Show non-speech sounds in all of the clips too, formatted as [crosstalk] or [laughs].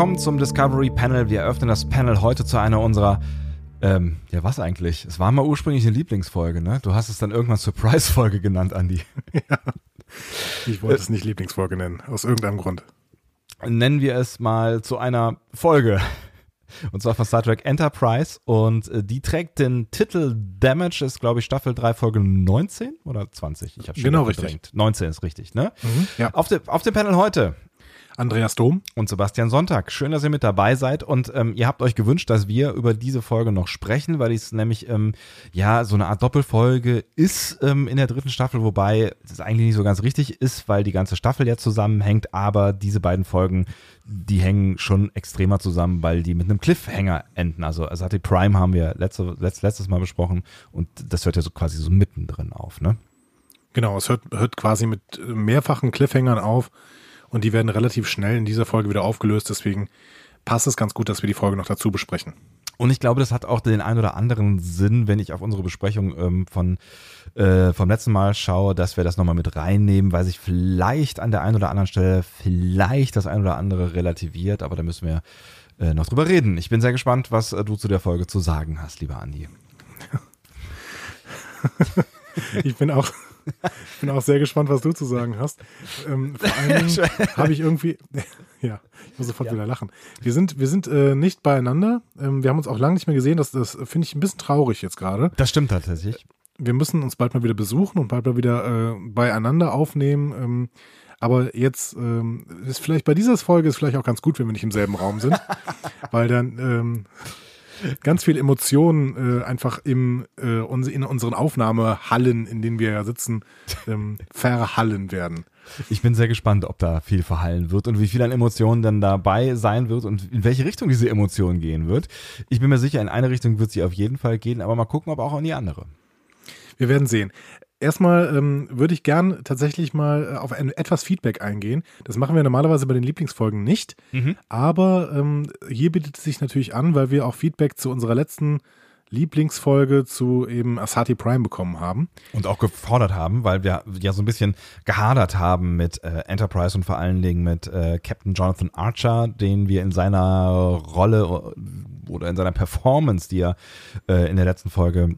willkommen zum Discovery Panel. Wir eröffnen das Panel heute zu einer unserer ähm, ja, was eigentlich? Es war mal ursprünglich eine Lieblingsfolge, ne? Du hast es dann irgendwann Surprise-Folge genannt, Andi. [laughs] Ja. Ich wollte es nicht Lieblingsfolge nennen, aus irgendeinem Grund. Nennen wir es mal zu einer Folge. Und zwar von Star Trek Enterprise. Und äh, die trägt den Titel Damage, ist glaube ich Staffel 3, Folge 19 oder 20? Ich habe schon genau richtig. 19 ist richtig, ne? Mhm, ja. auf, de, auf dem Panel heute Andreas Dom und Sebastian Sonntag. Schön, dass ihr mit dabei seid und ähm, ihr habt euch gewünscht, dass wir über diese Folge noch sprechen, weil es nämlich ähm, ja so eine Art Doppelfolge ist ähm, in der dritten Staffel, wobei es eigentlich nicht so ganz richtig ist, weil die ganze Staffel ja zusammenhängt, aber diese beiden Folgen, die hängen schon extremer zusammen, weil die mit einem Cliffhanger enden. Also Asati Prime haben wir letzte, letzt, letztes Mal besprochen und das hört ja so quasi so mittendrin auf, ne? Genau, es hört, hört quasi mit mehrfachen Cliffhangern auf und die werden relativ schnell in dieser Folge wieder aufgelöst. Deswegen passt es ganz gut, dass wir die Folge noch dazu besprechen. Und ich glaube, das hat auch den ein oder anderen Sinn, wenn ich auf unsere Besprechung ähm, von äh, vom letzten Mal schaue, dass wir das nochmal mit reinnehmen, weil sich vielleicht an der einen oder anderen Stelle vielleicht das ein oder andere relativiert, aber da müssen wir äh, noch drüber reden. Ich bin sehr gespannt, was äh, du zu der Folge zu sagen hast, lieber Andi. [laughs] ich bin auch ich bin auch sehr gespannt, was du zu sagen hast. Ähm, vor Dingen habe ich irgendwie, [laughs] ja, ich muss sofort ja. wieder lachen. Wir sind, wir sind äh, nicht beieinander. Ähm, wir haben uns auch lange nicht mehr gesehen. Das, das finde ich ein bisschen traurig jetzt gerade. Das stimmt tatsächlich. Wir müssen uns bald mal wieder besuchen und bald mal wieder äh, beieinander aufnehmen. Ähm, aber jetzt ähm, ist vielleicht bei dieser Folge ist vielleicht auch ganz gut, wenn wir nicht im selben Raum sind, [laughs] weil dann ähm, ganz viel Emotionen äh, einfach im, äh, in unseren Aufnahmehallen, in denen wir ja sitzen, ähm, verhallen werden. Ich bin sehr gespannt, ob da viel verhallen wird und wie viel an Emotionen dann dabei sein wird und in welche Richtung diese Emotion gehen wird. Ich bin mir sicher, in eine Richtung wird sie auf jeden Fall gehen, aber mal gucken, ob auch in die andere. Wir werden sehen. Erstmal ähm, würde ich gern tatsächlich mal äh, auf ein, etwas Feedback eingehen. Das machen wir normalerweise bei den Lieblingsfolgen nicht. Mhm. Aber ähm, hier bietet es sich natürlich an, weil wir auch Feedback zu unserer letzten Lieblingsfolge zu eben Asati Prime bekommen haben. Und auch gefordert haben, weil wir ja so ein bisschen gehadert haben mit äh, Enterprise und vor allen Dingen mit äh, Captain Jonathan Archer, den wir in seiner Rolle oder in seiner Performance, die er äh, in der letzten Folge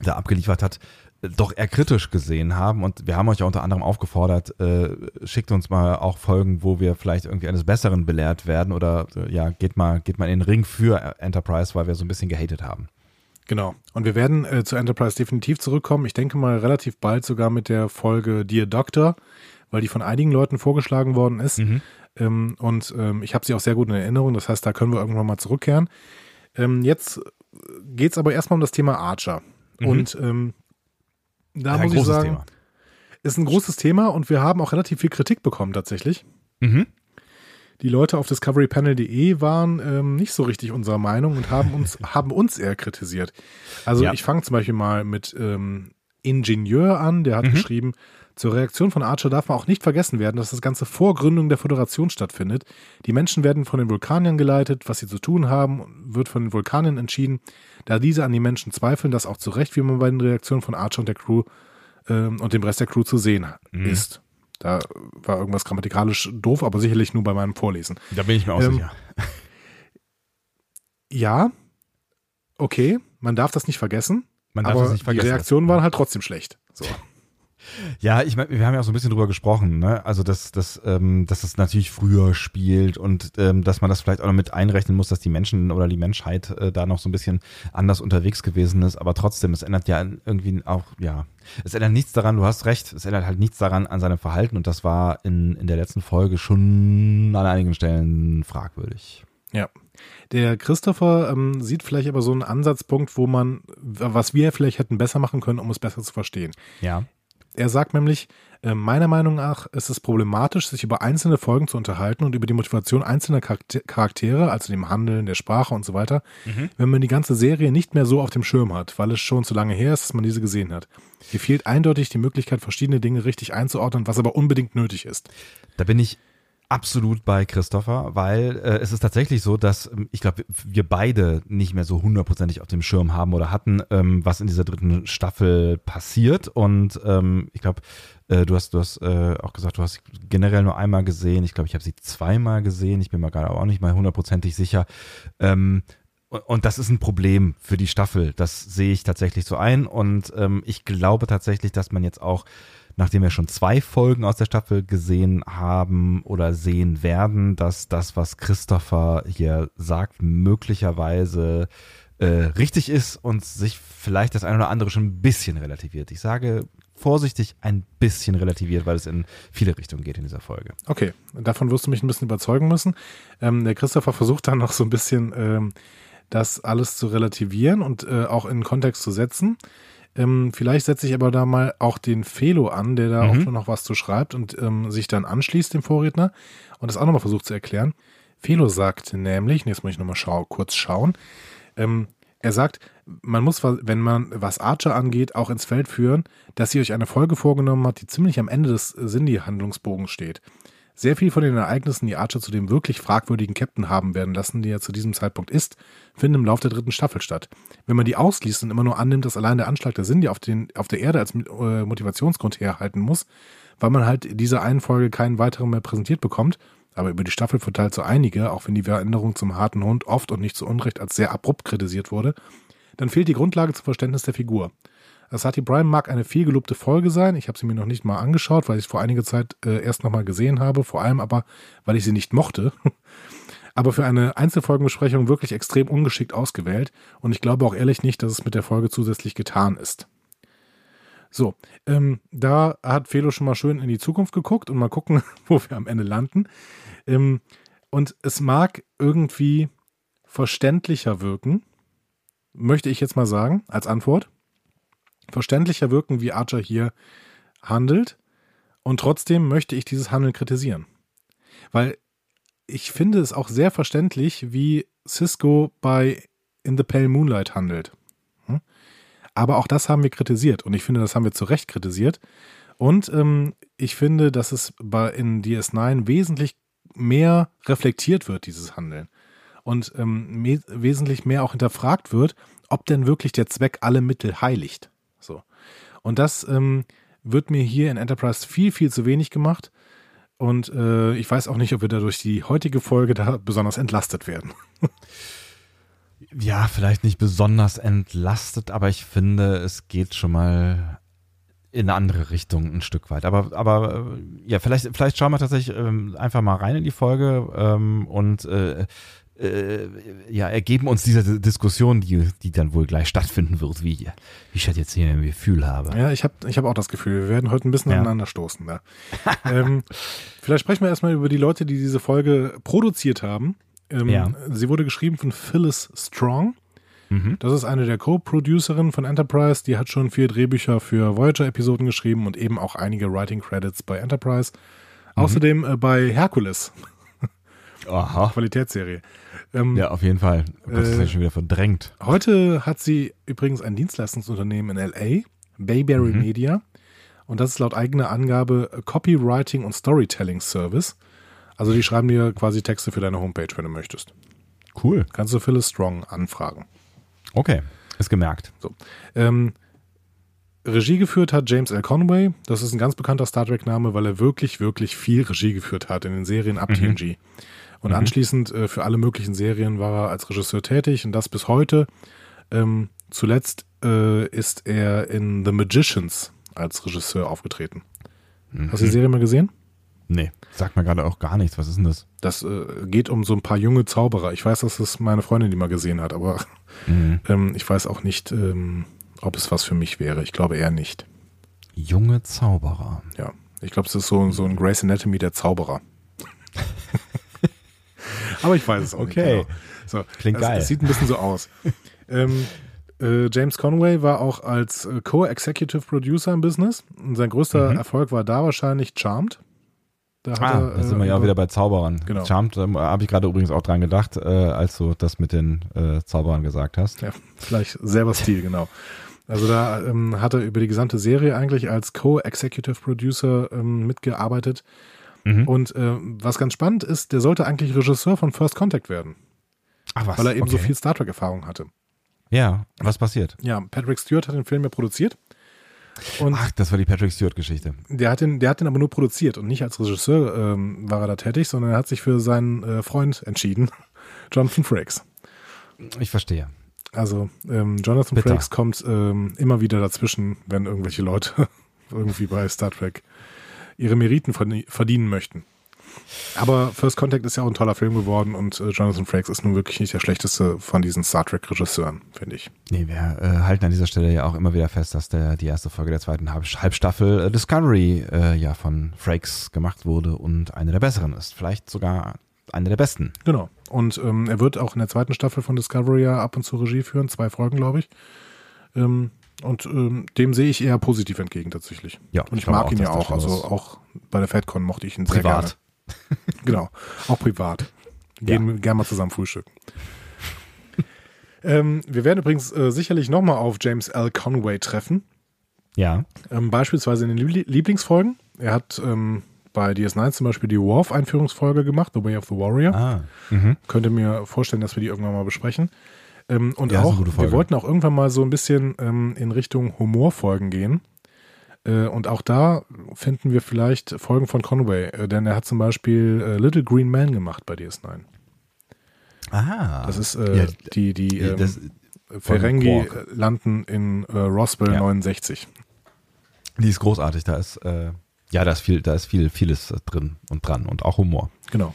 da abgeliefert hat, doch eher kritisch gesehen haben. Und wir haben euch ja unter anderem aufgefordert, äh, schickt uns mal auch Folgen, wo wir vielleicht irgendwie eines Besseren belehrt werden oder äh, ja, geht mal, geht mal in den Ring für Enterprise, weil wir so ein bisschen gehatet haben. Genau. Und wir werden äh, zu Enterprise definitiv zurückkommen. Ich denke mal relativ bald sogar mit der Folge Dear Doctor, weil die von einigen Leuten vorgeschlagen worden ist. Mhm. Ähm, und ähm, ich habe sie auch sehr gut in Erinnerung. Das heißt, da können wir irgendwann mal zurückkehren. Ähm, jetzt geht es aber erstmal um das Thema Archer. Mhm. Und ähm, da ja, muss ich sagen, Thema. ist ein großes Thema und wir haben auch relativ viel Kritik bekommen tatsächlich. Mhm. Die Leute auf discoverypanel.de waren ähm, nicht so richtig unserer Meinung und haben uns, [laughs] haben uns eher kritisiert. Also ja. ich fange zum Beispiel mal mit ähm, Ingenieur an, der hat mhm. geschrieben, zur Reaktion von Archer darf man auch nicht vergessen werden, dass das Ganze vor Gründung der Föderation stattfindet. Die Menschen werden von den Vulkaniern geleitet, was sie zu tun haben, wird von den Vulkaniern entschieden. Da diese an die Menschen zweifeln, das auch zu Recht, wie man bei den Reaktionen von Archer und der Crew ähm, und dem Rest der Crew zu sehen mhm. ist. Da war irgendwas grammatikalisch doof, aber sicherlich nur bei meinem Vorlesen. Da bin ich mir auch ähm, sicher. [laughs] Ja, okay, man darf das nicht vergessen. Man darf aber das nicht vergessen. Die Reaktionen waren halt trotzdem schlecht. So. Ja, ich meine, wir haben ja auch so ein bisschen drüber gesprochen, ne? Also dass, dass, ähm, dass es natürlich früher spielt und ähm, dass man das vielleicht auch noch mit einrechnen muss, dass die Menschen oder die Menschheit äh, da noch so ein bisschen anders unterwegs gewesen ist. Aber trotzdem, es ändert ja irgendwie auch, ja, es ändert nichts daran, du hast recht, es ändert halt nichts daran an seinem Verhalten und das war in, in der letzten Folge schon an einigen Stellen fragwürdig. Ja. Der Christopher ähm, sieht vielleicht aber so einen Ansatzpunkt, wo man, was wir vielleicht hätten besser machen können, um es besser zu verstehen. Ja. Er sagt nämlich, äh, meiner Meinung nach ist es problematisch, sich über einzelne Folgen zu unterhalten und über die Motivation einzelner Charaktere, also dem Handeln, der Sprache und so weiter, mhm. wenn man die ganze Serie nicht mehr so auf dem Schirm hat, weil es schon zu lange her ist, dass man diese gesehen hat. Hier fehlt eindeutig die Möglichkeit, verschiedene Dinge richtig einzuordnen, was aber unbedingt nötig ist. Da bin ich absolut bei Christopher, weil äh, es ist tatsächlich so, dass ähm, ich glaube, wir beide nicht mehr so hundertprozentig auf dem Schirm haben oder hatten, ähm, was in dieser dritten Staffel passiert. Und ähm, ich glaube, äh, du hast, du hast äh, auch gesagt, du hast generell nur einmal gesehen. Ich glaube, ich habe sie zweimal gesehen. Ich bin mir gerade auch nicht mal hundertprozentig sicher. Ähm, und das ist ein Problem für die Staffel. Das sehe ich tatsächlich so ein. Und ähm, ich glaube tatsächlich, dass man jetzt auch, nachdem wir schon zwei Folgen aus der Staffel gesehen haben oder sehen werden, dass das, was Christopher hier sagt, möglicherweise äh, richtig ist und sich vielleicht das eine oder andere schon ein bisschen relativiert. Ich sage vorsichtig ein bisschen relativiert, weil es in viele Richtungen geht in dieser Folge. Okay, davon wirst du mich ein bisschen überzeugen müssen. Ähm, der Christopher versucht dann noch so ein bisschen ähm, das alles zu relativieren und äh, auch in Kontext zu setzen. Ähm, vielleicht setze ich aber da mal auch den Felo an, der da mhm. auch noch was zu schreibt und ähm, sich dann anschließt dem Vorredner und das auch nochmal versucht zu erklären. Felo sagt nämlich, jetzt muss ich nochmal schau, kurz schauen, ähm, er sagt, man muss, wenn man was Archer angeht, auch ins Feld führen, dass sie euch eine Folge vorgenommen hat, die ziemlich am Ende des Cindy-Handlungsbogens steht. Sehr viel von den Ereignissen, die Archer zu dem wirklich fragwürdigen Captain haben werden lassen, die er zu diesem Zeitpunkt ist, finden im Laufe der dritten Staffel statt. Wenn man die ausliest und immer nur annimmt, dass allein der Anschlag der Cindy auf, den, auf der Erde als äh, Motivationsgrund herhalten muss, weil man halt in dieser einen Folge keinen weiteren mehr präsentiert bekommt, aber über die Staffel verteilt so einige, auch wenn die Veränderung zum harten Hund oft und nicht zu Unrecht als sehr abrupt kritisiert wurde, dann fehlt die Grundlage zum Verständnis der Figur. Asati Prime mag eine vielgelobte Folge sein. Ich habe sie mir noch nicht mal angeschaut, weil ich es vor einiger Zeit äh, erst nochmal gesehen habe. Vor allem aber, weil ich sie nicht mochte. [laughs] aber für eine Einzelfolgenbesprechung wirklich extrem ungeschickt ausgewählt. Und ich glaube auch ehrlich nicht, dass es mit der Folge zusätzlich getan ist. So, ähm, da hat Felo schon mal schön in die Zukunft geguckt und mal gucken, [laughs] wo wir am Ende landen. Ähm, und es mag irgendwie verständlicher wirken, möchte ich jetzt mal sagen, als Antwort verständlicher wirken, wie Archer hier handelt. Und trotzdem möchte ich dieses Handeln kritisieren. Weil ich finde es auch sehr verständlich, wie Cisco bei In the Pale Moonlight handelt. Hm? Aber auch das haben wir kritisiert und ich finde, das haben wir zu Recht kritisiert. Und ähm, ich finde, dass es bei in DS9 wesentlich mehr reflektiert wird, dieses Handeln. Und ähm, wesentlich mehr auch hinterfragt wird, ob denn wirklich der Zweck alle Mittel heiligt. Und das ähm, wird mir hier in Enterprise viel, viel zu wenig gemacht. Und äh, ich weiß auch nicht, ob wir dadurch die heutige Folge da besonders entlastet werden. [laughs] ja, vielleicht nicht besonders entlastet, aber ich finde, es geht schon mal in eine andere Richtung ein Stück weit. Aber, aber äh, ja, vielleicht, vielleicht schauen wir tatsächlich ähm, einfach mal rein in die Folge ähm, und äh, äh, ja, ergeben uns diese Diskussion, die, die dann wohl gleich stattfinden wird, wie, wie ich das jetzt hier im Gefühl habe. Ja, ich habe ich hab auch das Gefühl, wir werden heute ein bisschen ja. aneinander stoßen. Da. ähm, vielleicht sprechen wir erstmal über die Leute, die diese Folge produziert haben. Ähm, ja. Sie wurde geschrieben von Phyllis Strong. Mhm. Das ist eine der Co-Producerinnen von Enterprise. Die hat schon vier Drehbücher für Voyager-Episoden geschrieben und eben auch einige Writing-Credits bei Enterprise. Mhm. Außerdem äh, bei Hercules. Aha. [laughs] Qualitätsserie. Ähm, ja, auf jeden Fall. Das ist ja schon wieder verdrängt. Heute hat sie übrigens ein Dienstleistungsunternehmen in LA, Bayberry mhm. Media. Und das ist laut eigener Angabe Copywriting und Storytelling Service. Also die schreiben dir quasi Texte für deine Homepage, wenn du möchtest. Cool. Kannst du Phyllis Strong anfragen. Okay, ist gemerkt. So. Ähm, Regie geführt hat James L. Conway. Das ist ein ganz bekannter Star Trek-Name, weil er wirklich, wirklich viel Regie geführt hat in den Serien ab mhm. Und mhm. anschließend äh, für alle möglichen Serien war er als Regisseur tätig und das bis heute. Ähm, zuletzt äh, ist er in The Magicians als Regisseur aufgetreten. Mhm. Hast du die Serie mal gesehen? Nee, sagt mir gerade auch gar nichts. Was ist denn das? Das äh, geht um so ein paar junge Zauberer. Ich weiß, dass das meine Freundin die mal gesehen hat, aber mhm. [laughs] ähm, ich weiß auch nicht, ähm, ob es was für mich wäre. Ich glaube eher nicht. Junge Zauberer. Ja, ich glaube, es ist so, so ein Grace Anatomy der Zauberer. [laughs] Aber ich weiß es auch okay. nicht. Genau. So, Klingt also, geil. Es sieht ein bisschen so aus. [laughs] ähm, äh, James Conway war auch als äh, Co-Executive Producer im Business. Und sein größter mhm. Erfolg war da wahrscheinlich Charmed. Da, ah, er, da sind wir ja auch wieder bei Zauberern. Genau. Charmed äh, habe ich gerade übrigens auch dran gedacht, äh, als du das mit den äh, Zauberern gesagt hast. Ja, vielleicht selber [laughs] Stil, genau. Also da ähm, hat er über die gesamte Serie eigentlich als Co-Executive Producer ähm, mitgearbeitet. Mhm. Und äh, was ganz spannend ist, der sollte eigentlich Regisseur von First Contact werden. Ach was. Weil er eben okay. so viel Star Trek-Erfahrung hatte. Ja, was passiert? Ja, Patrick Stewart hat den Film ja produziert. Und Ach, das war die Patrick Stewart-Geschichte. der hat, den, der hat den aber nur produziert und nicht als Regisseur ähm, war er da tätig, sondern er hat sich für seinen äh, Freund entschieden, [laughs] Jonathan Frakes. Ich verstehe. Also ähm, Jonathan Bitter. Frakes kommt ähm, immer wieder dazwischen, wenn irgendwelche Leute [laughs] irgendwie bei Star Trek ihre Meriten verdie- verdienen möchten. Aber First Contact ist ja auch ein toller Film geworden und äh, Jonathan Frakes ist nun wirklich nicht der schlechteste von diesen Star Trek-Regisseuren, finde ich. Nee, wir äh, halten an dieser Stelle ja auch immer wieder fest, dass der, die erste Folge der zweiten Halb Halbstaffel äh, Discovery äh, ja von Frakes gemacht wurde und eine der besseren ist. Vielleicht sogar eine der besten. Genau. Und ähm, er wird auch in der zweiten Staffel von Discovery ja ab und zu Regie führen, zwei Folgen, glaube ich. Ähm, und ähm, dem sehe ich eher positiv entgegen tatsächlich. Ja, Und ich, glaube mag ihn dass ja auch. Also auch bei der FedCon mochte ich ihn sehr privat. gerne. Genau, auch privat. Gehen wir gerne mal zusammen frühstücken. ähm, wir werden übrigens äh, sicherlich nochmal auf James L. Conway treffen. Ja. Ähm, beispielsweise in den Liebli- Lieblingsfolgen. Er hat ähm, bei DS9 zum Beispiel die Worf-Einführungsfolge gemacht, The Way of the Warrior. Ah. Mhm. Könnte mir vorstellen, dass wir die irgendwann mal besprechen. Ähm, und Ja, auch, wir wollten auch irgendwann mal so ein bisschen ähm, in Richtung Humorfolgen gehen. Äh, und auch da finden wir vielleicht Folgen von Conway, äh, denn er hat zum Beispiel äh, Little Green Man gemacht bei DS9. Ah. Das ist Ja, die, die ähm, das, Ferengi landen in Roswell Ja. 69. die ist großartig. Da ist, ja, da ist viel, da ist viel, vieles drin und dran und auch Humor. Genau.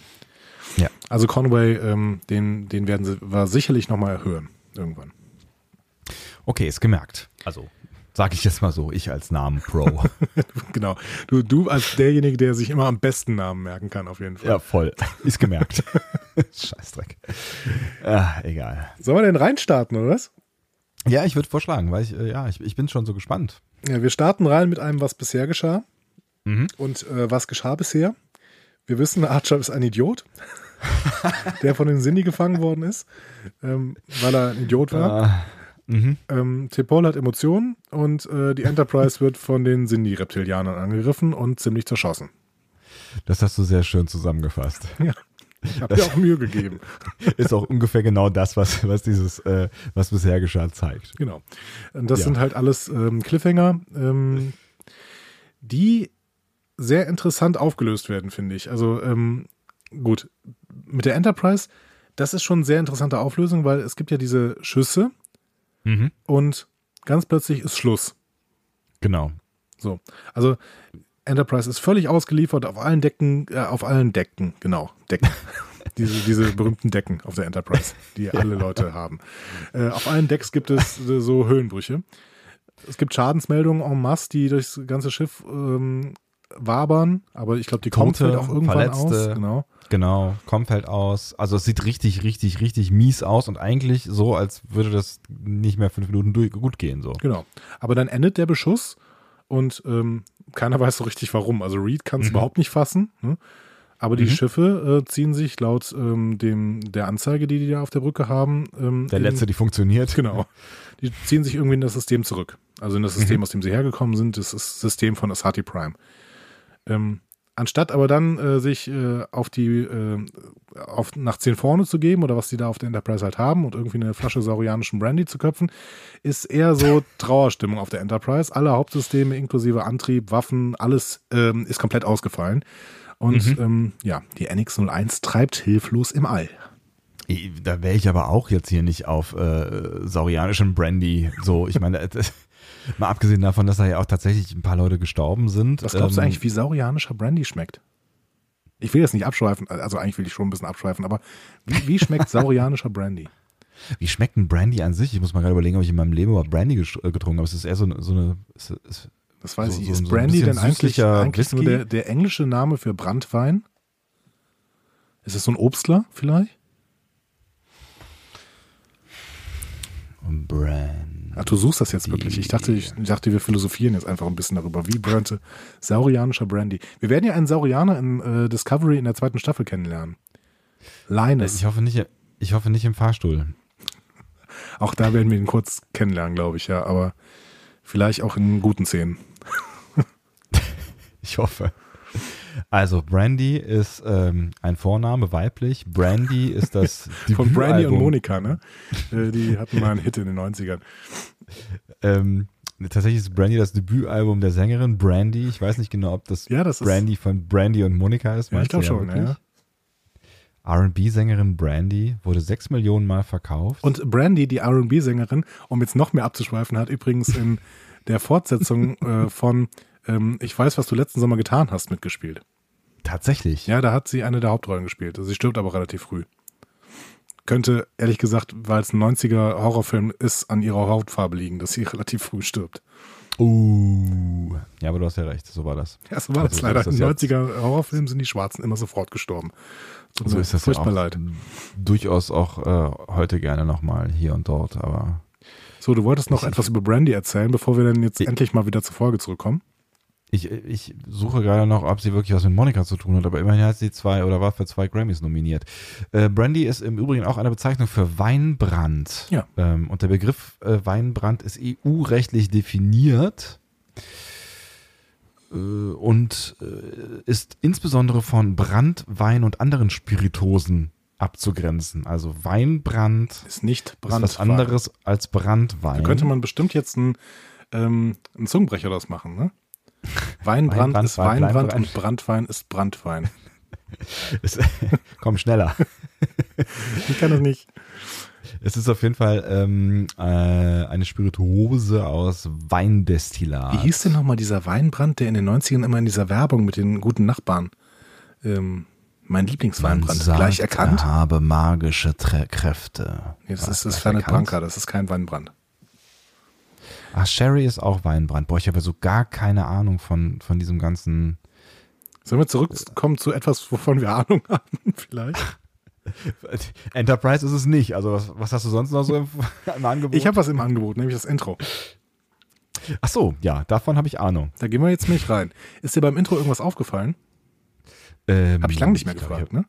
Ja. Also Conway, ähm, den, den werden sie, wir sicherlich nochmal hören. Irgendwann. Okay, ist gemerkt. Also, sage ich jetzt mal so, ich als Namen Pro. [laughs] Genau. Du, du als derjenige, der sich immer am besten Namen merken kann, auf jeden Fall. ja, voll. Ist gemerkt. [laughs] Scheißdreck. Ah, egal. Sollen wir denn reinstarten, oder was? Ja, ich würde vorschlagen, weil ich, äh, ja, ich, ich bin schon so gespannt. Ja, wir starten rein mit einem, was bisher geschah. Mhm. Und äh, was geschah bisher? Wir wissen, Archer ist ein Idiot, [laughs] der von den Sinni gefangen worden ist, ähm, weil er ein Idiot war. Ah, mhm. Ähm, T'Pol hat Emotionen und äh, die Enterprise wird von den Sinni-Reptilianern angegriffen und ziemlich zerschossen. Das hast du sehr schön zusammengefasst. [laughs] Ja. Ich habe dir auch Mühe gegeben. [laughs] Ist auch ungefähr genau das, was, was dieses, äh, was bisher geschah, zeigt. Genau. Und das Ja. sind halt alles ähm, Cliffhanger, ähm, die sehr interessant aufgelöst werden, finde ich. Also ähm, gut, mit der Enterprise, das ist schon eine sehr interessante Auflösung, weil es gibt ja diese Schüsse Mhm. und ganz plötzlich ist Schluss. Genau. So, also Enterprise ist völlig ausgeliefert auf allen Decken, äh, auf allen Decken, genau, Decken. [laughs] diese, diese berühmten Decken auf der Enterprise, die alle Leute haben. Äh, auf allen Decks gibt es äh, so Höhenbrüche. Es gibt Schadensmeldungen en masse, die durchs ganze Schiff ähm, wabern, aber ich glaube, die kommt halt auch irgendwann Verletzte. aus. Genau. Genau, kommt halt aus. Also es sieht richtig, richtig, richtig mies aus und eigentlich so, als würde das nicht mehr fünf Minuten durch, gut gehen. So. Genau. Aber dann endet der Beschuss und ähm, keiner weiß so richtig warum. Also Reed kann es Mhm. überhaupt nicht fassen. Ne? Aber die Mhm. Schiffe äh, ziehen sich laut ähm, dem, der Anzeige, die die da auf der Brücke haben, ähm, Der in, letzte, die funktioniert. [laughs] Genau. Die ziehen sich irgendwie in das System zurück. Also in das System, Mhm. aus dem sie hergekommen sind, das ist das System von Asati Prime. Ähm, anstatt aber dann äh, sich äh, auf die äh, auf nach 10 vorne zu geben oder was die da auf der Enterprise halt haben und irgendwie eine Flasche saurianischen Brandy zu köpfen, ist eher so [laughs] Trauerstimmung auf der Enterprise. Alle Hauptsysteme inklusive Antrieb, Waffen, alles ähm, ist komplett ausgefallen. Und Mhm. ähm, ja, die NX-01 treibt hilflos im All. Da wäre ich aber auch jetzt hier nicht auf äh, saurianischem Brandy. So, ich meine, [laughs] mal abgesehen davon, dass da ja auch tatsächlich ein paar Leute gestorben sind. Was glaubst du ähm, eigentlich, wie saurianischer Brandy schmeckt? Ich will jetzt nicht abschweifen, also eigentlich will ich schon ein bisschen abschweifen, aber wie, wie schmeckt [laughs] saurianischer Brandy? Wie schmeckt ein Brandy an sich? Ich muss mal gerade überlegen, ob ich in meinem Leben überhaupt Brandy äh, getrunken habe. Es ist eher so, eine- so eine. Es ist, Das weiß So- ich. Ist so Brandy denn eigentlich, eigentlich nur der, der englische Name für Brandwein? Ist es so ein Obstler vielleicht? ein Brandy. Ach, du suchst das jetzt wirklich. Ich dachte, ich dachte, wir philosophieren jetzt einfach ein bisschen darüber. Wie brannte saurianischer Brandy? Wir werden ja einen Saurianer in äh, Discovery in der zweiten Staffel kennenlernen. Linus. Ich hoffe nicht, ich hoffe nicht im Fahrstuhl. Auch da werden wir ihn kurz kennenlernen, glaube ich, ja. Aber vielleicht auch in guten Szenen. [laughs] Ich hoffe. Also Brandy ist ähm, ein Vorname, weiblich. Brandy ist das [laughs] Von Brandy und. Monika, ne? Äh, Die hatten mal einen Hit in den 90ern. Ähm, tatsächlich ist Brandy das Debütalbum der Sängerin Brandy. Ich weiß nicht genau, ob das, Ja, das. Brandy von Brandy und Monika ist. Ja, ich glaube schon, ja. R&B-Sängerin Brandy wurde sechs Millionen Mal verkauft. Und Brandy, die RB-Sängerin, um jetzt noch mehr abzuschweifen, hat übrigens in der Fortsetzung [laughs] äh, von ähm, Ich weiß, was du letzten Sommer getan hast, mitgespielt. tatsächlich. Ja, da hat sie eine der Hauptrollen gespielt. Also sie stirbt aber relativ früh. Könnte, ehrlich gesagt, weil es ein 90er Horrorfilm ist, an ihrer Hautfarbe liegen, dass sie [laughs] relativ früh stirbt. Uh. Ja, aber du hast ja recht, so war das. Ja, so war Also das leider. In ja. 90er Horrorfilmen sind die Schwarzen immer sofort gestorben. Tut So ist das ja furchtbar auch leid. durchaus auch äh, heute gerne nochmal hier und dort, aber So, du wolltest noch etwas über Brandy erzählen, bevor wir dann jetzt Ich- endlich mal wieder zur Folge zurückkommen. Ich, ich suche gerade noch, ob sie wirklich was mit Monika zu tun hat, aber immerhin hat sie zwei oder war für zwei Grammys nominiert. Äh, Brandy ist im Übrigen auch eine Bezeichnung für Weinbrand. Ja. Ähm, und der Begriff äh, Weinbrand ist EU-rechtlich definiert äh, und äh, ist insbesondere von Brandwein und anderen Spiritosen abzugrenzen. Also Weinbrand Ist nicht ist Brandwein. was anderes als Brandwein. Da könnte man bestimmt jetzt einen, ähm, einen Zungenbrecher daraus machen, ne? Weinbrand, Weinbrand ist Weinbrand Kleinbrand. und Brandwein ist Brandwein. [laughs] Es- [laughs] Komm schneller. [laughs] Ich kann das nicht. Es ist auf jeden Fall ähm, äh, eine Spirituose aus Weindestillat. Wie hieß denn nochmal dieser Weinbrand, der in den 90ern immer in dieser Werbung mit den guten Nachbarn, ähm, mein Lieblingsweinbrand, sagt, gleich erkannt? Er habe magische Tre Kräfte. Nee, das Was, ist das erkannt? Branca, das ist kein Weinbrand. Ach, Sherry ist auch Weinbrand. Boah, ich habe so gar keine Ahnung von, von diesem ganzen. Sollen wir zurückkommen zu etwas, wovon wir Ahnung haben, [laughs] vielleicht? [laughs] Enterprise ist es nicht. Also, was, was hast du sonst noch so im, [laughs] im Angebot? Ich habe was im Angebot, nämlich das Intro. Ach so, ja, davon habe ich Ahnung. Da gehen wir jetzt nicht rein. Ist dir beim Intro irgendwas aufgefallen? Ähm, Habe ich lange nicht mehr glaub, gefragt, ne?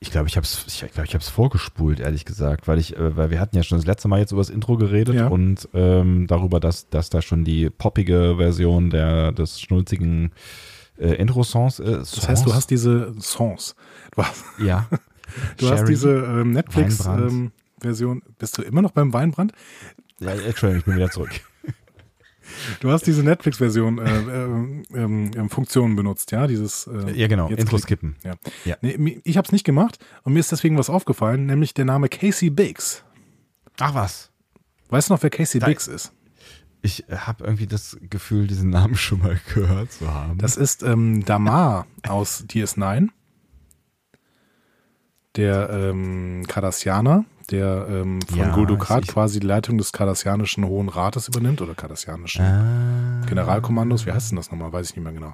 Ich glaube, ich habe es ich glaub, ich hab's vorgespult, ehrlich gesagt, weil ich, äh, weil wir hatten ja schon das letzte Mal jetzt über das Intro geredet Ja. und ähm, darüber, dass, dass da schon die poppige Version der, des schnulzigen äh, Intro-Songs ist. Das heißt, du hast diese Songs. Du hast, Ja. [laughs] du hast Sherry. diese ähm. Netflix-Version. Bist du immer noch beim Weinbrand? Ja, Entschuldigung, ich bin wieder zurück. Du hast diese Netflix-Version äh, ähm, ähm, ähm, Funktionen benutzt, ja? Dieses äh, Ja, genau. Intro skippen. Ja. Ja. Nee, ich habe es nicht gemacht und mir ist deswegen was aufgefallen, nämlich der Name Casey Biggs. Ach was. Weißt du noch, wer Casey Da- Biggs ist? Ich habe irgendwie das Gefühl, diesen Namen schon mal [laughs] gehört zu haben. Das ist ähm, Damar aus DS9. Der ähm, Cardassianer, der ähm, von Ja, Gul Dukat ich- ich- quasi die Leitung des Cardassianischen Hohen Rates übernimmt oder Cardassianischen ah, Generalkommandos. Wie heißt denn das nochmal? Weiß ich nicht mehr genau.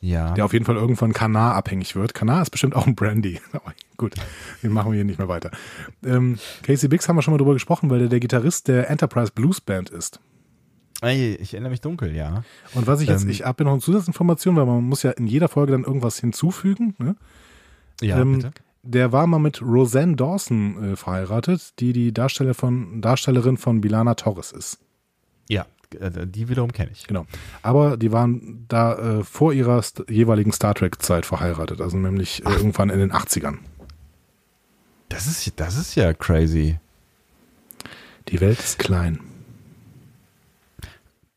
ja. Der auf jeden Fall irgendwann Kanar abhängig wird. Kanar ist bestimmt auch ein Brandy. [laughs] Gut, den machen wir hier nicht mehr weiter. Ähm, Casey Biggs haben wir schon mal drüber gesprochen, weil der der Gitarrist der Enterprise Blues Band ist. Ey, ich erinnere mich dunkel, ja. Und was ich jetzt, Ähm, ich habe noch eine Zusatzinformation, weil man muss ja in jeder Folge dann irgendwas hinzufügen. Ne? Ja, Ähm, bitte. Der war mal mit Roseanne Dawson äh, verheiratet, die die Darsteller von, Darstellerin von Bilana Torres ist. Ja, äh, die wiederum kenne ich. Genau. Aber die waren da äh, vor ihrer st jeweiligen Star Trek-Zeit verheiratet, also nämlich äh, irgendwann in den 80ern. Das ist, das ist ja crazy. Die Welt ist klein.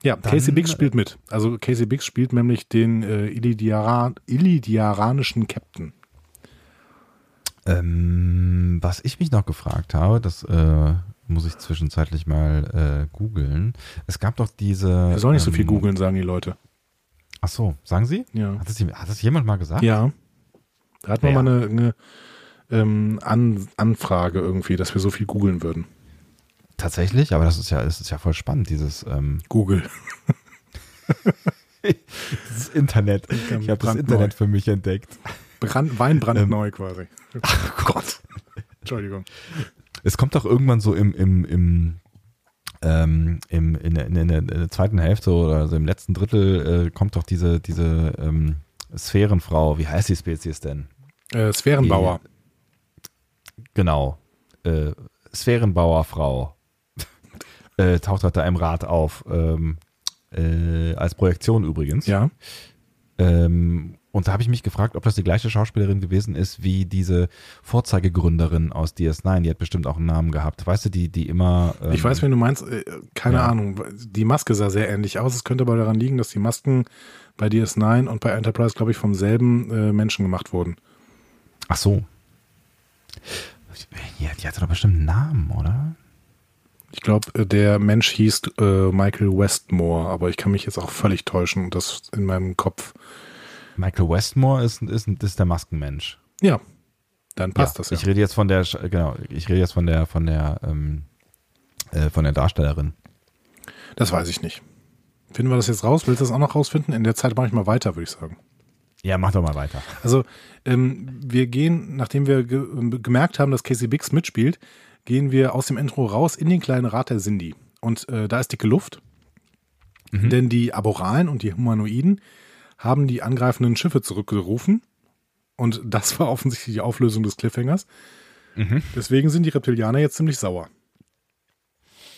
Ja, Dann- Casey Biggs spielt mit. Also Casey Biggs spielt nämlich den äh, Illidiara Illidiaranischen Captain. Ähm, was ich mich noch gefragt habe, das äh, muss ich zwischenzeitlich mal äh, googeln. Es gab doch diese. Er soll nicht so viel ähm, googeln, sagen die Leute. Ach so, sagen Sie? Ja. Hat das, jemand- hat das jemand mal gesagt? Ja. Da hatten wir Wer? mal eine, eine ähm, An Anfrage irgendwie, dass wir so viel googeln würden. Tatsächlich, aber das ist ja, das ist ja voll spannend, dieses, ähm, Google. [laughs] dieses Internet. Ich habe das. Internet für mich entdeckt. Brand, Wein Ähm. quasi. [laughs] Ach Gott. Entschuldigung. Es kommt doch irgendwann so im, im, im, ähm, im in, der- in, der- zweiten Hälfte oder also im letzten Drittel äh, kommt doch diese, diese ähm, Sphärenfrau, wie heißt die Spezies denn? Äh, Sphärenbauer. Genau. Äh, Sphärenbauerfrau. [laughs] äh, taucht halt da im Rad auf. Ähm, äh, als Projektion übrigens. Ja. Ähm, und da habe ich mich gefragt, ob das die gleiche Schauspielerin gewesen ist wie diese Vorzeigegründerin aus DS9. Die hat bestimmt auch einen Namen gehabt. Weißt du, die, die immer. Ähm, ich weiß, wenn du meinst, äh, keine ja. Ahnung. Die Maske sah sehr ähnlich aus. Es könnte aber daran liegen, dass die Masken bei DS9 und bei Enterprise, glaube ich, vom selben äh, Menschen gemacht wurden. Ach so. Ja, die hatte doch bestimmt einen Namen, oder? Ich glaube, äh, der Mensch hieß äh, Michael Westmore, aber ich kann mich jetzt auch völlig täuschen und das in meinem Kopf Michael Westmore ist, ist, ist der Maskenmensch. Ja, dann passt ja, das ja. Ich rede jetzt von der, genau, ich rede jetzt von der, von der, ähm, äh, von der Darstellerin. Das weiß ich nicht. Finden wir das jetzt raus? Willst du das auch noch rausfinden? In der Zeit mache ich mal weiter, würde ich sagen. Ja, mach doch mal weiter. Also, ähm, wir gehen, nachdem wir ge gemerkt haben, dass Casey Biggs mitspielt, gehen wir aus dem Intro raus in den kleinen Rat der Cindy. Und äh, da ist dicke Luft. Mhm. Denn die Aboralen und die Humanoiden haben die angreifenden Schiffe zurückgerufen. Und das war offensichtlich die Auflösung des Cliffhangers. Mhm. Deswegen sind die Reptilianer jetzt ziemlich sauer.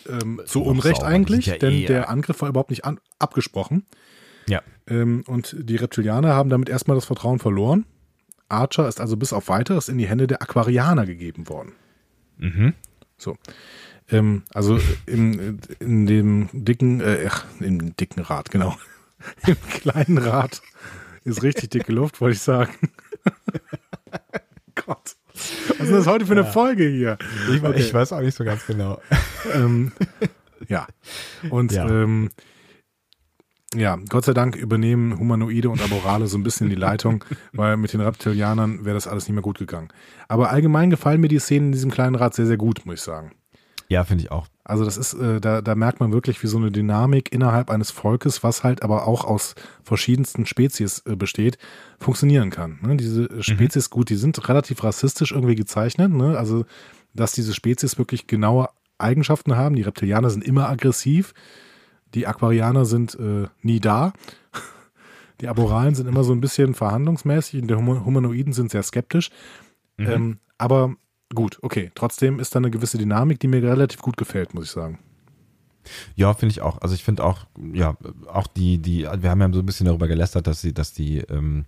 Ähm, zu Unrecht sauer. eigentlich, ja denn eh, der Angriff war überhaupt nicht an, abgesprochen. Ja. Ähm, und die Reptilianer haben damit erstmal das Vertrauen verloren. Archer ist also bis auf weiteres in die Hände der Aquarianer gegeben worden. Mhm. So. Ähm, also in, in dem dicken, äh, ach, im dicken Rad, genau. [laughs] Im kleinen Rad ist richtig dicke Luft, wollte ich sagen. [laughs] Gott. Was ist das heute für eine ja. Folge hier? Ich, okay. ich, weiß auch nicht so ganz genau. [laughs] ähm, ja. Und ja. Ähm, ja, Gott sei Dank übernehmen Humanoide und Aborale so ein bisschen die Leitung, weil mit den Reptilianern wäre das alles nicht mehr gut gegangen. Aber allgemein gefallen mir die Szenen in diesem kleinen Rad sehr, sehr gut, muss ich sagen. Ja, finde ich auch. Also das ist, äh, da, da merkt man wirklich, wie so eine Dynamik innerhalb eines Volkes, was halt aber auch aus verschiedensten Spezies äh, besteht, funktionieren kann. Ne? Diese mhm. Spezies, mhm. gut, die sind relativ rassistisch irgendwie gezeichnet. Ne? Also, dass diese Spezies wirklich genaue Eigenschaften haben. Die Reptilianer sind immer aggressiv. Die Aquarianer sind äh, nie da. [laughs] Die Aboralen sind immer so ein bisschen verhandlungsmäßig und die Humanoiden sind sehr skeptisch. Mhm. Ähm, aber gut, okay. Trotzdem ist da eine gewisse Dynamik, die mir relativ gut gefällt, muss ich sagen. Ja, finde ich auch. Also ich finde auch, ja, auch die, die, wir haben ja so ein bisschen darüber gelästert, dass sie, dass die, ähm,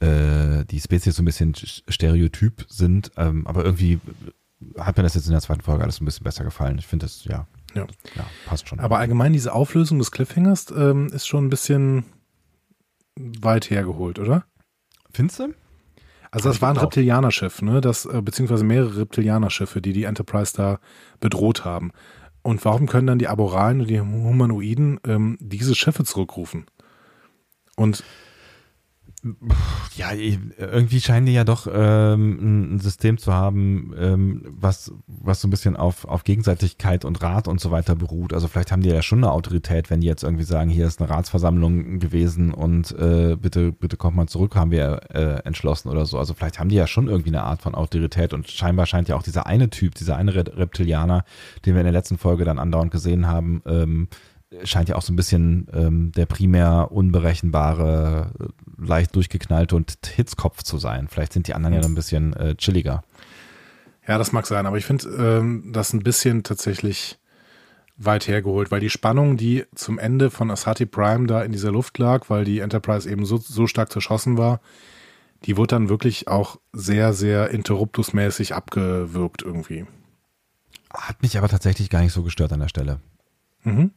äh, die Spezies so ein bisschen stereotyp sind, ähm, aber irgendwie hat mir das jetzt in der zweiten Folge alles ein bisschen besser gefallen. Ich finde das, ja, ja. ja, passt schon. Aber allgemein diese Auflösung des Cliffhangers ähm, ist schon ein bisschen weit hergeholt, oder? Findest du? Also das war ein Reptilianerschiff, ne? Das, äh, beziehungsweise mehrere Reptilianerschiffe, die die Enterprise da bedroht haben. Und warum können dann die Aboralen und die Humanoiden ähm, diese Schiffe zurückrufen? Und ja, irgendwie scheinen die ja doch ähm, ein System zu haben, ähm, was, was so ein bisschen auf, auf Gegenseitigkeit und Rat und so weiter beruht. Also vielleicht haben die ja schon eine Autorität, wenn die jetzt irgendwie sagen, hier ist eine Ratsversammlung gewesen und äh, bitte, bitte kommt mal zurück, haben wir äh, entschlossen oder so. Also vielleicht haben die ja schon irgendwie eine Art von Autorität und scheinbar scheint ja auch dieser eine Typ, dieser eine Reptilianer, den wir in der letzten Folge dann andauernd gesehen haben, ähm, scheint ja auch so ein bisschen ähm, der primär unberechenbare, leicht durchgeknallte und Hitzkopf zu sein. Vielleicht sind die anderen ja noch ein bisschen äh, chilliger. Ja, das mag sein, aber ich finde ähm, das ein bisschen tatsächlich weit hergeholt, weil die Spannung, die zum Ende von Asati Prime da in dieser Luft lag, weil die Enterprise eben so, so stark zerschossen war, die wurde dann wirklich auch sehr, sehr interruptusmäßig abgewürgt irgendwie. Hat mich aber tatsächlich gar nicht so gestört an der Stelle. Mhm.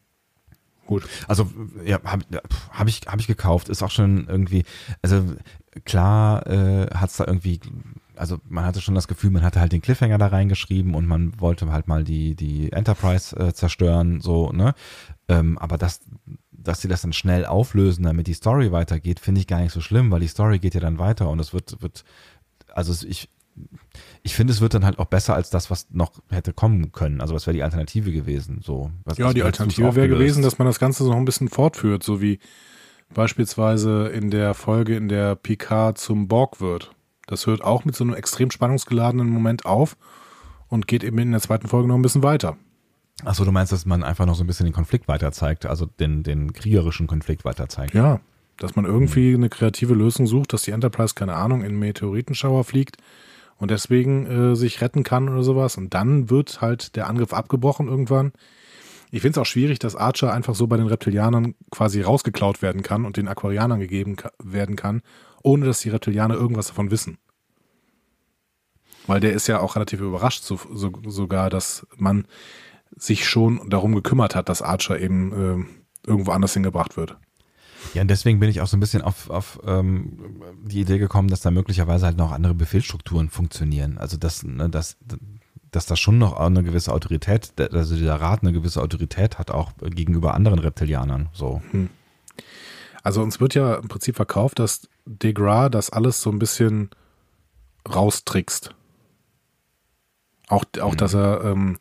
Gut. Also, ja, habe hab ich, hab ich gekauft. Ist auch schon irgendwie, also klar äh, hat es da irgendwie, also man hatte schon das Gefühl, man hatte halt den Cliffhanger da reingeschrieben und man wollte halt mal die, die Enterprise äh, zerstören, so, ne? Ähm, aber das, dass sie das dann schnell auflösen, damit die Story weitergeht, finde ich gar nicht so schlimm, weil die Story geht ja dann weiter und es wird, wird, also ich, ich finde, es wird dann halt auch besser als das, was noch hätte kommen können. Also was wäre die Alternative gewesen? So, was, ja, die Alternative wäre gewesen, dass man das Ganze noch ein bisschen fortführt, so wie beispielsweise in der Folge, in der Picard zum Borg wird. Das hört auch mit so einem extrem spannungsgeladenen Moment auf und geht eben in der zweiten Folge noch ein bisschen weiter. Achso, du meinst, dass man einfach noch so ein bisschen den Konflikt weiter zeigt, also den, den kriegerischen Konflikt weiter zeigt? Ja, dass man irgendwie eine kreative Lösung sucht, dass die Enterprise, keine Ahnung, in einen Meteoritenschauer fliegt und deswegen äh, sich retten kann oder sowas. Und dann wird halt der Angriff abgebrochen irgendwann. Ich finde es auch schwierig, dass Archer einfach so bei den Reptilianern quasi rausgeklaut werden kann und den Aquarianern gegeben werden kann, ohne dass die Reptilianer irgendwas davon wissen. Weil der ist ja auch relativ überrascht, so, so, sogar, dass man sich schon darum gekümmert hat, dass Archer eben äh, irgendwo anders hingebracht wird. Ja, und deswegen bin ich auch so ein bisschen auf, auf ähm, die Idee gekommen, dass da möglicherweise halt noch andere Befehlsstrukturen funktionieren. Also dass, ne, dass, dass da schon noch eine gewisse Autorität, also dieser Rat eine gewisse Autorität hat, auch gegenüber anderen Reptilianern. So. Hm. Also uns wird ja im Prinzip verkauft, dass Degra das alles so ein bisschen raustrickst. Auch, auch mhm. dass er ähm,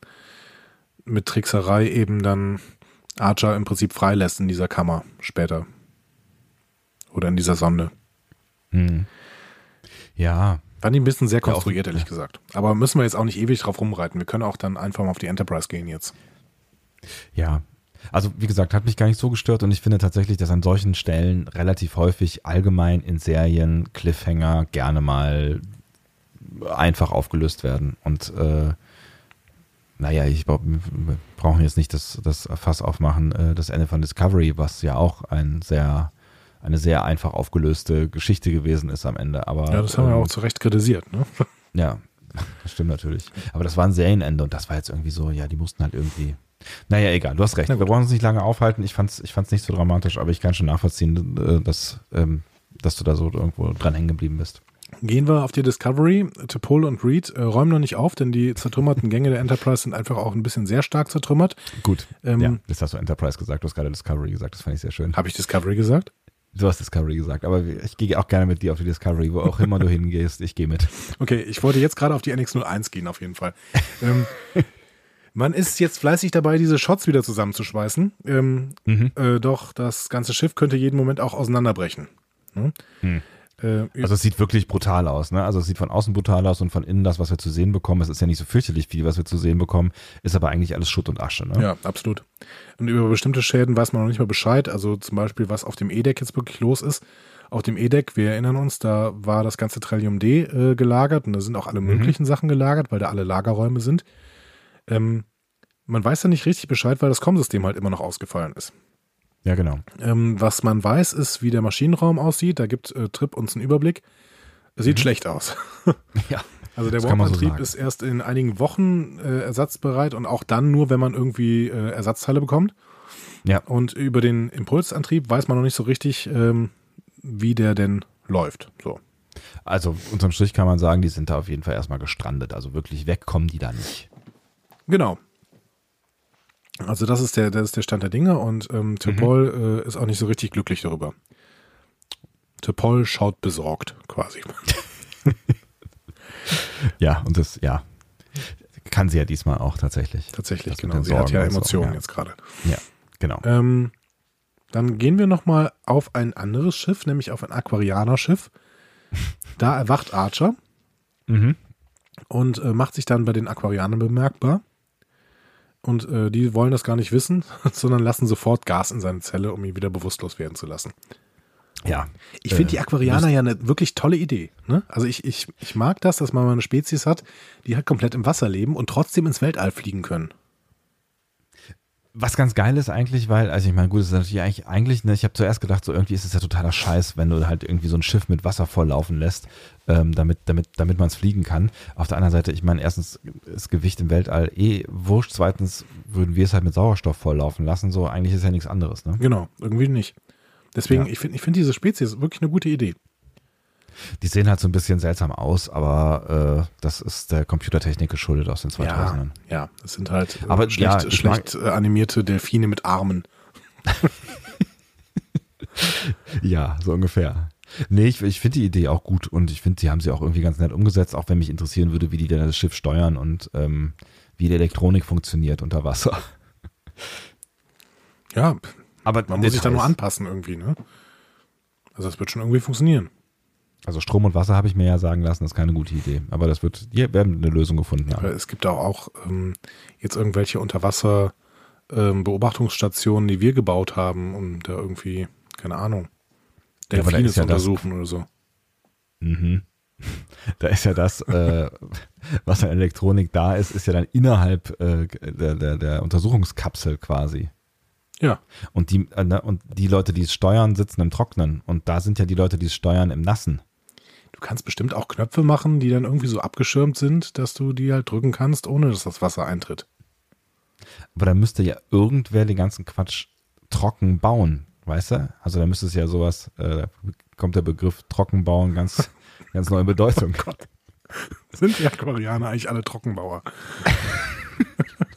mit Trickserei eben dann Archer im Prinzip freilässt in dieser Kammer später. Oder in dieser Sonde. Mhm. Ja. Fand ich ein bisschen sehr konstruiert, ja, ehrlich ja. gesagt. Aber müssen wir jetzt auch nicht ewig drauf rumreiten. Wir können auch dann einfach mal auf die Enterprise gehen jetzt. Ja. Also, wie gesagt, hat mich gar nicht so gestört und ich finde tatsächlich, dass an solchen Stellen relativ häufig allgemein in Serien Cliffhanger gerne mal einfach aufgelöst werden. Und äh, naja, ich brauchen jetzt nicht das, das Fass aufmachen, äh, das Ende von Discovery, was ja auch ein sehr, eine sehr einfach aufgelöste Geschichte gewesen ist am Ende. Aber, ja, das haben ähm, wir auch zu Recht kritisiert, ne? [laughs] Ja, das stimmt natürlich. Aber das war ein Serienende und das war jetzt irgendwie so, ja, die mussten halt irgendwie. Naja, egal, du hast recht. Wir brauchen uns nicht lange aufhalten. Ich fand's, ich fand's nicht so dramatisch, aber ich kann schon nachvollziehen, äh, dass, ähm, dass du da so irgendwo dran hängen geblieben bist. Gehen wir auf die Discovery. Topol und Reed äh, räumen noch nicht auf, denn die zertrümmerten Gänge der Enterprise sind einfach auch ein bisschen sehr stark zertrümmert. Gut. Ähm, ja, das hast du Enterprise gesagt. Du hast gerade Discovery gesagt. Das fand ich sehr schön. Habe ich Discovery gesagt? Du hast Discovery gesagt, aber ich gehe auch gerne mit dir auf die Discovery, wo auch immer du [laughs] hingehst. Ich gehe mit. Okay, ich wollte jetzt gerade auf die NX01 gehen, auf jeden Fall. ähm, [laughs] man ist jetzt fleißig dabei, diese Shots wieder zusammenzuschweißen. Ähm, mhm. äh, doch das ganze Schiff könnte jeden Moment auch auseinanderbrechen. Hm? Hm. Äh, also es sieht wirklich brutal aus, ne? Also es sieht von außen brutal aus und von innen das, was wir zu sehen bekommen, es ist ja nicht so fürchterlich viel, was wir zu sehen bekommen, ist aber eigentlich alles Schutt und Asche, ne? Ja, absolut. Und über bestimmte Schäden weiß man noch nicht mal Bescheid. Also zum Beispiel, was auf dem E-Deck jetzt wirklich los ist. Auf dem E-Deck, wir erinnern uns, da war das ganze Trillium D äh, gelagert und da sind auch alle mhm. möglichen Sachen gelagert, weil da alle Lagerräume sind. Ähm, man weiß ja nicht richtig Bescheid, weil das Com-System halt immer noch ausgefallen ist. Ja, genau. Ähm, was man weiß, ist, wie der Maschinenraum aussieht. Da gibt äh, Trip uns einen Überblick. Sieht mhm. schlecht aus. [laughs] ja. Also der Warp-Antrieb so ist erst in einigen Wochen äh, ersatzbereit und auch dann nur, wenn man irgendwie äh, Ersatzteile bekommt. Ja. Und über den Impulsantrieb weiß man noch nicht so richtig, ähm, wie der denn läuft. So. Also unterm Strich kann man sagen, die sind da auf jeden Fall erstmal gestrandet. Also wirklich wegkommen die da nicht. Genau. Also das ist der, das ist der Stand der Dinge und ähm, Topol mhm. äh, ist auch nicht so richtig glücklich darüber. Topol schaut besorgt quasi. [laughs] ja, und das, ja, kann sie ja diesmal auch tatsächlich. Tatsächlich, genau. Sie hat ja Emotionen so, ja. jetzt gerade. Ja, genau. Ähm, dann gehen wir nochmal auf ein anderes Schiff, nämlich auf ein Aquarianer-Schiff. Da erwacht Archer mhm. und äh, macht sich dann bei den Aquarianern bemerkbar. Und äh, die wollen das gar nicht wissen, [laughs] sondern lassen sofort Gas in seine Zelle, um ihn wieder bewusstlos werden zu lassen. Ja. Ich finde äh, die Aquarianer ja eine wirklich tolle Idee. Ne? Also ich, ich, ich mag das, dass man mal eine Spezies hat, die halt komplett im Wasser leben und trotzdem ins Weltall fliegen können was ganz geil ist eigentlich, weil, also ich meine, gut, es ist natürlich eigentlich, eigentlich ne, ich habe zuerst gedacht, so irgendwie ist es ja totaler Scheiß, wenn du halt irgendwie so ein Schiff mit Wasser volllaufen lässt, ähm, damit, damit, damit man es fliegen kann. Auf der anderen Seite, ich meine, erstens ist Gewicht im Weltall eh wurscht, zweitens würden wir es halt mit Sauerstoff volllaufen lassen, so eigentlich ist ja nichts anderes, ne? Genau, irgendwie nicht. Deswegen, ja. ich finde ich find diese Spezies wirklich eine gute Idee. Die sehen halt so ein bisschen seltsam aus, aber äh, das ist der Computertechnik geschuldet aus den 2000ern. Ja, ja das sind halt äh, aber, schlecht, ja, schlecht mag, animierte Delfine mit Armen. [laughs] ja, so ungefähr. Nee, ich, ich finde die Idee auch gut und ich finde, sie haben sie auch irgendwie ganz nett umgesetzt, auch wenn mich interessieren würde, wie die denn das Schiff steuern und ähm, wie die Elektronik funktioniert unter Wasser. Ja, aber man muss sich da nur anpassen irgendwie, ne? Also das wird schon irgendwie funktionieren. Also Strom und Wasser habe ich mir ja sagen lassen, das ist keine gute Idee. Aber das wird, wir werden eine Lösung gefunden haben. es gibt auch, auch ähm, jetzt irgendwelche Unterwasser-Beobachtungsstationen, ähm, die wir gebaut haben, um da irgendwie, keine Ahnung, Delfine ja, zu ja untersuchen oder so. Mhm. [laughs] Da ist ja das, äh, was an Elektronik da ist, ist ja dann innerhalb äh, der, der, der Untersuchungskapsel quasi. Ja. Und die, äh, ne, und die Leute, die es steuern, sitzen im Trocknen. Und da sind ja die Leute, die es steuern, im Nassen. Du kannst bestimmt auch Knöpfe machen, die dann irgendwie so abgeschirmt sind, dass du die halt drücken kannst, ohne dass das Wasser eintritt. Aber da müsste ja irgendwer den ganzen Quatsch trocken bauen, weißt du? Also da müsste es ja sowas, äh, da kommt der Begriff trocken bauen ganz, [laughs] ganz neue Bedeutung. Oh Gott. Sind die Aquarianer eigentlich alle Trockenbauer? [laughs]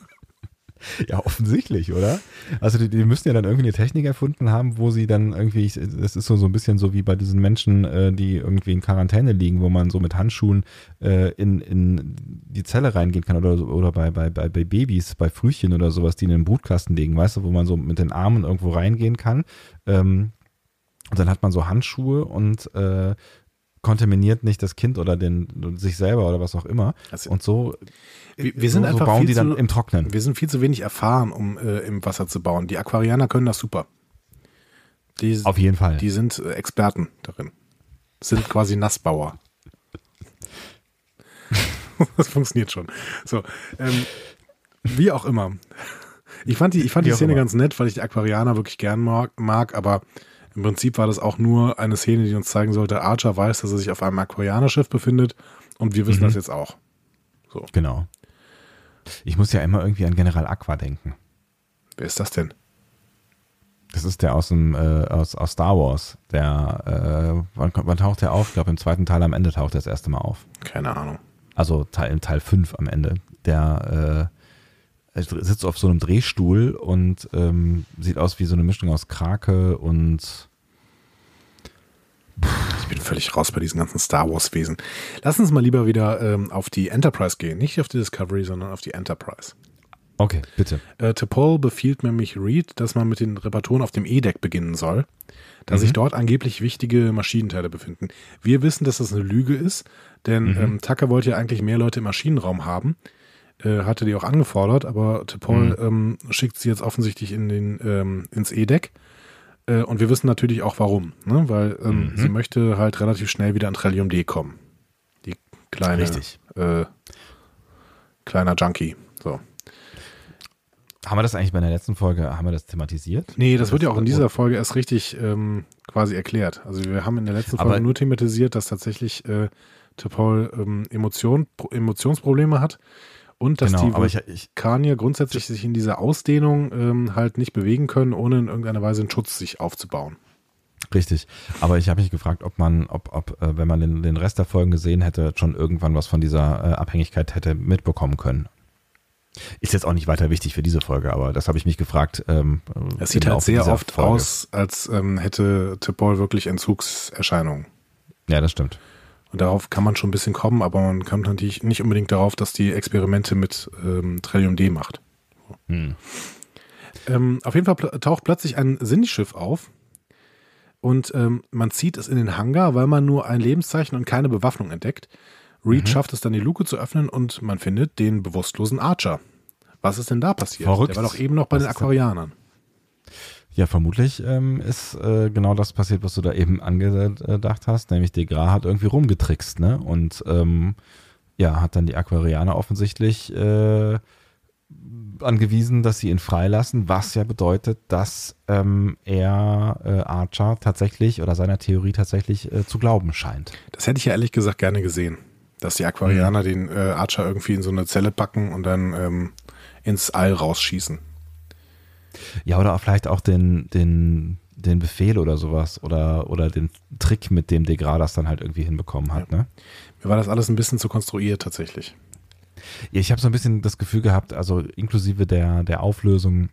[laughs] Ja, offensichtlich, oder? Also die, die müssen ja dann irgendwie eine Technik erfunden haben, wo sie dann irgendwie, das ist so, so ein bisschen so wie bei diesen Menschen, äh, die irgendwie in Quarantäne liegen, wo man so mit Handschuhen äh, in, in die Zelle reingehen kann oder, oder bei, bei, bei, bei Babys, bei Frühchen oder sowas, die in den Brutkasten liegen, weißt du, wo man so mit den Armen irgendwo reingehen kann. Ähm, und dann hat man so Handschuhe und äh, kontaminiert nicht das Kind oder den sich selber oder was auch immer. Also, Und so, wir, wir sind so, einfach so bauen viel die dann zu, im Trocknen. wir sind viel zu wenig erfahren, um äh, im Wasser zu bauen. Die Aquarianer können das super. Die, Auf jeden Fall. die sind äh, Experten darin. Sind quasi Nassbauer. [laughs] das funktioniert schon. So, ähm, wie auch immer. Ich fand die, ich fand Wie die Szene immer. ganz nett, weil ich die Aquarianer wirklich gern mag, mag, aber im Prinzip war das auch nur eine Szene, die uns zeigen sollte, Archer weiß, dass er sich auf einem Aquarianerschiff befindet und wir wissen Mhm. das jetzt auch. Genau. Ich muss ja immer irgendwie an General Aqua denken. Wer ist das denn? Das ist der aus dem äh, aus, aus Star Wars. Der äh, wann, wann taucht der auf? Ich glaube im zweiten Teil am Ende taucht er das erste Mal auf. Keine Ahnung. Also Teil, Teil 5 am Ende. Der äh, er sitzt auf so einem Drehstuhl und ähm, sieht aus wie so eine Mischung aus Krake und Ich bin völlig raus bei diesen ganzen Star Wars-Wesen. Lass uns mal lieber wieder ähm, auf die Enterprise gehen. Nicht auf die Discovery, sondern auf die Enterprise. Okay, bitte. Äh, T'Pol befiehlt nämlich Reed, dass man mit den Reparaturen auf dem E-Deck beginnen soll, da Mhm. sich dort angeblich wichtige Maschinenteile befinden. Wir wissen, dass das eine Lüge ist, denn Mhm. ähm, Tucker wollte ja eigentlich mehr Leute im Maschinenraum haben, äh, hatte die auch angefordert, aber T'Pol Mhm. ähm, schickt sie jetzt offensichtlich in den, ähm, ins E-Deck. Äh, und wir wissen natürlich auch warum, ne? weil ähm, Mhm. sie möchte halt relativ schnell wieder an Trillium D kommen. Die kleine, Richtig. Äh, kleiner Junkie. So. Haben wir das eigentlich bei der letzten Folge, haben wir das thematisiert? Nee, das wird ja auch in Das- dieser Folge erst richtig ähm, quasi erklärt. Also wir haben in der letzten Aber- Folge nur thematisiert, dass tatsächlich äh, T'Pol ähm, Emotion, Pro- Emotionsprobleme hat und dass Genau, die aber ich, ich, Vulkanier grundsätzlich sich in dieser Ausdehnung ähm, halt nicht bewegen können, ohne in irgendeiner Weise einen Schutz sich aufzubauen. Richtig. Aber ich habe mich gefragt, ob man, ob, ob äh, wenn man den, den Rest der Folgen gesehen hätte, schon irgendwann was von dieser äh, Abhängigkeit hätte mitbekommen können. Ist jetzt auch nicht weiter wichtig für diese Folge, aber das habe ich mich gefragt. Ähm, Es sieht halt sehr oft Folge. aus, als ähm, hätte T'Pol wirklich Entzugserscheinungen. Ja, das stimmt. Und darauf kann man schon ein bisschen kommen, aber man kommt natürlich nicht unbedingt darauf, dass die Experimente mit ähm, Trillium D macht. Hm. Ähm, auf jeden Fall taucht plötzlich ein Sinnschiff auf und ähm, man zieht es in den Hangar, weil man nur ein Lebenszeichen und keine Bewaffnung entdeckt. Reed Mhm. schafft es dann, die Luke zu öffnen und man findet den bewusstlosen Archer. Was ist denn da passiert? Verrückt. Der war doch eben noch bei Was den Aquarianern. Ja, vermutlich ähm, ist äh, genau das passiert, was du da eben angedacht hast, nämlich Degra hat irgendwie rumgetrickst, ne? Und ähm, ja, hat dann die Aquarianer offensichtlich äh, angewiesen, dass sie ihn freilassen, was ja bedeutet, dass ähm, er äh, Archer tatsächlich oder seiner Theorie tatsächlich äh, zu glauben scheint. Das hätte ich ja ehrlich gesagt gerne gesehen. Dass die Aquarianer Mhm. den äh, Archer irgendwie in so eine Zelle packen und dann ähm, ins All rausschießen. Ja, oder vielleicht auch den, den, den Befehl oder sowas oder, oder den Trick, mit dem Degra das dann halt irgendwie hinbekommen hat, ne? Mir war das alles ein bisschen zu konstruiert tatsächlich. Ja, ich habe so ein bisschen das Gefühl gehabt, also inklusive der, der Auflösung,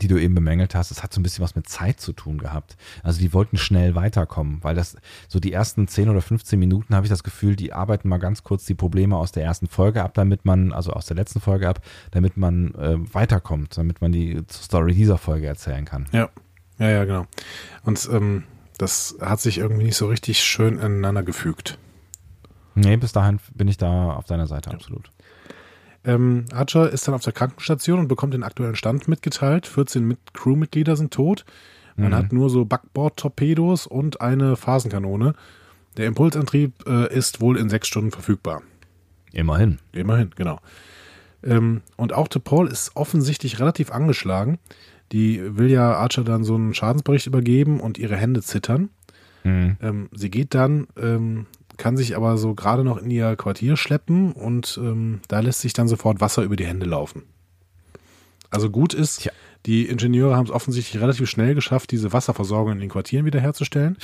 die du eben bemängelt hast, es hat so ein bisschen was mit Zeit zu tun gehabt. Also die wollten schnell weiterkommen, weil das so die ersten 10 oder 15 Minuten habe ich das Gefühl, die arbeiten mal ganz kurz die Probleme aus der ersten Folge ab, damit man, also aus der letzten Folge ab, damit man äh, weiterkommt, damit man die Story dieser Folge erzählen kann. Ja, ja, ja, genau. Und ähm, das hat sich irgendwie nicht so richtig schön ineinander gefügt. Nee, bis dahin bin ich da auf deiner Seite, absolut. Ähm, Archer ist dann auf der Krankenstation und bekommt den aktuellen Stand mitgeteilt. 14 mit Crewmitglieder sind tot. Man Mhm. hat nur so Backbord-Torpedos und eine Phasenkanone. Der Impulsantrieb äh, ist wohl in sechs Stunden verfügbar. Immerhin. Immerhin, genau. Ähm, und auch Paul ist offensichtlich relativ angeschlagen. Die will ja Archer dann so einen Schadensbericht übergeben und ihre Hände zittern. Mhm. Ähm, sie geht dann, ähm, kann sich aber so gerade noch in ihr Quartier schleppen und ähm, da lässt sich dann sofort Wasser über die Hände laufen. Also gut ist, Tja. die Ingenieure haben es offensichtlich relativ schnell geschafft, diese Wasserversorgung in den Quartieren wiederherzustellen.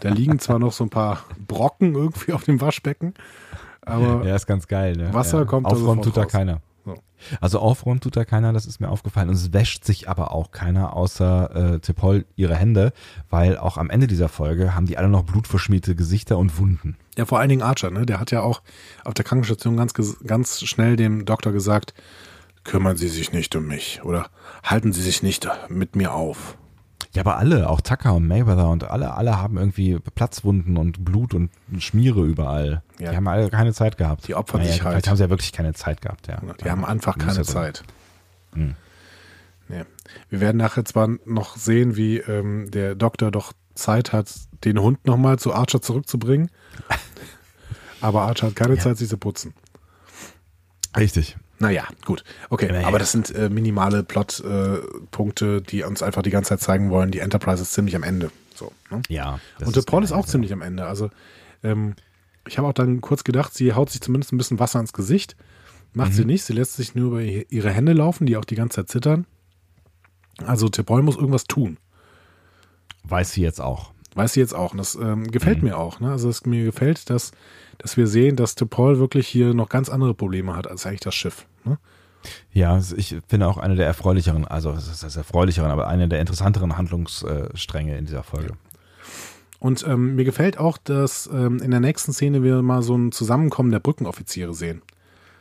da [laughs] liegen zwar noch so ein paar Brocken irgendwie auf dem Waschbecken, aber Ja, ist ganz geil. Ne? Wasser ja. kommt Aufräumen tut da keiner. So. Also aufräumen tut da keiner, das ist mir aufgefallen. Und es wäscht sich aber auch keiner außer äh, Tipol ihre Hände, weil auch am Ende dieser Folge haben die alle noch blutverschmierte Gesichter und Wunden. Ja, vor allen Dingen Archer, ne? Der hat ja auch auf der Krankenstation ganz, ganz schnell dem Doktor gesagt, kümmern Sie sich nicht um mich oder halten Sie sich nicht mit mir auf. Ja, aber alle, auch Tucker und Mayweather und alle, alle haben irgendwie Platzwunden und Blut und Schmiere überall. Ja. Die haben alle keine Zeit gehabt. Die opfern sich halt. Vielleicht haben sie ja wirklich keine Zeit gehabt, ja. Die haben einfach keine ja so. Zeit. Hm. Nee. Wir werden nachher zwar noch sehen, wie ähm, der Doktor doch Zeit hat, den Hund nochmal zu Archer zurückzubringen. [laughs] Aber Archer hat keine Ja. Zeit, sich zu putzen. Richtig. Naja, gut. Okay, Naja. aber das sind äh, minimale Plot-Punkte, die uns einfach die ganze Zeit zeigen wollen, die Enterprise ist ziemlich am Ende. So, ne? Ja. Und der Paul ist auch ja. ziemlich am Ende. Also, ähm, ich habe auch dann kurz gedacht, sie haut sich zumindest ein bisschen Wasser ins Gesicht. Macht Mhm. sie nicht. Sie lässt sich nur über ihre Hände laufen, die auch die ganze Zeit zittern. Also, Paul muss irgendwas tun. Weiß sie jetzt auch. Weiß sie jetzt auch. Und das ähm, gefällt Mhm. mir auch. Ne? Also, es mir gefällt, dass, dass wir sehen, dass Paul wirklich hier noch ganz andere Probleme hat als eigentlich das Schiff. Ne? Ja, ich finde auch eine der erfreulicheren, also es ist das erfreulicheren, aber eine der interessanteren Handlungsstränge in dieser Folge. Und ähm, mir gefällt auch, dass ähm, in der nächsten Szene wir mal so ein Zusammenkommen der Brückenoffiziere sehen.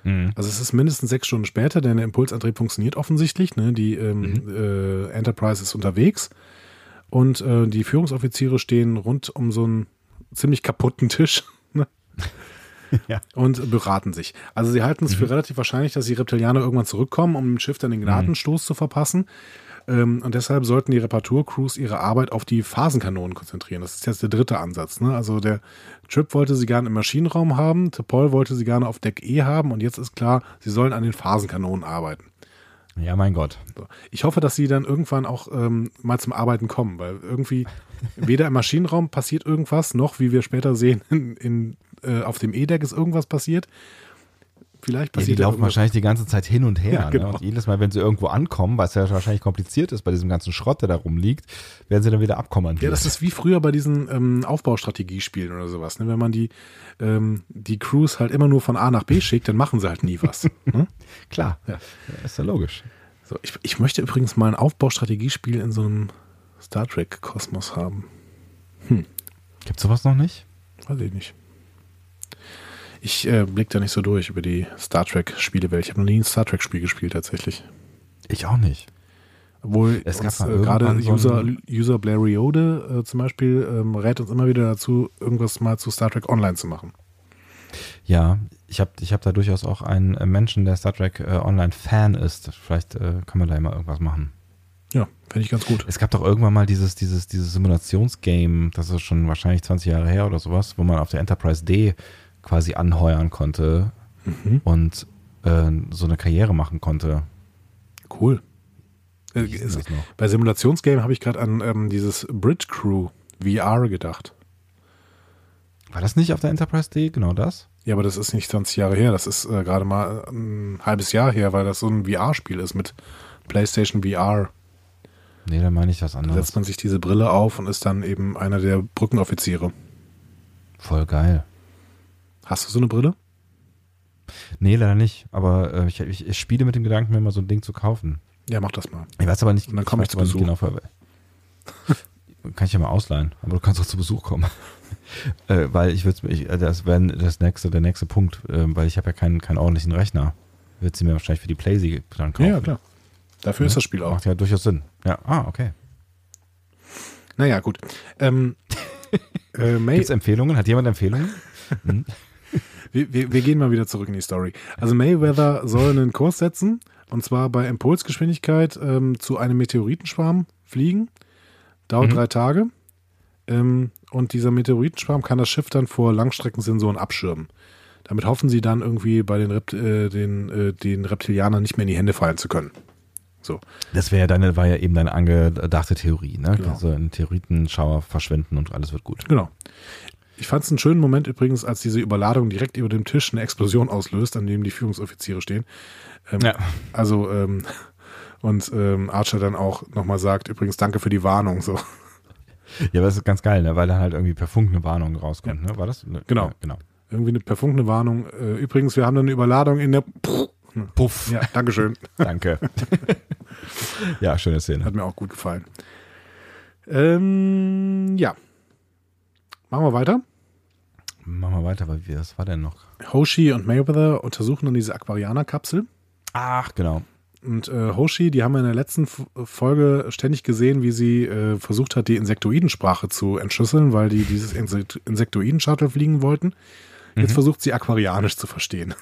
Mhm. Also es ist mindestens sechs Stunden später, denn der Impulsantrieb funktioniert offensichtlich. Ne? Die ähm, äh, Enterprise ist unterwegs und äh, die Führungsoffiziere stehen rund um so einen ziemlich kaputten Tisch? [laughs] Ja. und beraten sich. Also sie halten es für relativ wahrscheinlich, dass die Reptilianer irgendwann zurückkommen, um dem Schiff dann den Gnadenstoß zu verpassen. Ähm, und deshalb sollten die Reparaturcrews ihre Arbeit auf die Phasenkanonen konzentrieren. Das ist jetzt der dritte Ansatz. Ne? Also der Trip wollte sie gerne im Maschinenraum haben, Paul wollte sie gerne auf Deck E haben und jetzt ist klar, sie sollen an den Phasenkanonen arbeiten. Ja, mein Gott. Ich hoffe, dass sie dann irgendwann auch ähm, mal zum Arbeiten kommen, weil irgendwie [laughs] weder im Maschinenraum passiert irgendwas, noch, wie wir später sehen, in, in, äh, auf dem E-Deck ist irgendwas passiert. Vielleicht Ja, die passiert laufen wahrscheinlich die ganze Zeit hin und her. [laughs] Ja, genau. ne? Und jedes Mal, wenn sie irgendwo ankommen, was ja wahrscheinlich kompliziert ist bei diesem ganzen Schrott, der da rumliegt, werden sie dann wieder abkommandiert. Ja, das ist wie früher bei diesen ähm, Aufbaustrategiespielen oder sowas. Ne? Wenn man die, ähm, die Crews halt immer nur von A nach B schickt, dann machen sie halt nie was. [laughs] ne? klar. Ja. Ist ja logisch. so, ich, ich möchte übrigens mal ein Aufbaustrategiespiel in so einem Star Trek-Kosmos haben. Gibt's sowas noch nicht? Weiß ich nicht. Ich äh, blick da nicht so durch über die Star Trek-Spielewelt. Ich habe noch nie ein Star Trek-Spiel gespielt tatsächlich. Ich auch nicht. Obwohl Es uns, äh, gerade User, User Blariode äh, zum Beispiel ähm, rät uns immer wieder dazu, irgendwas mal zu Star Trek Online zu machen. Ja, ich habe ich hab da durchaus auch einen äh, Menschen, der Star Trek äh, Online-Fan ist. Vielleicht äh, kann man da immer irgendwas machen. Ja, finde ich ganz gut. Es gab doch irgendwann mal dieses, dieses, dieses Simulationsgame, das ist schon wahrscheinlich 20 Jahre her oder sowas, wo man auf der Enterprise D quasi anheuern konnte Mhm. und äh, so eine Karriere machen konnte. Cool. Äh, ist- bei Simulationsgame habe ich gerade an ähm, dieses Bridge Crew VR gedacht. War das nicht auf der Enterprise D genau das? Ja, aber das ist nicht 20 Jahre her. Das ist äh, gerade mal ein halbes Jahr her, weil das so ein VR-Spiel ist mit PlayStation VR. Nee, dann meine ich was Da anderes. setzt man sich diese Brille auf und ist dann eben einer der Brückenoffiziere. Voll geil. Hast du so eine Brille? Nee, leider nicht. Aber äh, ich, ich, ich spiele mit dem Gedanken, mir mal so ein Ding zu kaufen. Ja, mach das mal. Ich weiß aber nicht, Und dann komm ich weiß zu Besuch. Genau, [laughs] kann ich ja mal ausleihen, aber du kannst auch zu Besuch kommen. [laughs] äh, weil ich würde ich, äh, das wäre das nächste, der nächste Punkt, äh, weil ich habe ja keinen, keinen ordentlichen Rechner. Wird sie mir wahrscheinlich für die Playsee dann kaufen. Ja, ja, klar. Dafür ist das Spiel auch. Macht ja durchaus Sinn. Ja, ah, okay. Naja, gut. Ähm, [laughs] äh, Gibt es Empfehlungen? Hat jemand Empfehlungen? Wir, wir, wir gehen mal wieder zurück in die Story. Also Mayweather soll einen Kurs setzen und zwar bei Impulsgeschwindigkeit ähm, zu einem Meteoritenschwarm fliegen. Dauert Mhm. drei Tage. Ähm, und dieser Meteoritenschwarm kann das Schiff dann vor Langstreckensensoren abschirmen. Damit hoffen sie dann irgendwie bei den, Rept äh, den, äh, den Reptilianern nicht mehr in die Hände fallen zu können. So. Das wäre ja deine, war ja eben deine angedachte Theorie, ne? Genau. Also ein Meteoritenschauer verschwinden und alles wird gut. Genau. Ich fand es einen schönen Moment übrigens, als diese Überladung direkt über dem Tisch eine Explosion auslöst, an dem die Führungsoffiziere stehen. Ähm, Ja. Also, ähm, und ähm, Archer dann auch nochmal sagt, übrigens danke für die Warnung. So. Ja, aber das ist ganz geil, ne? weil dann halt irgendwie per Funk eine Warnung rauskommt, ne? War das? Ne? Genau. Ja, genau. Irgendwie eine per Funk eine Warnung. Äh, übrigens, wir haben da eine Überladung in der. Puff. Ja, Dankeschön. [laughs] Danke. [laughs] ja, schöne Szene. Hat mir auch gut gefallen. Ähm, ja. Machen wir weiter. Machen wir weiter, weil was war denn noch? Hoshi und Mayweather untersuchen dann diese Aquarianer-Kapsel. Ach, genau. Und äh, Hoshi, die haben wir in der letzten F Folge ständig gesehen, wie sie äh, versucht hat, die Insektoidensprache zu entschlüsseln, weil die dieses Insekt Insektoiden-Shuttle fliegen wollten. Jetzt Mhm. versucht sie Aquarianisch zu verstehen.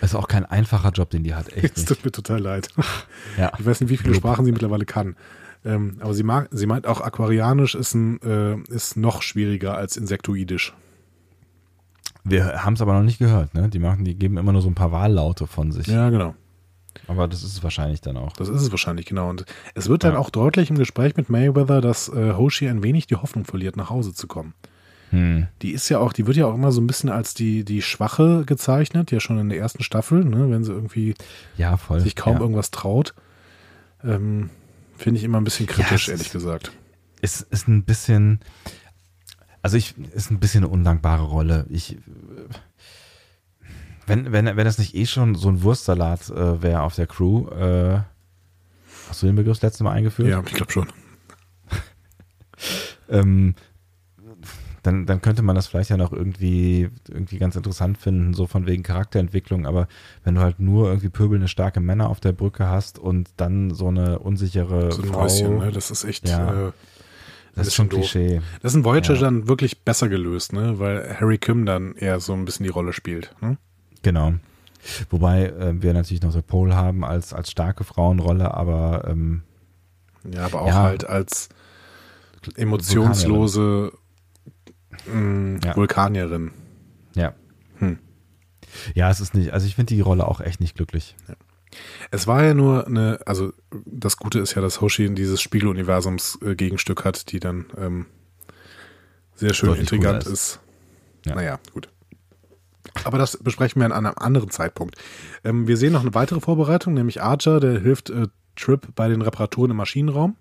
Das ist auch kein einfacher Job, den die hat, echt [laughs] Es tut mir total leid. Ja. Ich weiß nicht, wie viele. Sprachen sie mittlerweile kann. Ähm, aber sie, mag, sie meint auch, Aquarianisch ist, ein, äh, ist noch schwieriger als Insektoidisch. Wir haben es aber noch nicht gehört, ne? Die machen, die geben immer nur so ein paar Wahllaute von sich. Ja, genau. Aber das ist es wahrscheinlich dann auch. Das ist es wahrscheinlich, genau. Und es wird dann Ja. auch deutlich im Gespräch mit Mayweather, dass äh, Hoshi ein wenig die Hoffnung verliert, nach Hause zu kommen. Hm. Die ist ja auch, die wird ja auch immer so ein bisschen als die, die Schwache gezeichnet, ja schon in der ersten Staffel, ne, wenn sie irgendwie Ja, voll. sich kaum ja. irgendwas traut. Ähm, Finde ich immer ein bisschen kritisch, es ehrlich ist- gesagt. ist, ist ein bisschen, also ich, ist ein bisschen eine undankbare Rolle. Ich, wenn, wenn, wenn das nicht eh schon so ein Wurstsalat äh, wäre auf der Crew, äh, hast du den Begriff das letzte Mal eingeführt? Ja, ich glaube schon. [laughs] Ähm, dann, dann könnte man das vielleicht ja noch irgendwie, irgendwie ganz interessant finden, so von wegen Charakterentwicklung, aber wenn du halt nur irgendwie pöbelnde starke Männer auf der Brücke hast und dann so eine unsichere So ein Frau, Mäuschen, ne? Das ist echt. Ja. Äh, das ist schon doof. Klischee. das ist in Voyager Ja. dann wirklich besser gelöst, ne? Weil Harry Kim dann eher so ein bisschen die Rolle spielt. Ne? Genau. Wobei äh, wir natürlich noch so Pole haben als, als starke Frauenrolle, aber ähm, Ja, aber auch Ja. halt als emotionslose mh, Ja. Vulkanierin. ja. Hm. Ja, es ist nicht, also ich finde die Rolle auch echt nicht glücklich. Es war ja nur eine, also das Gute ist ja, dass Hoshi dieses Spiegeluniversums äh, Gegenstück hat, die dann ähm, sehr schön Deutlich intrigant ist. Ja. Naja, gut. Aber das besprechen wir an einem anderen Zeitpunkt. Ähm, wir sehen noch eine weitere Vorbereitung, nämlich Archer, der hilft äh, Trip bei den Reparaturen im Maschinenraum.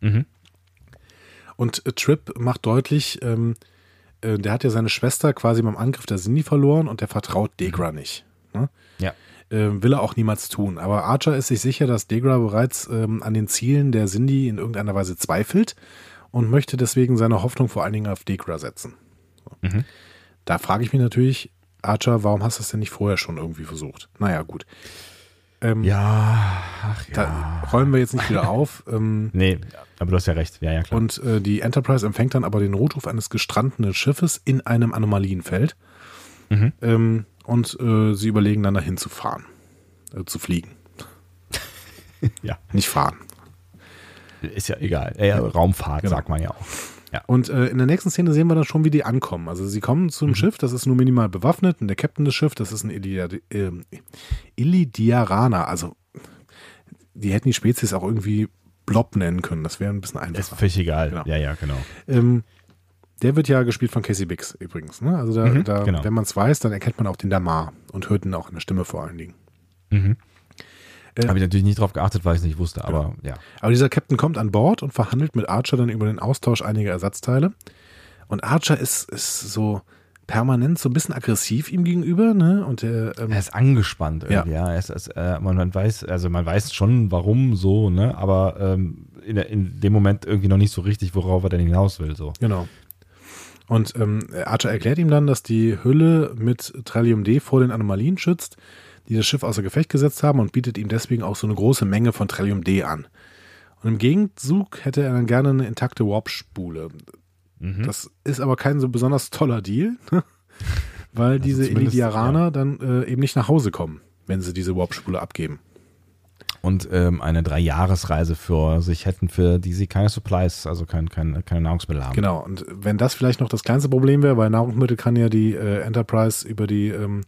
Mhm. Und äh, Trip macht deutlich, ähm, äh, der hat ja seine Schwester quasi beim Angriff der Cindy verloren und der vertraut Degra nicht. Ne? Ja. Ähm, will er auch niemals tun. Aber Archer ist sich sicher, dass Degra bereits ähm, an den Zielen der Cindy in irgendeiner Weise zweifelt und möchte deswegen seine Hoffnung vor allen Dingen auf Degra setzen. So. Mhm. Da frage ich mich natürlich, Archer, warum hast du es denn nicht vorher schon irgendwie versucht? Naja, gut. Ähm, Ja, ach ja. Da rollen wir jetzt nicht wieder [laughs] auf. Ähm, nee, aber du hast ja recht. Ja, ja, klar. und äh, die Enterprise empfängt dann aber den Notruf eines gestrandeten Schiffes in einem Anomalienfeld. Mhm. Ähm, und äh, sie überlegen dann dahin zu fahren. Äh, zu fliegen. [laughs] ja, Nicht fahren. ist ja egal. Äh, Raumfahrt, Genau. sagt man ja auch. Und äh, in der nächsten Szene sehen wir dann schon, wie die ankommen. Also sie kommen zum Mhm. Schiff, das ist nur minimal bewaffnet. Und der Captain des Schiffs, das ist ein Illidia, äh, Illidiaraner. Also die hätten die Spezies auch irgendwie Blob nennen können. Das wäre ein bisschen Ist einfacher. völlig egal. Genau. Ja, ja, genau. Ähm, der wird ja gespielt von Casey Biggs übrigens. Ne? Also da, Mhm, da, genau. wenn man es weiß, dann erkennt man auch den Damar und hört ihn auch in der Stimme vor allen Dingen. Mhm. Äh, Habe ich natürlich nicht drauf geachtet, weil ich es nicht wusste, aber ja. Aber dieser Captain kommt an Bord und verhandelt mit Archer dann über den Austausch einiger Ersatzteile. Und Archer ist, ist so permanent so ein bisschen aggressiv ihm gegenüber, ne? Und der, ähm, Er ist angespannt Ja. irgendwie, ja. Er ist, ist, äh, man, man weiß, also man weiß schon, warum so, ne? Aber ähm, in, in dem Moment irgendwie noch nicht so richtig, worauf er denn hinaus will. So. genau. Und ähm, Archer erklärt ihm dann, dass die Hülle mit Trillium D vor den Anomalien schützt, die das Schiff außer Gefecht gesetzt haben und bietet ihm deswegen auch so eine große Menge von Trillium D an. Und im Gegenzug hätte er dann gerne eine intakte Warp-Spule. Mhm. Das ist aber kein so besonders toller Deal, [laughs] weil diese zumindest, Illidiaraner dann äh, eben nicht nach Hause kommen, wenn sie diese Warp-Spule abgeben. Und ähm, eine Dreijahresreise für sich hätten, für die sie keine Supplies, also kein, kein, keine Nahrungsmittel haben. Genau, und wenn das vielleicht noch das kleinste Problem wäre, weil Nahrungsmittel kann ja die äh, Enterprise über die ähm,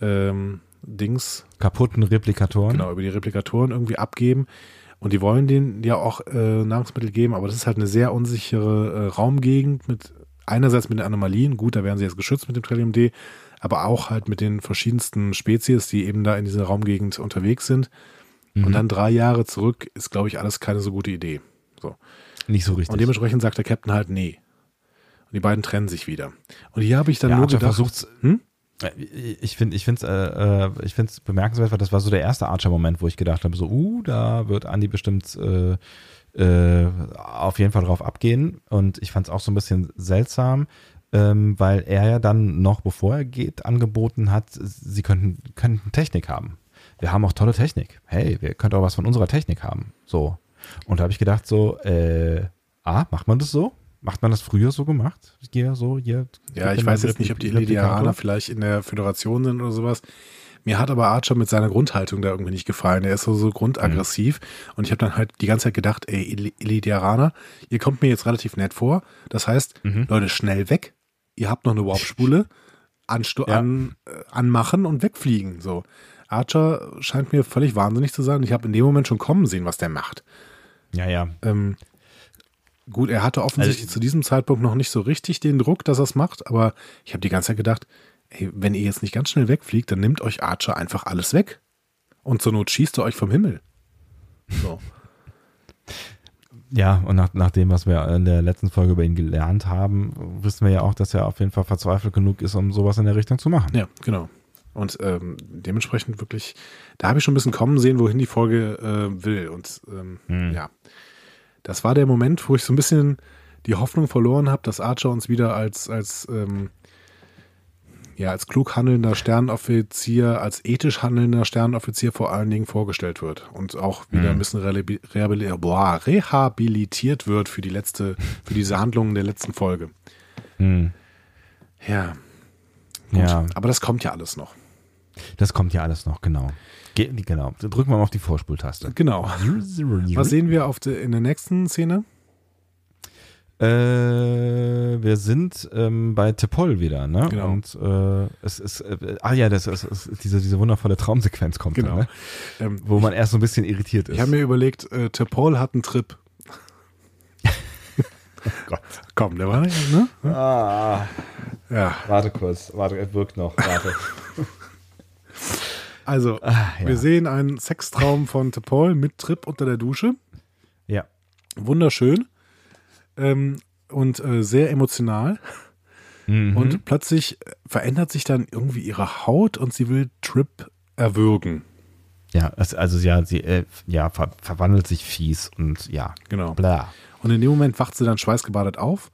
ähm, Dings. Kaputten Replikatoren. Genau, über die Replikatoren irgendwie abgeben. Und die wollen denen ja auch äh, Nahrungsmittel geben, aber das ist halt eine sehr unsichere äh, Raumgegend mit einerseits mit den Anomalien, gut, da werden sie jetzt geschützt mit dem Trillium D, aber auch halt mit den verschiedensten Spezies, die eben da in dieser Raumgegend unterwegs sind. Mhm. Und dann drei Jahre zurück ist, glaube ich, alles keine so gute Idee. So. Nicht so richtig. Und dementsprechend sagt der Captain halt, nee. Und die beiden trennen sich wieder. Und hier habe ich dann ja, nur Archer gedacht, versucht's, hm? Ich finde, ich finde es, äh, ich finde es bemerkenswert, weil das war so der erste Archer-Moment, wo ich gedacht habe, so, uh, da wird Andy bestimmt äh, äh, auf jeden Fall drauf abgehen. Und ich fand es auch so ein bisschen seltsam, ähm, weil er ja dann noch, bevor er geht, angeboten hat, sie könnten, könnten Technik haben. Wir haben auch tolle Technik. Hey, wir könnten auch was von unserer Technik haben. So. Und da habe ich gedacht, so, äh, ah, macht man das so? Macht man das früher so gemacht? Hier, so, hier. Ja, ich weiß jetzt nicht, ob die Illidianer vielleicht in der Föderation sind oder sowas. Mir hat aber Archer mit seiner Grundhaltung da irgendwie nicht gefallen. Er ist so, so grundaggressiv. Mhm. Und ich habe dann halt die ganze Zeit gedacht, ey, Illidianer, ihr kommt mir jetzt relativ nett vor. Das heißt, mhm. Leute, schnell weg. Ihr habt noch eine Warp-Spule. Ja. an, äh, anmachen und wegfliegen. So. Archer scheint mir völlig wahnsinnig zu sein. Ich habe in dem Moment schon kommen sehen, was der macht. Ja, ja. Ähm, Gut, er hatte offensichtlich also, zu diesem Zeitpunkt noch nicht so richtig den Druck, dass er es macht, aber ich habe die ganze Zeit gedacht, ey, wenn ihr jetzt nicht ganz schnell wegfliegt, dann nimmt euch Archer einfach alles weg. Und zur Not schießt er euch vom Himmel. So. Ja, und nach, nach dem, was wir in der letzten Folge über ihn gelernt haben, wissen wir ja auch, dass er auf jeden Fall verzweifelt genug ist, um sowas in der Richtung zu machen. Ja, genau. Und ähm, dementsprechend wirklich, da habe ich schon ein bisschen kommen sehen, wohin die Folge äh, will. Und ähm, hm. ja, das war der Moment, wo ich so ein bisschen die Hoffnung verloren habe, dass Archer uns wieder als, als, ähm, ja, als klug handelnder Sternoffizier, als ethisch handelnder Sternoffizier vor allen Dingen vorgestellt wird und auch wieder mhm. ein bisschen rehabilitiert wird für die letzte, für diese Handlungen der letzten Folge. Mhm. Ja. Gut. ja. Aber das kommt ja alles noch. Das kommt ja alles noch, genau. Ge genau. Drücken wir mal auf die Vorspultaste. Genau. Was sehen wir auf de, in der nächsten Szene? Äh, wir sind ähm, bei Tepol wieder, ne? Genau. Und äh, es ist, äh, ah ja, das ist, ist, diese, diese wundervolle Traumsequenz kommt genau. dann, ne? ähm, wo man erst so ein bisschen irritiert ist. Ich habe mir überlegt, äh, Tepol hat einen Trip. [laughs] oh Gott. Komm, der war nicht, ne? Ah. Ja. Warte kurz, warte, er wirkt noch, warte. [laughs] Also, ah, ja. wir sehen einen Sextraum von Tepol mit Trip unter der Dusche. Ja. Wunderschön. Ähm, und äh, sehr emotional. Mhm. Und plötzlich verändert sich dann irgendwie ihre Haut und sie will Trip erwürgen. Ja, also ja, sie äh, ja, ver verwandelt sich fies und ja. Genau. Bla. Und in dem Moment wacht sie dann schweißgebadet auf,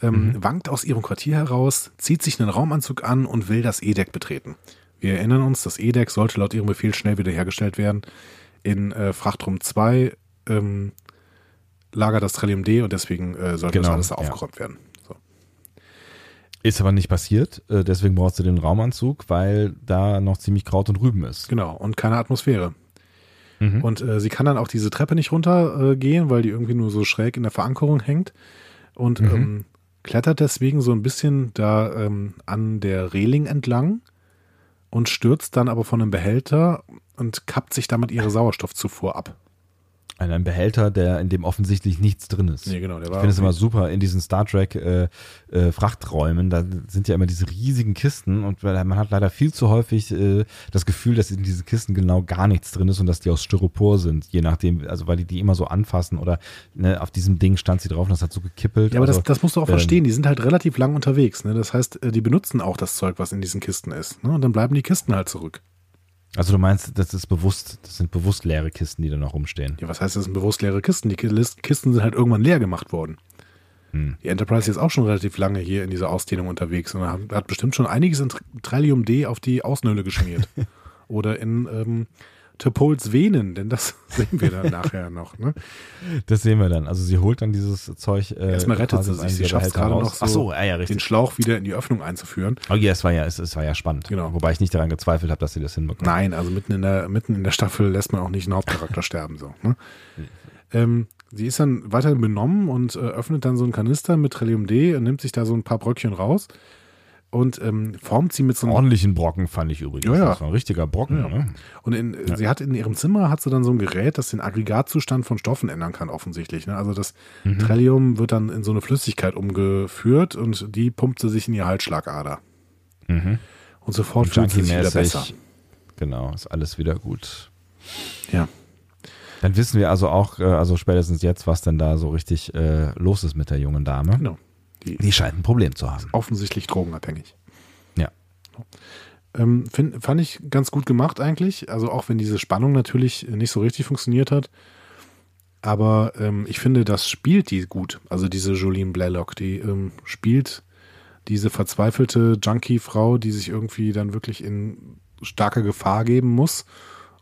ähm, mhm. wankt aus ihrem Quartier heraus, zieht sich einen Raumanzug an und will das E-Deck betreten. Wir erinnern uns, das E-Deck sollte laut ihrem Befehl schnell wiederhergestellt werden. In äh, Frachtraum 2 ähm, lagert das Trillium D und deswegen äh, sollte genau, das alles da aufgeräumt ja. werden. So. Ist aber nicht passiert, äh, deswegen brauchst du den Raumanzug, weil da noch ziemlich Kraut und Rüben ist. Genau, und keine Atmosphäre. Mhm. Und äh, sie kann dann auch diese Treppe nicht runtergehen, äh, weil die irgendwie nur so schräg in der Verankerung hängt. Und mhm. ähm, klettert deswegen so ein bisschen da ähm, an der Reling entlang und stürzt dann aber von einem Behälter und kappt sich damit ihre Sauerstoffzufuhr ab. Ein Behälter, der in dem offensichtlich nichts drin ist. Nee, genau, ich finde es immer super in diesen Star Trek äh, äh, Frachträumen. Da sind ja immer diese riesigen Kisten und man hat leider viel zu häufig äh, das Gefühl, dass in diesen Kisten genau gar nichts drin ist und dass die aus Styropor sind, je nachdem, also weil die die immer so anfassen oder ne, auf diesem Ding stand sie drauf und das hat so gekippelt. Ja, aber also, das, das musst du auch ähm, verstehen. Die sind halt relativ lang unterwegs. Ne? Das heißt, äh, die benutzen auch das Zeug, was in diesen Kisten ist. Ne? Und dann bleiben die Kisten halt zurück. Also du meinst, das ist bewusst, das sind bewusst leere Kisten, die da noch rumstehen. Ja, was heißt, das sind bewusst leere Kisten? Die Kisten sind halt irgendwann leer gemacht worden. Hm. Die Enterprise ist auch schon relativ lange hier in dieser Ausdehnung unterwegs und hat bestimmt schon einiges in Trillium D auf die Außenhülle geschmiert. [laughs] Oder in ähm, Tepols Venen, denn das [laughs] sehen wir dann nachher noch. Ne? Das sehen wir dann. Also sie holt dann dieses Zeug. Äh, Erstmal rettet sie sich. Sie schafft gerade noch so, so ja, den Schlauch wieder in die Öffnung einzuführen. Oh ja, es war ja, es, es war ja spannend. Genau. Wobei ich nicht daran gezweifelt habe, dass sie das hinbekommt. Nein, also mitten in der, mitten in der Staffel lässt man auch nicht einen Hauptcharakter [laughs] sterben. So, ne? ähm, sie ist dann weiterhin benommen und äh, öffnet dann so einen Kanister mit Trillium D und nimmt sich da so ein paar Bröckchen raus und ähm, formt sie mit so einem ordentlichen Brocken fand ich übrigens. Ja, ja. Das war ein richtiger Brocken. Ja. Ne? Und in, ja. sie hat in ihrem Zimmer hat sie dann so ein Gerät, das den Aggregatzustand von Stoffen ändern kann offensichtlich. Ne? Also das mhm. Trillium wird dann in so eine Flüssigkeit umgeführt und die pumpt sie sich in die Halsschlagader. Mhm. Und sofort fühlt sie sich wieder besser. Genau, ist alles wieder gut. Ja. Dann wissen wir also auch, äh, also spätestens jetzt, was denn da so richtig äh, los ist mit der jungen Dame. Genau. Die, die scheint ein Problem zu haben. Offensichtlich drogenabhängig. Ja. Ähm, find, fand ich ganz gut gemacht eigentlich. Also auch wenn diese Spannung natürlich nicht so richtig funktioniert hat. Aber ähm, ich finde, das spielt die gut. Also diese Jolene Blaylock, die ähm, spielt diese verzweifelte Junkie-Frau, die sich irgendwie dann wirklich in starke Gefahr geben muss,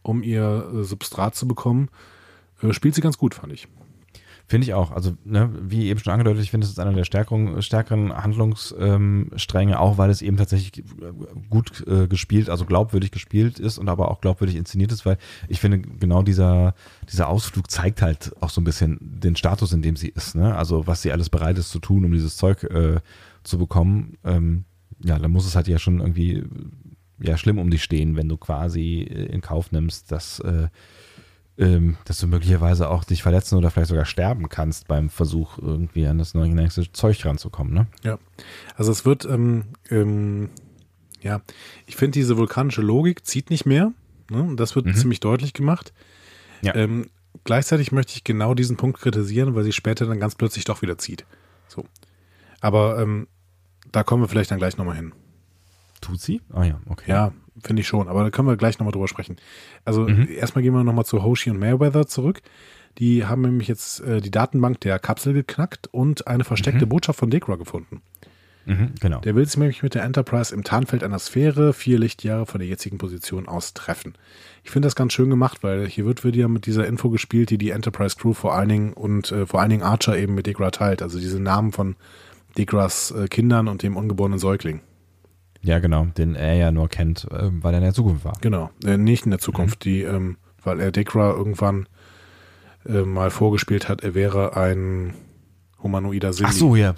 um ihr äh, Substrat zu bekommen. Äh, spielt sie ganz gut, fand ich. Finde ich auch. Also, ne, wie eben schon angedeutet, ich finde, es ist einer der stärkeren, stärkeren Handlungsstränge, ähm, auch weil es eben tatsächlich gut äh, gespielt, also glaubwürdig gespielt ist und aber auch glaubwürdig inszeniert ist, weil ich finde, genau dieser, dieser Ausflug zeigt halt auch so ein bisschen den Status, in dem sie ist. Ne? Also, was sie alles bereit ist zu tun, um dieses Zeug äh, zu bekommen. Ähm, ja, dann muss es halt ja schon irgendwie ja schlimm um dich stehen, wenn du quasi in Kauf nimmst, dass äh, ähm, dass du möglicherweise auch dich verletzen oder vielleicht sogar sterben kannst beim Versuch, irgendwie an das nächste Zeug ranzukommen. Ne? Ja, also es wird, ähm, ähm, ja, ich finde diese vulkanische Logik zieht nicht mehr. Ne? Das wird mhm. ziemlich deutlich gemacht. Ja. Ähm, gleichzeitig möchte ich genau diesen Punkt kritisieren, weil sie später dann ganz plötzlich doch wieder zieht. So. Aber ähm, da kommen wir vielleicht dann gleich nochmal hin. Tut sie? Ah ja, okay. Ja, finde ich schon. Aber da können wir gleich nochmal drüber sprechen. Also mhm. erstmal gehen wir nochmal zu Hoshi und Mayweather zurück. Die haben nämlich jetzt äh, die Datenbank der Kapsel geknackt und eine versteckte mhm. Botschaft von Dekra gefunden. Mhm, genau. Der will sich nämlich mit der Enterprise im Tarnfeld einer Sphäre vier Lichtjahre von der jetzigen Position aus treffen. Ich finde das ganz schön gemacht, weil hier wird wieder mit dieser Info gespielt, die die Enterprise Crew vor allen Dingen und äh, vor allen Dingen Archer eben mit Dekra teilt. Also diese Namen von Dekras äh, Kindern und dem ungeborenen Säugling. Ja, genau, den er ja nur kennt, äh, weil er in der Zukunft war. Genau, äh, nicht in der Zukunft, mhm. die, ähm, weil er Dekra irgendwann äh, mal vorgespielt hat, er wäre ein humanoider Sinn. Ach so, ja.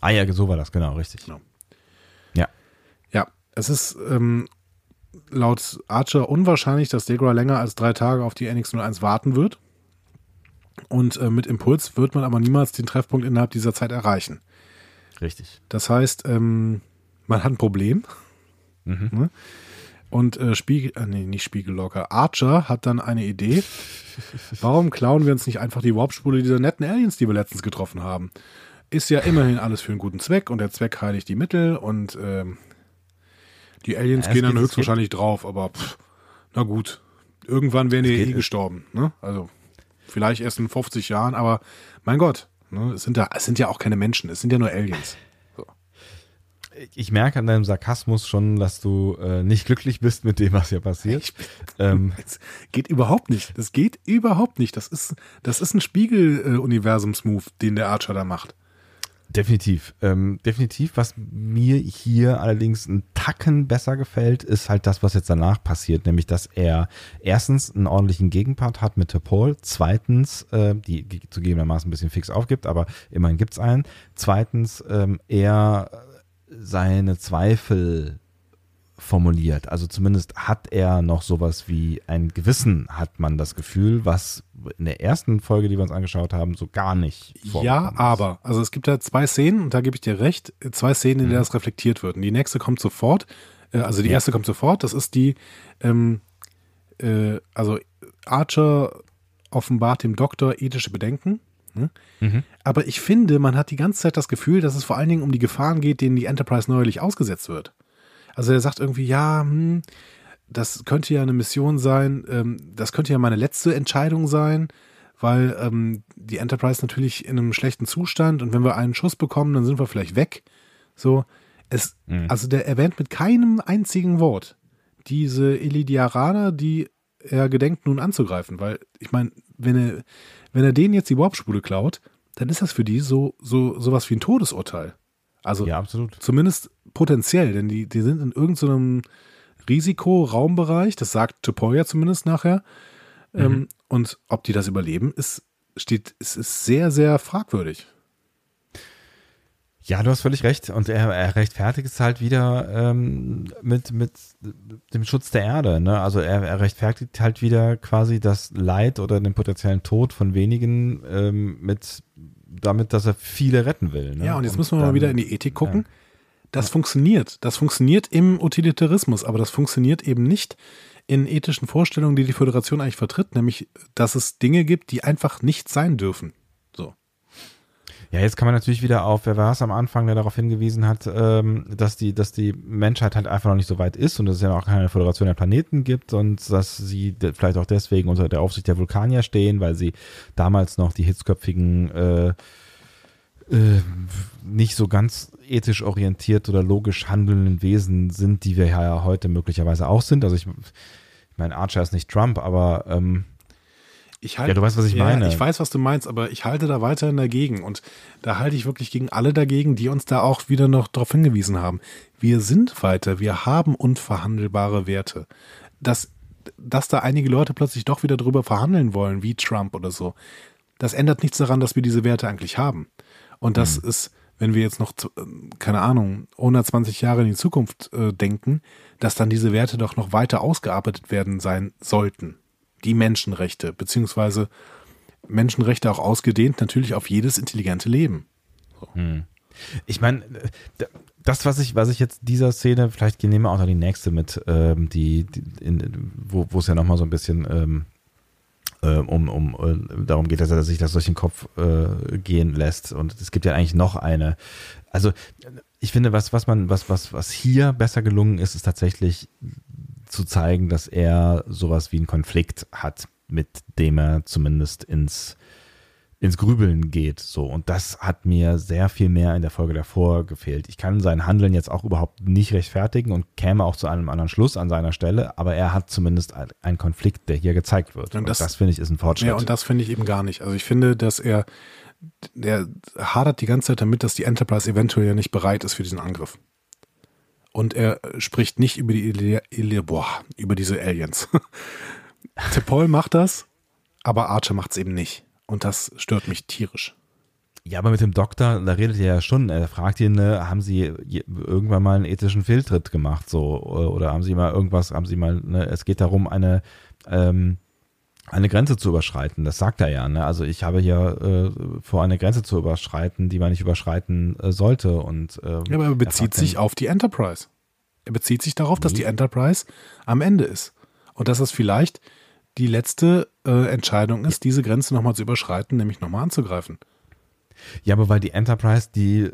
Ah ja, so war das, genau, richtig. Genau. Ja. Ja, es ist ähm, laut Archer unwahrscheinlich, dass Degra länger als drei Tage auf die NX-01 warten wird. Und äh, mit Impuls wird man aber niemals den Treffpunkt innerhalb dieser Zeit erreichen. Richtig. Das heißt, ähm, man hat ein Problem. Mhm. Ne? Und äh, Spiegel, äh, nee, nicht Spiegellocker, Archer hat dann eine Idee. Warum klauen wir uns nicht einfach die Warpspule dieser netten Aliens, die wir letztens getroffen haben? Ist ja immerhin alles für einen guten Zweck und der Zweck heiligt die Mittel und ähm, die Aliens ja, gehen dann höchstwahrscheinlich drauf, aber pff, na gut. Irgendwann wären die eh gestorben. Ne? Also vielleicht erst in 50 Jahren, aber mein Gott, ne? es, sind ja, es sind ja auch keine Menschen, es sind ja nur Aliens ich merke an deinem Sarkasmus schon, dass du äh, nicht glücklich bist mit dem, was hier passiert. [laughs] Ähm, geht überhaupt nicht. Das geht überhaupt nicht. Das ist, das ist ein Spiegel-Universums-Move, den der Archer da macht. Definitiv. Ähm, definitiv. Was mir hier allerdings einen Tacken besser gefällt, ist halt das, was jetzt danach passiert, nämlich dass er erstens einen ordentlichen Gegenpart hat mit Paul, zweitens, äh, die zugegebenermaßen ein bisschen fix aufgibt, aber immerhin gibt's einen. Zweitens, ähm, er seine Zweifel formuliert. Also zumindest hat er noch sowas wie ein Gewissen, hat man das Gefühl, was in der ersten Folge, die wir uns angeschaut haben, so gar nicht Ja, aber, also es gibt ja zwei Szenen, und da gebe ich dir recht, zwei Szenen, in denen mhm. das reflektiert wird. Und die nächste kommt sofort, äh, also die ja. erste kommt sofort, das ist die, ähm, äh, also Archer offenbart dem Doktor ethische Bedenken Ne? Mhm. Aber ich finde, man hat die ganze Zeit das Gefühl, dass es vor allen Dingen um die Gefahren geht, denen die Enterprise neuerlich ausgesetzt wird. Also er sagt irgendwie, ja, hm, das könnte ja eine Mission sein, ähm, das könnte ja meine letzte Entscheidung sein, weil ähm, die Enterprise natürlich in einem schlechten Zustand und wenn wir einen Schuss bekommen, dann sind wir vielleicht weg. So, es, mhm. also der erwähnt mit keinem einzigen Wort diese Elidiaraner, die er gedenkt nun anzugreifen, weil ich meine, wenn er, wenn er denen jetzt die Warp-Spule klaut, dann ist das für die so, so sowas wie ein Todesurteil. Also Ja, absolut. zumindest potenziell, denn die, die sind in irgendeinem Risikoraumbereich, das sagt Topol ja zumindest nachher. Ähm, und ob die das überleben, ist, steht, ist, ist sehr, sehr fragwürdig. Ja, du hast völlig recht. Und er, er rechtfertigt es halt wieder ähm, mit, mit dem Schutz der Erde. Ne? Also er, er rechtfertigt halt wieder quasi das Leid oder den potenziellen Tod von wenigen ähm, mit damit, dass er viele retten will. Ne? Ja, und jetzt müssen wir mal dann- wieder in die Ethik gucken. Das funktioniert. Das funktioniert im Utilitarismus, aber das funktioniert eben nicht in ethischen Vorstellungen, die die Föderation eigentlich vertritt, nämlich, dass es Dinge gibt, die einfach nicht sein dürfen. Ja, jetzt kann man natürlich wieder auf, wer war es am Anfang, der darauf hingewiesen hat, ähm, dass die, dass die Menschheit halt einfach noch nicht so weit ist und dass es ja auch keine Föderation der Planeten gibt und dass sie vielleicht auch deswegen unter der Aufsicht der Vulkanier stehen, weil sie damals noch die hitzköpfigen äh, äh, nicht so ganz ethisch orientiert oder logisch handelnden Wesen sind, die wir ja heute möglicherweise auch sind. Also ich, ich meine, Archer ist nicht Trump, aber ähm, Ich halte, Ja, du weißt, was ich meine. Ich weiß, was du meinst, aber ich halte da weiterhin dagegen. Und da halte ich wirklich gegen alle dagegen, die uns da auch wieder noch darauf hingewiesen haben. Wir sind weiter, wir haben unverhandelbare Werte. Dass, dass da einige Leute plötzlich doch wieder drüber verhandeln wollen, wie Trump oder so, das ändert nichts daran, dass wir diese Werte eigentlich haben. Und das Mhm. ist, wenn wir jetzt noch, zu- äh, keine Ahnung, 120 Jahre in die Zukunft äh, denken, dass dann diese Werte doch noch weiter ausgearbeitet werden sein sollten. Die Menschenrechte, beziehungsweise Menschenrechte auch ausgedehnt natürlich auf jedes intelligente Leben. Ich meine, das, was ich, was ich jetzt dieser Szene, vielleicht nehmen wir auch noch die nächste mit, ähm, die, die in, wo, wo es ja nochmal so ein bisschen ähm, ähm, um, um äh, darum geht, dass er sich das durch den Kopf äh, gehen lässt. Und es gibt ja eigentlich noch eine. Also ich finde, was, was man, was, was, was hier besser gelungen ist, ist tatsächlich zu zeigen, dass er sowas wie einen Konflikt hat, mit dem er zumindest ins ins Grübeln geht. So. Und das hat mir sehr viel mehr in der Folge davor gefehlt. Ich kann sein Handeln jetzt auch überhaupt nicht rechtfertigen und käme auch zu einem anderen Schluss an seiner Stelle, aber er hat zumindest ein- einen Konflikt, der hier gezeigt wird. Und Und das- das, finde ich ist ein Fortschritt. Ja, und das finde ich eben gar nicht. Also ich finde, dass er, der hadert die ganze Zeit damit, dass die Enterprise eventuell ja nicht bereit ist für diesen Angriff. Und er spricht nicht über die Ili Ili boah, über diese Aliens. [laughs] T'Pol macht das, aber Archer macht es eben nicht. Und das stört mich tierisch. Ja, aber mit dem Doktor, da redet er ja schon. Er fragt ihn, ne, haben Sie irgendwann mal einen ethischen Fehltritt gemacht, so oder haben Sie mal irgendwas, haben Sie mal, ne, es geht darum, eine ähm, eine Grenze zu überschreiten. Das sagt er ja. Ne? Also ich habe hier äh, vor, eine Grenze zu überschreiten, die man nicht überschreiten äh, sollte. Und ähm, Ja, aber er bezieht sich auf die Enterprise. Er bezieht sich darauf, dass die Enterprise am Ende ist. Und dass es vielleicht die letzte äh, Entscheidung ist, diese Grenze nochmal zu überschreiten, nämlich nochmal anzugreifen. Ja, aber weil die Enterprise die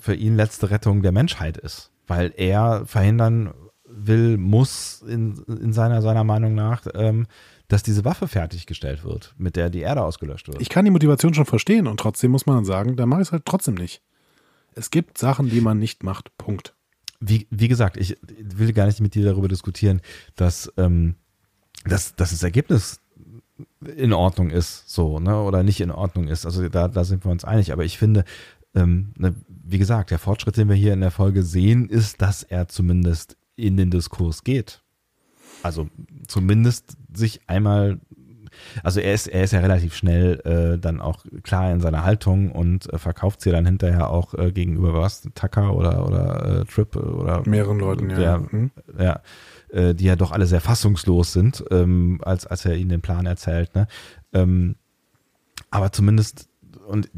für ihn letzte Rettung der Menschheit ist. Weil er verhindern will, muss in, in seiner, seiner Meinung nach, ähm, dass diese Waffe fertiggestellt wird, mit der die Erde ausgelöscht wird. Ich kann die Motivation schon verstehen und trotzdem muss man dann sagen, da mache ich es halt trotzdem nicht. Es gibt Sachen, die man nicht macht. Punkt. wie, wie gesagt, ich will gar nicht mit dir darüber diskutieren, dass, ähm, dass, dass das Ergebnis in Ordnung ist, so, ne, oder nicht in Ordnung ist. Also da, da sind wir uns einig. Aber ich finde, ähm, ne, wie gesagt, der Fortschritt, den wir hier in der Folge sehen, ist, dass er zumindest in den Diskurs geht. Also zumindest sich einmal, also er ist, er ist ja relativ schnell äh, dann auch klar in seiner Haltung und äh, verkauft sie dann hinterher auch äh, gegenüber was, Tucker oder, oder äh, Trip oder Mehreren Leuten, ja. der, Hm? ja, äh, die ja doch alle sehr fassungslos sind, ähm, als, als er ihnen den Plan erzählt. Ne? Ähm, aber zumindest, und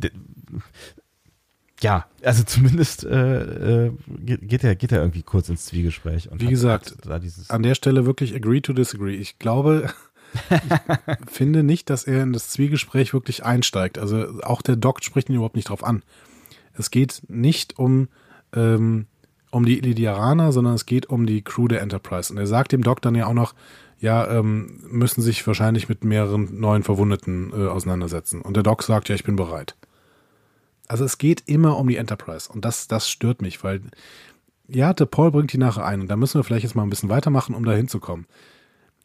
ja, also zumindest äh, äh, geht, er, geht er irgendwie kurz ins Zwiegespräch. Und Wie hat- gesagt, hat da dieses, An der Stelle wirklich agree to disagree. Ich glaube, [laughs] ich finde nicht, dass er in das Zwiegespräch wirklich einsteigt. Also auch der Doc spricht ihn überhaupt nicht drauf an. Es geht nicht um, ähm, um die Lydiaraner, sondern es geht um die Crew der Enterprise. Und er sagt dem Doc dann ja auch noch, ja, ähm, müssen sich wahrscheinlich mit mehreren neuen Verwundeten äh, auseinandersetzen. Und der Doc sagt, ja, ich bin bereit. Also es geht immer um die Enterprise. Und das, das stört mich, weil ja, der Paul bringt die nachher ein. Und da müssen wir vielleicht jetzt mal ein bisschen weitermachen, um da hinzukommen.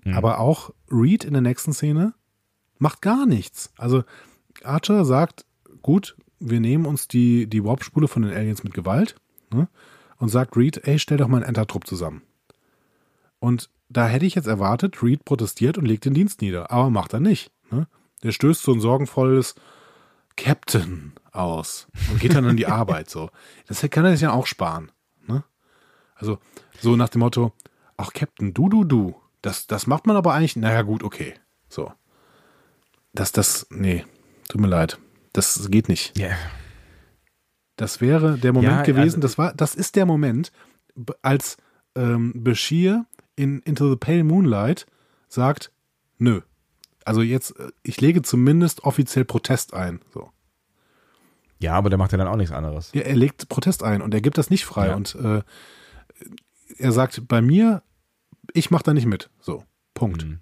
Mhm. Aber auch Reed in der nächsten Szene macht gar nichts. Also Archer sagt, gut, wir nehmen uns die, die Warp-Spule von den Aliens mit Gewalt ne? und sagt Reed, ey, stell doch mal einen Entertrupp zusammen. Und da hätte ich jetzt erwartet, Reed protestiert und legt den Dienst nieder. Aber macht er nicht. Ne? Der stößt so ein sorgenvolles Captain aus und geht dann an die [laughs] Arbeit. So. Das kann er sich ja auch sparen. Ne? Also so nach dem Motto, ach Captain, du, du, du. Das, das macht man aber eigentlich, naja gut, okay. So. Das, das, nee, tut mir leid. Das geht nicht. Yeah. Das wäre der Moment ja, gewesen, also, das war, das ist der Moment, als ähm, Bashir in Into the Pale Moonlight sagt, nö. Also jetzt, äh, ich lege zumindest offiziell Protest ein. So. Ja, aber der macht ja dann auch nichts anderes. Ja, er legt Protest ein und er gibt das nicht frei. Ja. Und äh, er sagt, bei mir, ich mache da nicht mit. So, Punkt. Mhm.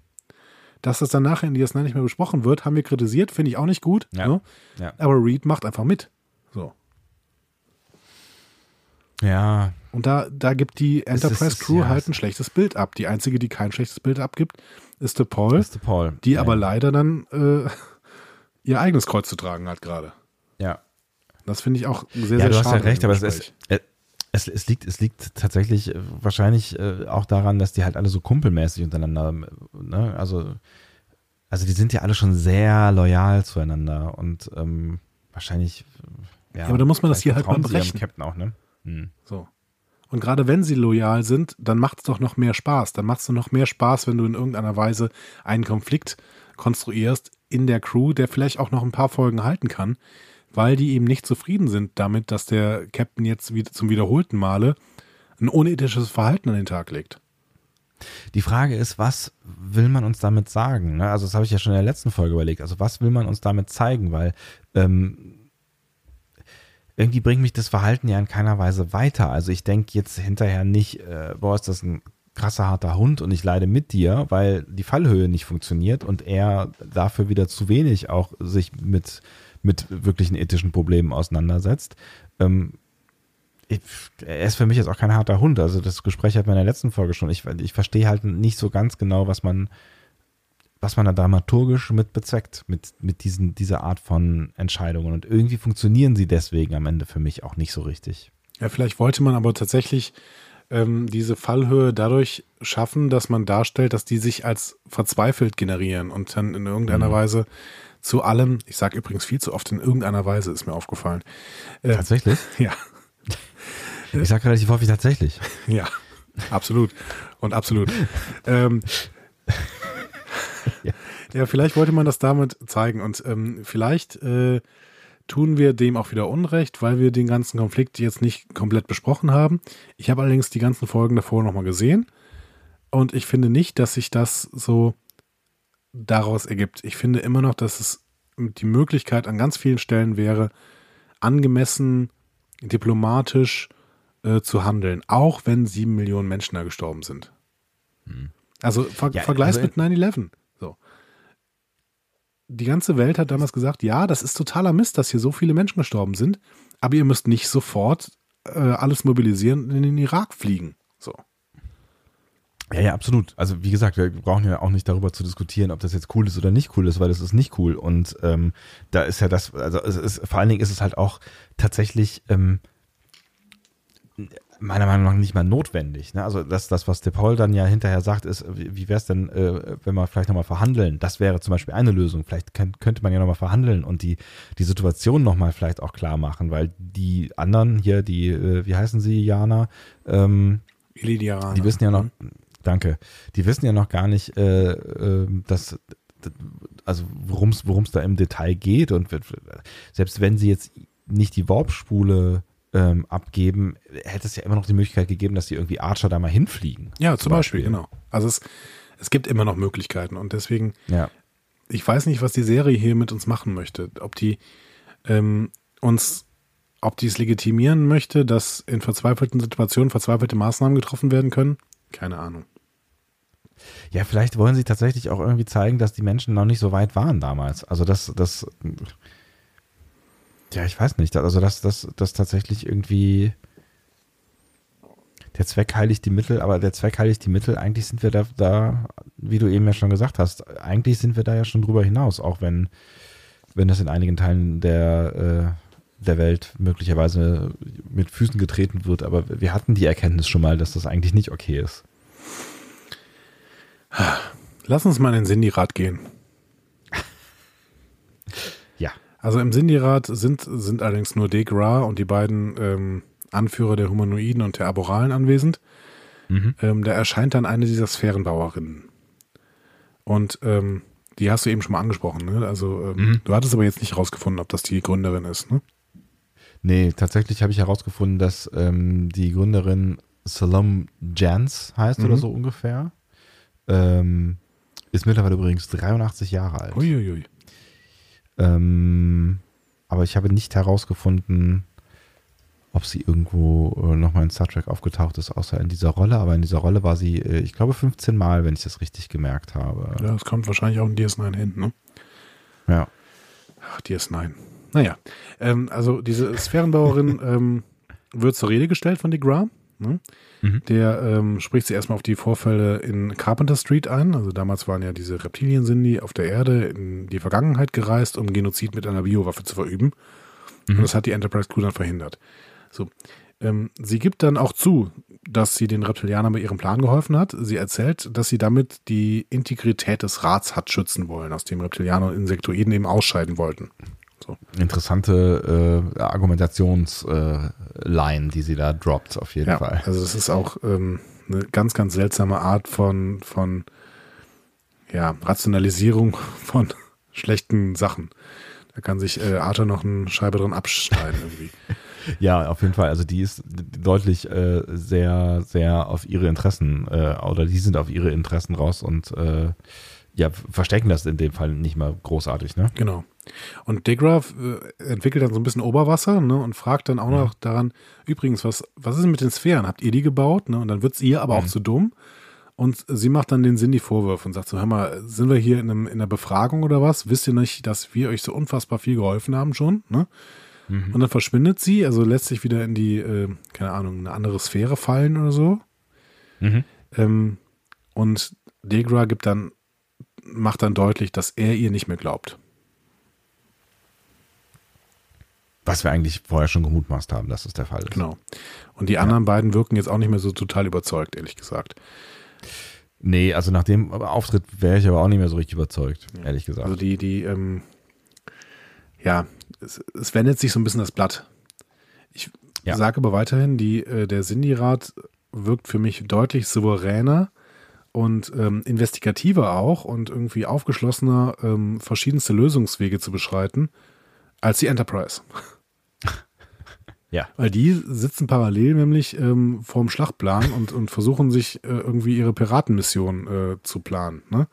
Dass das dann nachher in DS9 nicht mehr besprochen wird, haben wir kritisiert, finde ich auch nicht gut. Ja. Ne? Ja. Aber Reed macht einfach mit. So. Ja. Und da, da gibt die Enterprise Crew ja, halt ein schlechtes Bild ab. Die einzige, die kein schlechtes Bild abgibt, ist der Paul. Ist der Paul. Die ja. aber leider dann äh, [laughs] ihr eigenes Kreuz zu tragen hat gerade. Ja. Das finde ich auch sehr, ja, sehr schade. Du hast ja recht, aber es, ist, es, es, liegt, es liegt tatsächlich äh, wahrscheinlich äh, auch daran, dass die halt alle so kumpelmäßig untereinander, ne? also, also die sind ja alle schon sehr loyal zueinander und ähm, wahrscheinlich. Ja, ja, aber da muss man das hier halt mal brechen. Captain auch, ne? Hm. So. Und gerade wenn sie loyal sind, dann macht es doch noch mehr Spaß. Dann macht es noch mehr Spaß, wenn du in irgendeiner Weise einen Konflikt konstruierst in der Crew, der vielleicht auch noch ein paar Folgen halten kann, weil die eben nicht zufrieden sind damit, dass der Captain jetzt wieder zum wiederholten Male ein unethisches Verhalten an den Tag legt. Die Frage ist, was will man uns damit sagen? Ne? Also das habe ich ja schon in der letzten Folge überlegt. Also was will man uns damit zeigen? Weil ähm, irgendwie bringt mich das Verhalten ja in keiner Weise weiter. Also ich denke jetzt hinterher nicht, äh, boah, ist das ein krasser harter Hund und ich leide mit dir, weil die Fallhöhe nicht funktioniert und er dafür wieder zu wenig auch sich mit, mit wirklichen ethischen Problemen auseinandersetzt. Ähm, ich, er ist für mich jetzt auch kein harter Hund. Also das Gespräch hatten wir in der letzten Folge schon. Ich, ich verstehe halt nicht so ganz genau, was man was man da dramaturgisch mit bezweckt, mit, mit diesen, dieser Art von Entscheidungen. Und irgendwie funktionieren sie deswegen am Ende für mich auch nicht so richtig. Ja, vielleicht wollte man aber tatsächlich ähm, diese Fallhöhe dadurch schaffen, dass man darstellt, dass die sich als verzweifelt generieren und dann in irgendeiner mhm. Weise zu allem, ich sage übrigens viel zu oft in irgendeiner Weise, ist mir aufgefallen. Äh, tatsächlich? [laughs] Ja. [laughs] Ich sage relativ häufig tatsächlich. Ja, absolut. Und absolut. ähm, [laughs] ja. ja, vielleicht wollte man das damit zeigen und ähm, vielleicht äh, tun wir dem auch wieder Unrecht, weil wir den ganzen Konflikt jetzt nicht komplett besprochen haben. Ich habe allerdings die ganzen Folgen davor nochmal gesehen und ich finde nicht, dass sich das so daraus ergibt. Ich finde immer noch, dass es die Möglichkeit an ganz vielen Stellen wäre, angemessen, diplomatisch äh, zu handeln, auch wenn sieben Millionen Menschen da gestorben sind. Hm. Also ver ja, vergleichs also mit 9-11 die ganze Welt hat damals gesagt, ja, das ist totaler Mist, dass hier so viele Menschen gestorben sind, aber ihr müsst nicht sofort äh, alles mobilisieren und in den Irak fliegen. So. Ja, ja, absolut. Also wie gesagt, wir brauchen ja auch nicht darüber zu diskutieren, ob das jetzt cool ist oder nicht cool ist, weil das ist nicht cool. Und ähm, da ist ja das, also es ist, vor allen Dingen ist es halt auch tatsächlich ähm, meiner Meinung nach nicht mal notwendig. Ne? Also das, das, was De Paul dann ja hinterher sagt, ist, wie wäre es denn, äh, wenn wir vielleicht nochmal verhandeln? Das wäre zum Beispiel eine Lösung. Vielleicht kann, könnte man ja nochmal verhandeln und die, die Situation nochmal vielleicht auch klar machen, weil die anderen hier, die, äh, wie heißen sie, Jana? Ähm, Ilidiana. Die wissen ja noch, danke, die wissen ja noch gar nicht, äh, äh, dass also worum es da im Detail geht und selbst wenn sie jetzt nicht die Warpspule ähm, abgeben, hätte es ja immer noch die Möglichkeit gegeben, dass die irgendwie Archer da mal hinfliegen. Ja, zum, Beispiel. Beispiel, genau. Also es, es gibt immer noch Möglichkeiten und deswegen, ja. ich weiß nicht, was die Serie hier mit uns machen möchte. Ob die ähm, uns, ob die es legitimieren möchte, dass in verzweifelten Situationen verzweifelte Maßnahmen getroffen werden können, keine Ahnung. Ja, vielleicht wollen sie tatsächlich auch irgendwie zeigen, dass die Menschen noch nicht so weit waren damals. Also das, das ja, ich weiß nicht. Also, dass das, das tatsächlich irgendwie der Zweck heiligt die Mittel, aber der Zweck heiligt die Mittel. Eigentlich sind wir da, da wie du eben ja schon gesagt hast, eigentlich sind wir da ja schon drüber hinaus, auch wenn, wenn das in einigen Teilen der, äh, der Welt möglicherweise mit Füßen getreten wird. Aber wir hatten die Erkenntnis schon mal, dass das eigentlich nicht okay ist. Lass uns mal in den Sindirat gehen. Ja. Also im Sindirat sind, sind allerdings nur Degra und die beiden ähm, Anführer der Humanoiden und der Aboralen anwesend. Mhm. Ähm, da erscheint dann eine dieser Sphärenbauerinnen. Und ähm, die hast du eben schon mal angesprochen. Ne? Also ähm, Mhm. du hattest aber jetzt nicht herausgefunden, ob das die Gründerin ist. Ne? Nee, tatsächlich habe ich herausgefunden, dass ähm, die Gründerin Salom Jans heißt Mhm. oder so ungefähr. Ähm, ist mittlerweile übrigens 83 Jahre alt. Uiuiui. Ähm, aber ich habe nicht herausgefunden, ob sie irgendwo äh, nochmal in Star Trek aufgetaucht ist, außer in dieser Rolle. Aber in dieser Rolle war sie, äh, ich glaube, 15 Mal, wenn ich das richtig gemerkt habe. Ja, das kommt wahrscheinlich auch in DS9 hin. Ne? Ja. Ach, DS9. Naja, ähm, also diese Sphärenbauerin [laughs] ähm, wird zur Rede gestellt von DeGra. Ne? Mhm. Der ähm, spricht sie erstmal auf die Vorfälle in Carpenter Street ein. Also damals waren ja diese Reptilien sind die auf der Erde in die Vergangenheit gereist, um Genozid mit einer Biowaffe zu verüben. Und das hat die Enterprise Crew dann verhindert. So. Ähm, sie gibt dann auch zu, dass sie den Reptilianern bei ihrem Plan geholfen hat. Sie erzählt, dass sie damit die Integrität des Rats hat schützen wollen, aus dem Reptilianer und Insektoiden eben ausscheiden wollten. Interessante äh, Argumentationsline, die sie da droppt, auf jeden Ja, Fall. also das ist auch ähm, eine ganz, ganz seltsame Art von, von ja, Rationalisierung [laughs] von schlechten Sachen. Da kann sich äh, Arthur noch eine Scheibe drin abschneiden irgendwie. [laughs] Ja, auf jeden Fall. Also die ist deutlich äh, sehr, sehr auf ihre Interessen äh, oder die sind auf ihre Interessen raus und äh, ja, verstecken das in dem Fall nicht mal großartig, ne? Genau. Und Degra äh, entwickelt dann so ein bisschen Oberwasser ne, und fragt dann auch noch daran, übrigens, was, was ist denn mit den Sphären? Habt ihr die gebaut? Ne? Und dann wird's ihr aber auch zu dumm. Und sie macht dann den Sinn die Vorwürfe und sagt so, hör mal, sind wir hier in, einem, in einer Befragung oder was? Wisst ihr nicht, dass wir euch so unfassbar viel geholfen haben schon? Ne? Und dann verschwindet sie, also lässt sich wieder in die, äh, keine Ahnung, eine andere Sphäre fallen oder so. Mhm. Ähm, und Degra gibt dann, macht dann deutlich, dass er ihr nicht mehr glaubt. Was wir eigentlich vorher schon gemutmaßt haben, dass das der Fall ist. Genau. Und die anderen beiden wirken jetzt auch nicht mehr so total überzeugt, ehrlich gesagt. Nee, also nach dem Auftritt wäre ich aber auch nicht mehr so richtig überzeugt, ehrlich gesagt. Also die, die, ähm, ja, es, es wendet sich so ein bisschen das Blatt. Ich Ja. sage aber weiterhin, die, äh, der Sindirat wirkt für mich deutlich souveräner und ähm, investigativer auch und irgendwie aufgeschlossener, ähm, verschiedenste Lösungswege zu beschreiten, als die Enterprise. Ja. Weil die sitzen parallel nämlich ähm, vorm Schlachtplan und, und versuchen sich äh, irgendwie ihre Piratenmission äh, zu planen. Ne?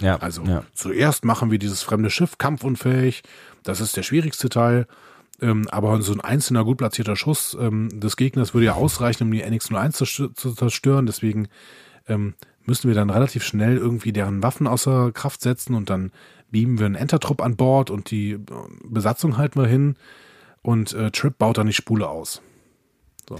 Ja, Also ja. zuerst machen wir dieses fremde Schiff kampfunfähig. Das ist der schwierigste Teil. Ähm, aber so ein einzelner gut platzierter Schuss ähm, des Gegners würde ja ausreichen, um die NX-01 zu, st- zu zerstören. Deswegen ähm, müssen wir dann relativ schnell irgendwie deren Waffen außer Kraft setzen und dann beamen wir einen Entertrupp an Bord und die äh, Besatzung halten wir hin und äh, Trip baut dann die Spule aus. So.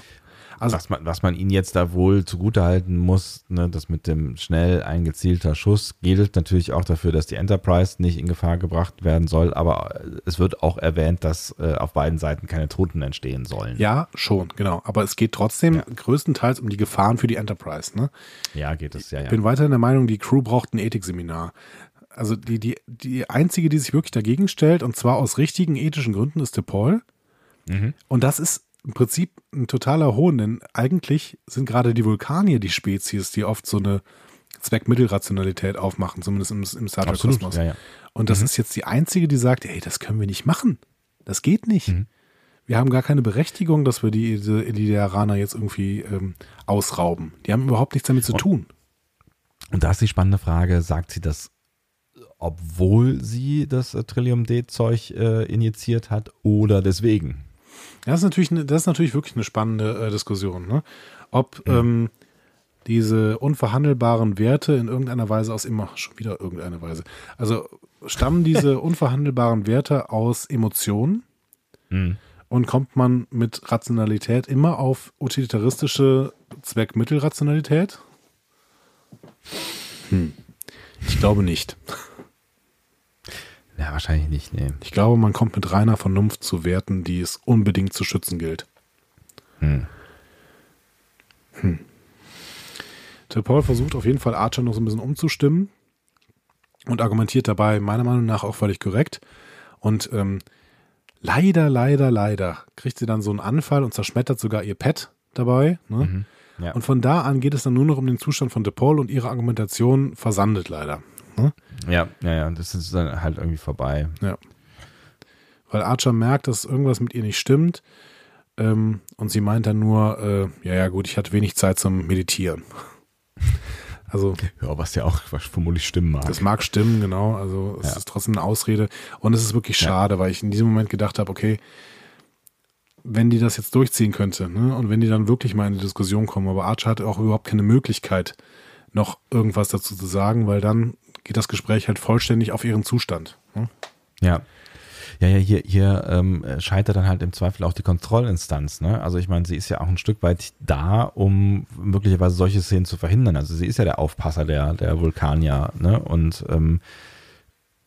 Also was, man, was man ihnen jetzt da wohl zugutehalten muss, ne, das mit dem schnell eingezielter Schuss gilt natürlich auch dafür, dass die Enterprise nicht in Gefahr gebracht werden soll, aber äh, es wird auch erwähnt, dass äh, auf beiden Seiten keine Toten entstehen sollen. ja, schon, genau. Aber es geht trotzdem Ja. größtenteils um die Gefahren für die Enterprise. Ne? Ja, geht es, ja, ja. Ich bin weiterhin der Meinung, die Crew braucht ein Ethikseminar. Also die, die, die einzige, die sich wirklich dagegen stellt, und zwar aus richtigen ethischen Gründen, ist DePaul. Mhm. Und das ist im Prinzip ein totaler Hohn, denn eigentlich sind gerade die Vulkanier die Spezies, die oft so eine Zweckmittelrationalität aufmachen, zumindest im, im Star Trek Kosmos. ja, ja. Und das ist jetzt die einzige, die sagt, ey, das können wir nicht machen. Das geht nicht. Mhm. Wir haben gar keine Berechtigung, dass wir die, diese Iliaraner jetzt irgendwie ähm, ausrauben. Die haben überhaupt nichts damit zu tun. Und da ist die spannende Frage, sagt sie das, obwohl sie das äh, Trillium-D-Zeug äh, injiziert hat oder deswegen? Das ist natürlich, eine, das ist natürlich wirklich eine spannende äh, Diskussion, ne? Ob ähm, diese unverhandelbaren Werte in irgendeiner Weise aus immer schon wieder irgendeine Weise. Also stammen diese [laughs] unverhandelbaren Werte aus Emotionen Mhm. und kommt man mit Rationalität immer auf utilitaristische Zweckmittelrationalität? Hm. Ich glaube nicht. Ja, wahrscheinlich nicht, nee. Ich glaube, man kommt mit reiner Vernunft zu Werten, die es unbedingt zu schützen gilt. Hm. Hm. Der Paul versucht auf jeden Fall Archer noch so ein bisschen umzustimmen und argumentiert dabei meiner Meinung nach auch völlig korrekt. Und ähm, leider, leider, leider kriegt sie dann so einen Anfall und zerschmettert sogar ihr Pet dabei. Ne? Mhm. Ja. Und von da an geht es dann nur noch um den Zustand von DePaul und ihre Argumentation versandet leider. Ne? Ja, ja, ja, das ist dann halt irgendwie vorbei. Ja. Weil Archer merkt, dass irgendwas mit ihr nicht stimmt. Ähm, und sie meint dann nur, äh, ja, ja, gut, ich hatte wenig Zeit zum Meditieren. [laughs] Also, ja, was ja auch was vermutlich stimmen mag. Das mag stimmen, genau. Also es ja. ist trotzdem eine Ausrede. Und es ist wirklich schade, ja. weil ich in diesem Moment gedacht habe, okay, wenn die das jetzt durchziehen könnte, ne, und wenn die dann wirklich mal in die Diskussion kommen, aber Archer hat auch überhaupt keine Möglichkeit, noch irgendwas dazu zu sagen, weil dann geht das Gespräch halt vollständig auf ihren Zustand. Ne? Ja. Ja, ja, hier, hier ähm, scheitert dann halt im Zweifel auch die Kontrollinstanz. Ne? Also ich meine, sie ist ja auch ein Stück weit da, um möglicherweise solche Szenen zu verhindern. Also sie ist ja der Aufpasser der, der Vulkanier. Ne? Und ähm,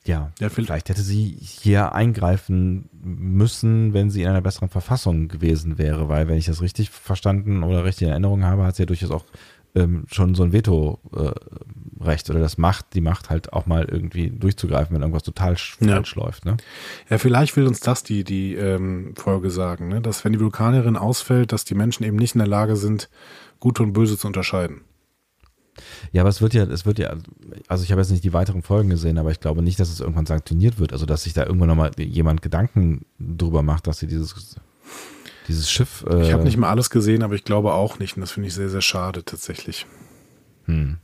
ja, ja, vielleicht hätte sie hier eingreifen müssen, wenn sie in einer besseren Verfassung gewesen wäre, weil wenn ich das richtig verstanden oder richtig in Erinnerung habe, hat sie ja durchaus auch ähm, schon so ein Vetorecht äh, oder das Macht, die Macht halt auch mal irgendwie durchzugreifen, wenn irgendwas total ja. falsch läuft. Ne? Ja, vielleicht will uns das die, die ähm, Folge sagen, ne? dass wenn die Vulkanierin ausfällt, dass die Menschen eben nicht in der Lage sind, Gut und Böse zu unterscheiden. Ja, aber es wird ja, es wird ja, also ich habe jetzt nicht die weiteren Folgen gesehen, aber ich glaube nicht, dass es irgendwann sanktioniert wird. Also dass sich da irgendwann nochmal jemand Gedanken drüber macht, dass sie dieses dieses Schiff. Äh ich habe nicht mal alles gesehen, aber ich glaube auch nicht. Und das finde ich sehr, sehr schade tatsächlich. Hm.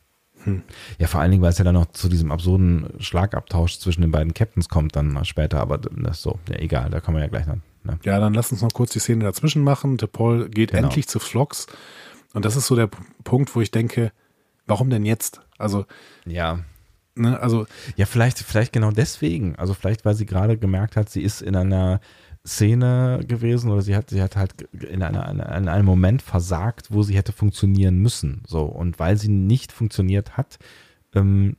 Hm. Ja, vor allen Dingen, weil es ja dann noch zu diesem absurden Schlagabtausch zwischen den beiden Captains kommt, dann später, aber das ist so, ja, egal, da kommen wir ja gleich noch. Ne? Ja, dann lass uns noch kurz die Szene dazwischen machen. Der Paul geht genau. endlich zu Flox. Und das ist so der Punkt, wo ich denke, warum denn jetzt? Also. Ja. Ne, also. Ja, vielleicht, vielleicht genau deswegen. Also vielleicht, weil sie gerade gemerkt hat, sie ist in einer Szene gewesen oder sie hat, sie hat halt in, einer, in einem Moment versagt, wo sie hätte funktionieren müssen. So, und weil sie nicht funktioniert hat, ähm,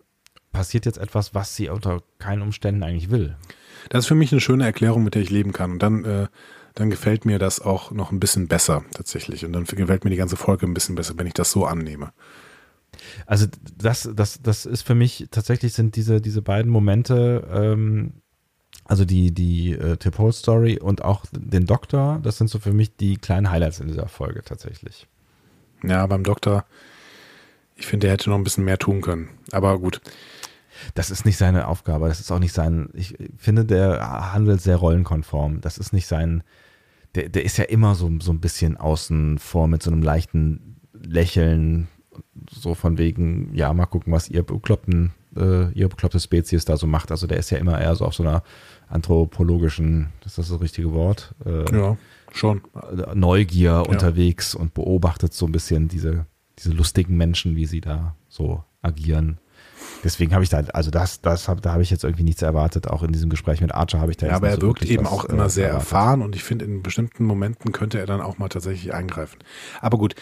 passiert jetzt etwas, was sie unter keinen Umständen eigentlich will. Das ist für mich eine schöne Erklärung, mit der ich leben kann. Und dann, äh, dann gefällt mir das auch noch ein bisschen besser tatsächlich. Und dann gefällt mir die ganze Folge ein bisschen besser, wenn ich das so annehme. Also das, das, das ist für mich tatsächlich sind diese, diese beiden Momente, ähm, also die, die äh, Tip Hole Story und auch den Doktor, das sind so für mich die kleinen Highlights in dieser Folge tatsächlich. Ja, beim Doktor, ich finde, er hätte noch ein bisschen mehr tun können. Aber gut. Das ist nicht seine Aufgabe. Das ist auch nicht sein. Ich finde, der handelt sehr rollenkonform. Das ist nicht sein. Der, der ist ja immer so, so ein bisschen außen vor mit so einem leichten Lächeln. So von wegen, ja, mal gucken, was ihr bekloppten, äh, ihr bekloppte Spezies da so macht. Also der ist ja immer eher so auf so einer anthropologischen, ist das das richtige Wort? Äh, ja, schon. Neugier ja. unterwegs und beobachtet so ein bisschen diese, diese lustigen Menschen, wie sie da so agieren. Deswegen habe ich da, also das, das hab, da habe ich jetzt irgendwie nichts erwartet. Auch in diesem Gespräch mit Archer habe ich da ja, aber er so wirkt eben was, auch immer äh, sehr erwartet. erfahren und ich finde, in bestimmten Momenten könnte er dann auch mal tatsächlich eingreifen. Aber gut,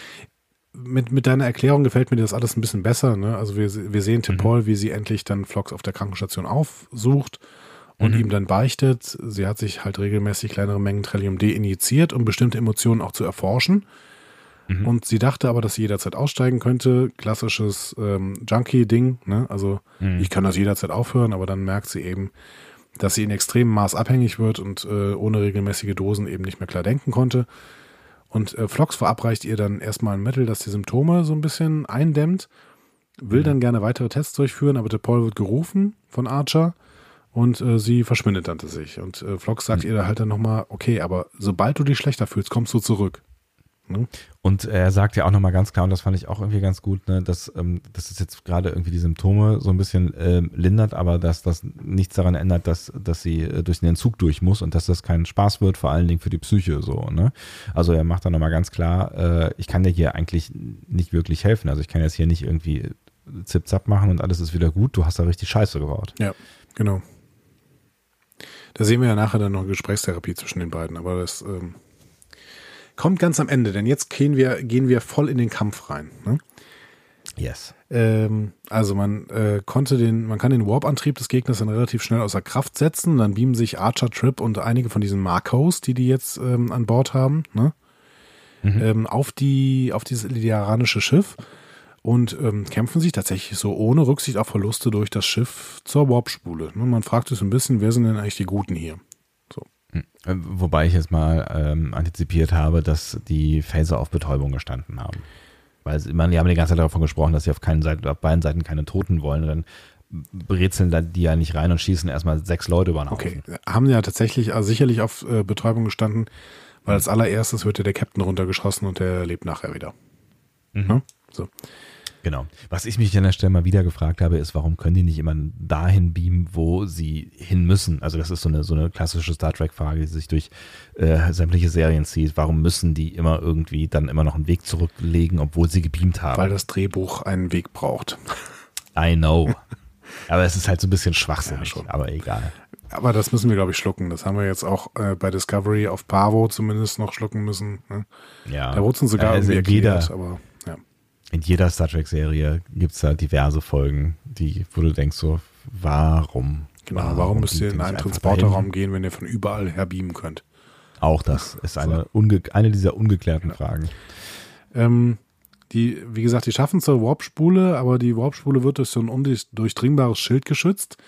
mit, mit deiner Erklärung gefällt mir das alles ein bisschen besser. Ne? Also wir, wir sehen Tim mhm. Paul, wie sie endlich dann Flox auf der Krankenstation aufsucht und mhm. ihm dann beichtet, sie hat sich halt regelmäßig kleinere Mengen Trillium D injiziert, um bestimmte Emotionen auch zu erforschen. Mhm. Und sie dachte aber, dass sie jederzeit aussteigen könnte. Klassisches ähm, Junkie-Ding. Ne? Also mhm. ich kann das jederzeit aufhören, aber dann merkt sie eben, dass sie in extremem Maß abhängig wird und äh, ohne regelmäßige Dosen eben nicht mehr klar denken konnte. Und äh, Flox verabreicht ihr dann erstmal ein Mittel, das die Symptome so ein bisschen eindämmt, will mhm. dann gerne weitere Tests durchführen, aber der Paul wird gerufen von Archer und äh, sie verschwindet dann sich. Und äh, Flox sagt mhm. ihr halt dann nochmal, okay, aber sobald du dich schlechter fühlst, kommst du zurück. Ne? Und er sagt ja auch nochmal ganz klar, und das fand ich auch irgendwie ganz gut, ne, dass, ähm, dass es jetzt gerade irgendwie die Symptome so ein bisschen ähm, lindert, aber dass das nichts daran ändert, dass, dass sie äh, durch den Entzug durch muss und dass das kein Spaß wird, vor allen Dingen für die Psyche so. Ne? Also er macht dann nochmal ganz klar, äh, ich kann dir hier eigentlich nicht wirklich helfen. Also ich kann jetzt hier nicht irgendwie zip-zap machen und alles ist wieder gut. Du hast da richtig Scheiße gebaut. Ja, genau. Da sehen wir ja nachher dann noch eine Gesprächstherapie zwischen den beiden, aber das ähm, kommt ganz am Ende, denn jetzt gehen wir, gehen wir voll in den Kampf rein. Ne? Yes. Ähm, also man äh, konnte den, man kann den Warp-Antrieb des Gegners dann relativ schnell außer Kraft setzen. Dann beamen sich Archer, Trip und einige von diesen Marcos, die die jetzt ähm, an Bord haben, ne? Mhm. Ähm, auf die, auf dieses iliaranische Schiff und ähm, kämpfen sich tatsächlich so ohne Rücksicht auf Verluste durch das Schiff zur Warp-Spule. Ne? Man fragt sich so ein bisschen, wer sind denn eigentlich die Guten hier? Hm. Äh, wobei ich jetzt mal ähm, antizipiert habe, dass die Phaser auf Betäubung gestanden haben. Weil sie, man, die haben die ganze Zeit davon gesprochen, dass sie auf, keinen Seite, auf beiden Seiten keine Toten wollen. Und dann brezeln die ja nicht rein und schießen erstmal sechs Leute über den Haufen. Okay, haben ja tatsächlich also sicherlich auf äh, Betäubung gestanden, weil als allererstes wird ja der Captain runtergeschossen und der lebt nachher wieder. Mhm. Ja? So. Genau. Was ich mich an der Stelle mal wieder gefragt habe, ist, warum können die nicht immer dahin beamen, wo sie hin müssen? Also das ist so eine, so eine klassische Star Trek-Frage, die sich durch äh, sämtliche Serien zieht. Warum müssen die immer irgendwie dann immer noch einen Weg zurücklegen, obwohl sie gebeamt haben? Weil das Drehbuch einen Weg braucht. I know. [laughs] aber es ist halt so ein bisschen schwachsinnig, ja, aber egal. Aber das müssen wir, glaube ich, schlucken. Das haben wir jetzt auch äh, bei Discovery auf Pavo zumindest noch schlucken müssen. Ne? Ja. Da wurde es uns sogar also irgendwie erklärt, aber in jeder Star Trek-Serie gibt es da diverse Folgen, die, wo du denkst so, warum? Genau, warum, warum müsst ihr in einen Transporterraum gehen, wenn ihr von überall her beamen könnt? Auch das ist eine, eine dieser ungeklärten ja. Fragen. Ähm, die, wie gesagt, die schaffen zur Warp-Spule, aber die Warp-Spule wird durch so ein undurchdringbares Schild geschützt,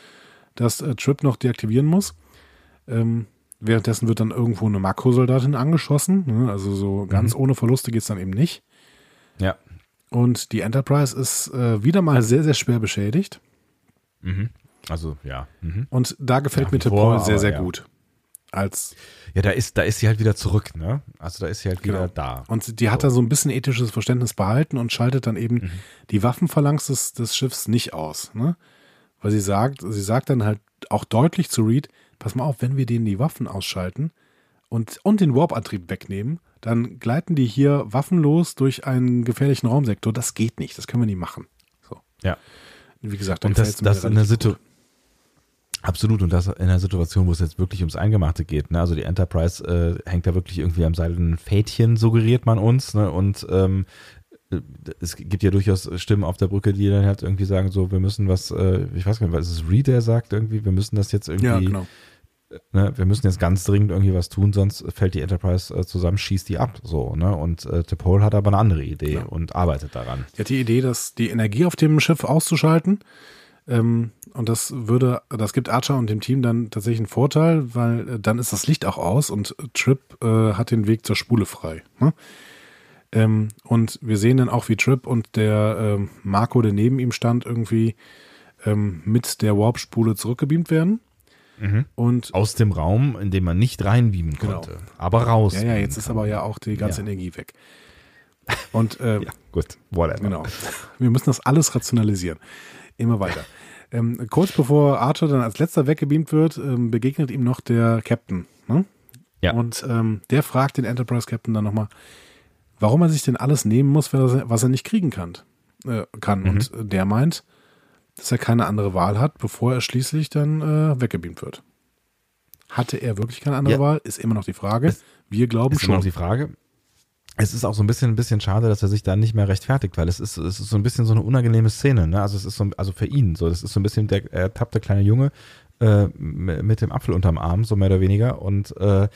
das äh, Trip noch deaktivieren muss. Ähm, währenddessen wird dann irgendwo eine Makrosoldatin angeschossen. Ne? Also so ganz mhm. ohne Verluste geht es dann eben nicht. Ja. Und die Enterprise ist äh, wieder mal sehr, sehr schwer beschädigt. Mhm. Also, ja. Mhm. Und da gefällt mir T'Pol sehr, sehr ja. gut. Als ja, da ist, da ist sie halt wieder zurück, ne? Also da ist sie halt genau. wieder da. Und die so. hat da so ein bisschen ethisches Verständnis behalten und schaltet dann eben mhm. die Waffenphalanx des, des Schiffs nicht aus, ne? Weil sie sagt, sie sagt dann halt auch deutlich zu Reed, pass mal auf, wenn wir denen die Waffen ausschalten und, und den Warp-Antrieb wegnehmen, dann gleiten die hier waffenlos durch einen gefährlichen Raumsektor. Das geht nicht, das können wir nie machen. So. Ja. Wie gesagt, und das, das in der Situation. Absolut, und das in einer Situation, wo es jetzt wirklich ums Eingemachte geht. Ne? Also die Enterprise äh, hängt da wirklich irgendwie am seidenen Fädchen, suggeriert man uns. Ne? Und ähm, es gibt ja durchaus Stimmen auf der Brücke, die dann halt irgendwie sagen, so, wir müssen was, äh, ich weiß gar nicht, was ist es Reed, der sagt irgendwie, wir müssen das jetzt irgendwie ja, genau ne, wir müssen jetzt ganz dringend irgendwie was tun, sonst fällt die Enterprise äh, zusammen, schießt die ab. So, ne? Und äh, T'Pol hat aber eine andere Idee ja. und arbeitet daran. Die hat die Idee, dass die Energie auf dem Schiff auszuschalten. Ähm, und das würde, das gibt Archer und dem Team dann tatsächlich einen Vorteil, weil äh, dann ist das Licht auch aus und Trip äh, hat den Weg zur Spule frei. Ne? Ähm, und wir sehen dann auch, wie Trip und der ähm, Marco, der neben ihm stand, irgendwie ähm, mit der Warp-Spule zurückgebeamt werden. Mhm. Und Aus dem Raum, in dem man nicht reinbeamen genau. konnte, aber raus. Ja, ja, jetzt ist aber ja auch die ganze ja. Energie weg. Und [laughs] äh, ja, gut, whatever. Genau. Wir müssen das alles rationalisieren. Immer weiter. [laughs] ähm, kurz bevor Archer dann als letzter weggebeamt wird, ähm, begegnet ihm noch der Captain. Ne? Ja. Und ähm, der fragt den Enterprise Captain dann nochmal, warum er sich denn alles nehmen muss, was er nicht kriegen kann. Äh, kann. Mhm. Und der meint, dass er keine andere Wahl hat, bevor er schließlich dann äh, weggebeamt wird. Hatte er wirklich keine andere ja. Wahl? Ist immer noch die Frage. Es Wir glauben ist schon. Immer noch die Frage. Es ist auch so ein bisschen, ein bisschen schade, dass er sich da nicht mehr rechtfertigt, weil es ist, es ist so ein bisschen so eine unangenehme Szene. Ne? Also es ist so, also für ihn so, das ist so ein bisschen der ertappte kleine Junge äh, mit dem Apfel unterm Arm, so mehr oder weniger. Und äh,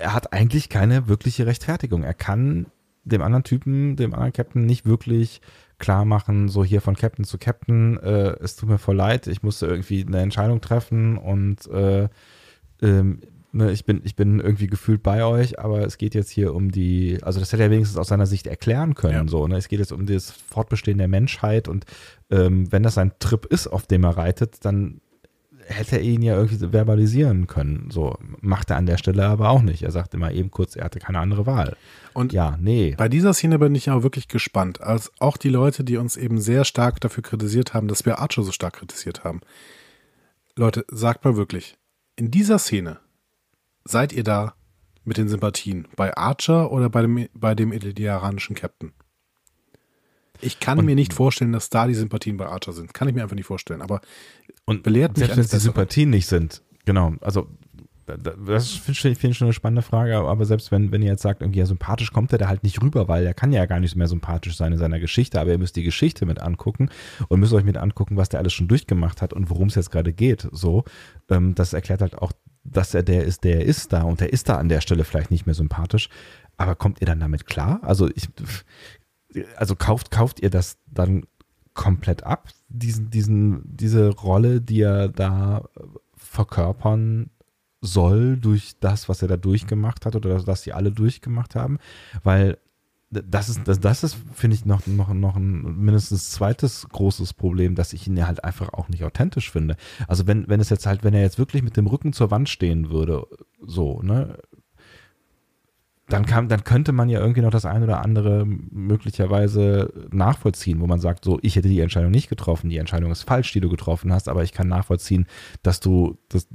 er hat eigentlich keine wirkliche Rechtfertigung. Er kann dem anderen Typen, dem anderen Captain nicht wirklich klar machen, so hier von Captain zu Captain, äh, es tut mir voll leid, ich musste irgendwie eine Entscheidung treffen und äh, ähm, ne, ich bin, ich bin irgendwie gefühlt bei euch, aber es geht jetzt hier um die, also das hätte er wenigstens aus seiner Sicht erklären können, ja. so, ne? Es geht jetzt um das Fortbestehen der Menschheit und ähm, wenn das ein Trip ist, auf dem er reitet, dann hätte er ihn ja irgendwie verbalisieren können. So macht er an der Stelle aber auch nicht. Er sagt immer eben kurz, er hatte keine andere Wahl. Und ja, nee. Bei dieser Szene bin ich auch wirklich gespannt. Als auch die Leute, die uns eben sehr stark dafür kritisiert haben, dass wir Archer so stark kritisiert haben. Leute, sagt mal wirklich, in dieser Szene seid ihr da mit den Sympathien bei Archer oder bei dem, bei dem iliaranischen Captain? Ich kann und, mir nicht vorstellen, dass da die Sympathien bei Archer sind. Kann ich mir einfach nicht vorstellen. Aber und belehrt mich selbst wenn es die Sympathien nicht sind, genau. Also das finde ich, find schon eine spannende Frage, aber selbst wenn, wenn ihr jetzt sagt, irgendwie ja, sympathisch kommt er da halt nicht rüber, weil er kann ja gar nicht mehr sympathisch sein in seiner Geschichte, aber ihr müsst die Geschichte mit angucken und müsst euch mit angucken, was der alles schon durchgemacht hat und worum es jetzt gerade geht. So, ähm, das erklärt halt auch, dass er der ist, der ist da und der ist da an der Stelle vielleicht nicht mehr sympathisch. Aber kommt ihr dann damit klar? Also ich, also kauft, kauft ihr das dann komplett ab, diesen, diesen, diese Rolle, die er da verkörpern soll durch das, was er da durchgemacht hat oder das, sie alle durchgemacht haben, weil das ist, das, das ist, finde ich, noch, noch, noch ein mindestens zweites großes Problem, dass ich ihn halt einfach auch nicht authentisch finde. Also wenn, wenn es jetzt halt, wenn er jetzt wirklich mit dem Rücken zur Wand stehen würde, so, ne, dann, kann, dann könnte man ja irgendwie noch das eine oder andere möglicherweise nachvollziehen, wo man sagt, so, ich hätte die Entscheidung nicht getroffen, die Entscheidung ist falsch, die du getroffen hast, aber ich kann nachvollziehen, dass du, das,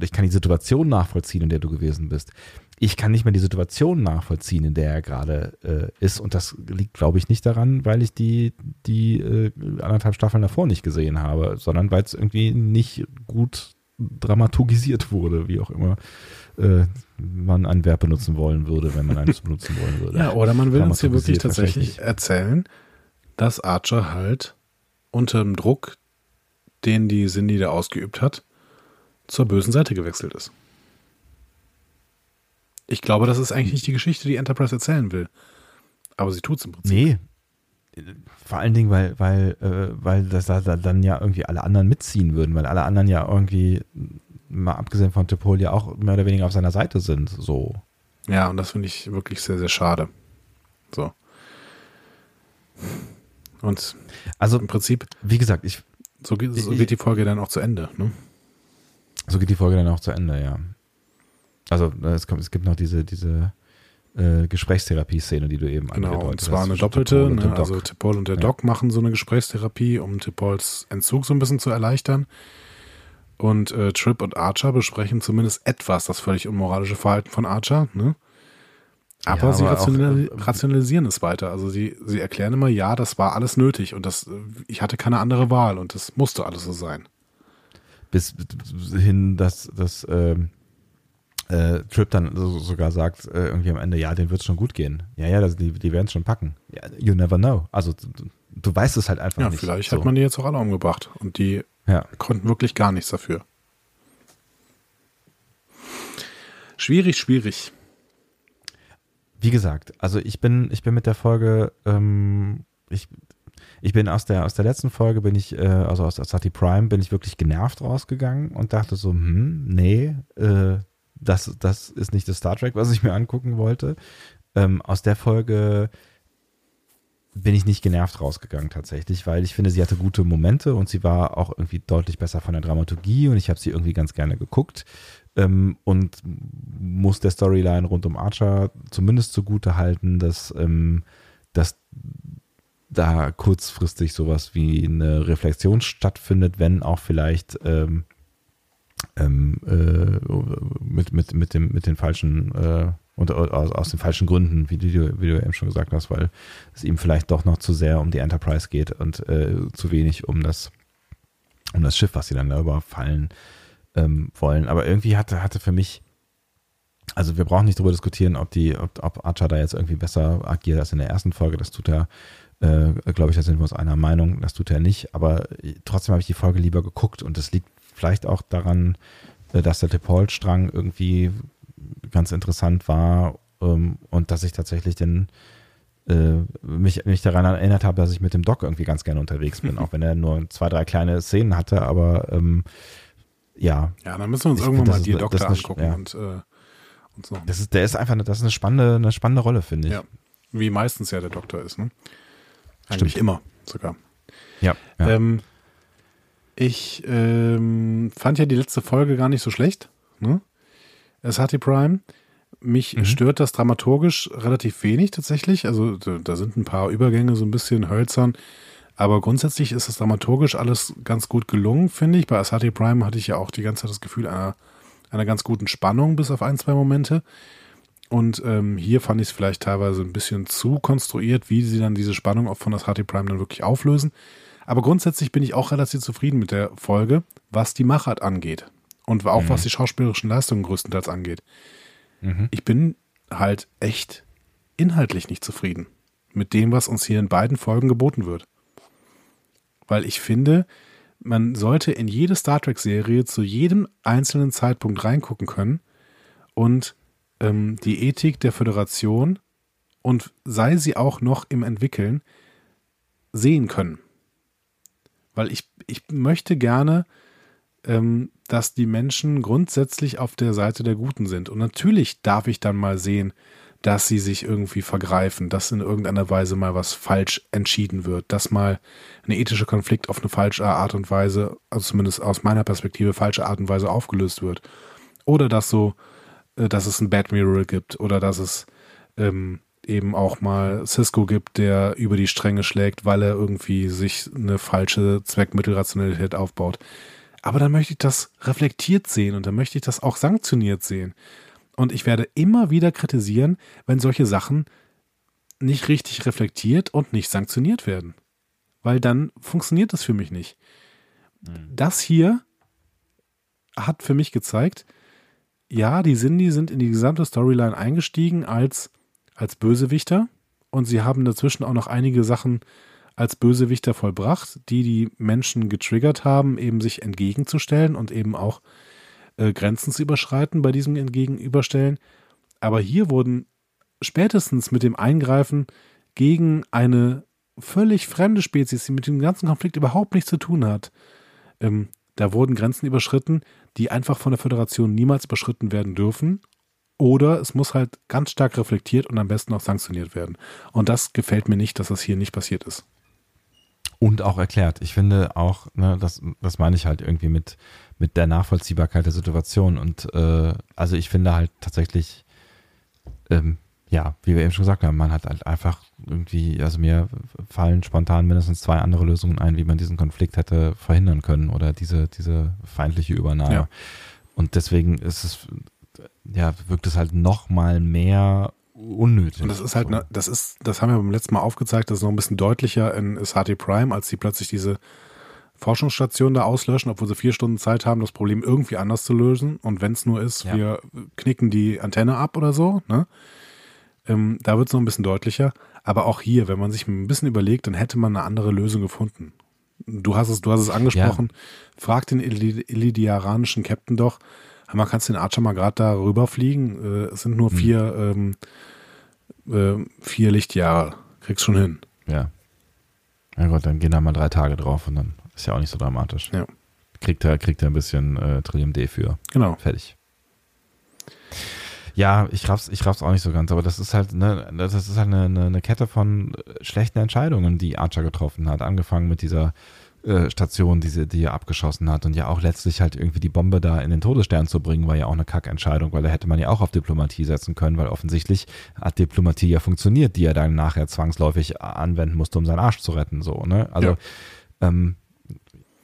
ich kann die Situation nachvollziehen, in der du gewesen bist. Ich kann nicht mehr die Situation nachvollziehen, in der er gerade äh, ist. Und das liegt, glaube ich, nicht daran, weil ich die, die äh, anderthalb Staffeln davor nicht gesehen habe, sondern weil es irgendwie nicht gut dramaturgisiert wurde, wie auch immer äh, man ein Verb benutzen wollen würde, wenn man eines benutzen wollen würde. Ja, oder man will uns hier wirklich tatsächlich erzählen, dass Archer halt unter dem Druck, den die Cindy da ausgeübt hat, zur bösen Seite gewechselt ist. Ich glaube, das ist eigentlich nicht die Geschichte, die Enterprise erzählen will. Aber sie tut es im Prinzip. Nee. Vor allen Dingen, weil, weil, äh, weil das da dann ja irgendwie alle anderen mitziehen würden, weil alle anderen ja irgendwie mal abgesehen von Topol ja auch mehr oder weniger auf seiner Seite sind. So. Ja, und das finde ich wirklich sehr, sehr schade. So. Und also im Prinzip, wie gesagt, ich. So, geht, so geht die Folge dann auch zu Ende, ne? So geht die Folge dann auch zu Ende, ja. Also es, kommt, es gibt noch diese, diese äh, Gesprächstherapie-Szene, die du eben Genau, und zwar eine doppelte. Ne? Also Tipol und der ja. Doc machen so eine Gesprächstherapie, um Tipols Entzug so ein bisschen zu erleichtern. Und äh, Trip und Archer besprechen zumindest etwas das völlig unmoralische Verhalten von Archer. Ne? Aber, ja, sie aber rationalis auch, äh, rationalisieren es weiter. Also sie, sie erklären immer, ja, das war alles nötig und das, ich hatte keine andere Wahl und das musste alles so sein. Bis hin, dass das ähm, äh, Trip dann so, sogar sagt, äh, irgendwie am Ende, ja, denen wird es schon gut gehen. Ja, ja, das, die, die werden es schon packen. Ja, you never know. Also du, du weißt es halt einfach ja, nicht. Ja, vielleicht so. hat man die jetzt auch alle umgebracht und die ja. Konnten wirklich gar nichts dafür. Schwierig, schwierig. Wie gesagt, also ich bin, ich bin mit der Folge, ähm, ich, ich bin aus der, aus der letzten Folge, bin ich, äh, also aus, aus Sati Prime, bin ich wirklich genervt rausgegangen und dachte so, hm, nee, äh, das, das ist nicht das Star Trek, was ich mir angucken wollte. Ähm, aus der Folge bin ich nicht genervt rausgegangen tatsächlich, weil ich finde, sie hatte gute Momente und sie war auch irgendwie deutlich besser von der Dramaturgie und ich habe sie irgendwie ganz gerne geguckt ähm, und muss der Storyline rund um Archer zumindest zugute halten, dass, ähm, dass da kurzfristig sowas wie eine Reflexion stattfindet, wenn auch vielleicht ähm, ähm äh, mit, mit, mit, dem, mit den falschen äh, und aus, aus den falschen Gründen, wie du, wie du eben schon gesagt hast, weil es ihm vielleicht doch noch zu sehr um die Enterprise geht und äh, zu wenig um das, um das Schiff, was sie dann da überfallen ähm, wollen. Aber irgendwie hatte, hatte für mich, also wir brauchen nicht darüber diskutieren, ob die, ob, ob Archer da jetzt irgendwie besser agiert als in der ersten Folge. Das tut er, äh, glaube ich, da sind wir uns einer Meinung, das tut er nicht. Aber trotzdem habe ich die Folge lieber geguckt und das liegt vielleicht auch daran, äh, dass der Tepol-Strang irgendwie ganz interessant war ähm, und dass ich tatsächlich den äh, mich, mich daran erinnert habe, dass ich mit dem Doc irgendwie ganz gerne unterwegs bin, auch wenn er nur zwei, drei kleine Szenen hatte, aber ähm, ja. Ja, dann müssen wir uns ich irgendwann mal die Doktor angucken ja. und, äh, und so. Das ist, der ist einfach, das ist eine spannende, eine spannende Rolle, finde ich. Ja, wie meistens ja der Doktor ist, ne? Eigentlich Stimmt. immer sogar. Ja. ja. Ähm, ich ähm, fand ja die letzte Folge gar nicht so schlecht. Ne? SHT Prime. Mich mhm. stört das dramaturgisch relativ wenig tatsächlich. Also da sind ein paar Übergänge so ein bisschen hölzern. Aber grundsätzlich ist das dramaturgisch alles ganz gut gelungen, finde ich. Bei Asati Prime hatte ich ja auch die ganze Zeit das Gefühl einer, einer ganz guten Spannung, bis auf ein, zwei Momente. Und ähm, hier fand ich es vielleicht teilweise ein bisschen zu konstruiert, wie sie dann diese Spannung auch von Asati Prime dann wirklich auflösen. Aber grundsätzlich bin ich auch relativ zufrieden mit der Folge, was die Machart angeht. Und auch mhm. was die schauspielerischen Leistungen größtenteils angeht. Mhm. Ich bin halt echt inhaltlich nicht zufrieden mit dem, was uns hier in beiden Folgen geboten wird. Weil ich finde, man sollte in jede Star Trek-Serie zu jedem einzelnen Zeitpunkt reingucken können und ähm, die Ethik der Föderation und sei sie auch noch im Entwickeln sehen können. Weil ich, ich möchte gerne, ähm, dass die Menschen grundsätzlich auf der Seite der Guten sind. Und natürlich darf ich dann mal sehen, dass sie sich irgendwie vergreifen, dass in irgendeiner Weise mal was falsch entschieden wird, dass mal ein ethischer Konflikt auf eine falsche Art und Weise, also zumindest aus meiner Perspektive, falsche Art und Weise aufgelöst wird. Oder dass so, äh, dass es ein Bad Mirror gibt oder dass es ähm, eben auch mal Cisco gibt, der über die Stränge schlägt, weil er irgendwie sich eine falsche Zweckmittelrationalität aufbaut. Aber dann möchte ich das reflektiert sehen und dann möchte ich das auch sanktioniert sehen. Und ich werde immer wieder kritisieren, wenn solche Sachen nicht richtig reflektiert und nicht sanktioniert werden. Weil dann funktioniert das für mich nicht. Mhm. Das hier hat für mich gezeigt, ja, die Cindy sind in die gesamte Storyline eingestiegen als, als Bösewichter und sie haben dazwischen auch noch einige Sachen als Bösewichter vollbracht, die die Menschen getriggert haben, eben sich entgegenzustellen und eben auch äh, Grenzen zu überschreiten bei diesem Entgegenüberstellen. Aber hier wurden spätestens mit dem Eingreifen gegen eine völlig fremde Spezies, die mit dem ganzen Konflikt überhaupt nichts zu tun hat, ähm, da wurden Grenzen überschritten, die einfach von der Föderation niemals überschritten werden dürfen. Oder es muss halt ganz stark reflektiert und am besten auch sanktioniert werden. Und das gefällt mir nicht, dass das hier nicht passiert ist. Und auch erklärt. Ich finde auch, ne, das, das meine ich halt irgendwie mit, mit der Nachvollziehbarkeit der Situation. Und äh, also ich finde halt tatsächlich, ähm, ja, wie wir eben schon gesagt haben, man hat halt einfach irgendwie, also mir fallen spontan mindestens zwei andere Lösungen ein, wie man diesen Konflikt hätte verhindern können oder diese, diese feindliche Übernahme. Ja. Und deswegen ist es, ja, wirkt es halt noch mal mehr unnötig. Und das ist halt, ne, das ist, das haben wir beim letzten Mal aufgezeigt, das ist noch ein bisschen deutlicher in SHT Prime, als sie plötzlich diese Forschungsstation da auslöschen, obwohl sie vier Stunden Zeit haben, das Problem irgendwie anders zu lösen. Und wenn es nur ist, ja. wir knicken die Antenne ab oder so, ne? Ähm, da wird es noch ein bisschen deutlicher. Aber auch hier, wenn man sich ein bisschen überlegt, dann hätte man eine andere Lösung gefunden. Du hast es, du hast es angesprochen. Ja. Frag den Illidiaranischen Captain doch, man kannst den Archer mal gerade da rüberfliegen. Äh, es sind nur hm. vier, ähm, äh, vier Lichtjahre. Kriegst schon hin. Ja. Ja Gott, dann gehen da mal drei Tage drauf und dann ist ja auch nicht so dramatisch. Ja. Kriegt er, kriegt er ein bisschen äh, Trillium D für. Genau. Fertig. Ja, ich raff's, ich raff's auch nicht so ganz, aber das ist halt, ne, das ist halt eine, eine, Kette von schlechten Entscheidungen, die Archer getroffen hat. Angefangen mit dieser äh, Station, die, sie, die er abgeschossen hat und ja auch letztlich halt irgendwie die Bombe da in den Todesstern zu bringen, war ja auch eine Kackentscheidung, weil da hätte man ja auch auf Diplomatie setzen können, weil offensichtlich hat Diplomatie ja funktioniert, die er dann nachher zwangsläufig anwenden musste, um seinen Arsch zu retten, so, ne? Also, ja. ähm,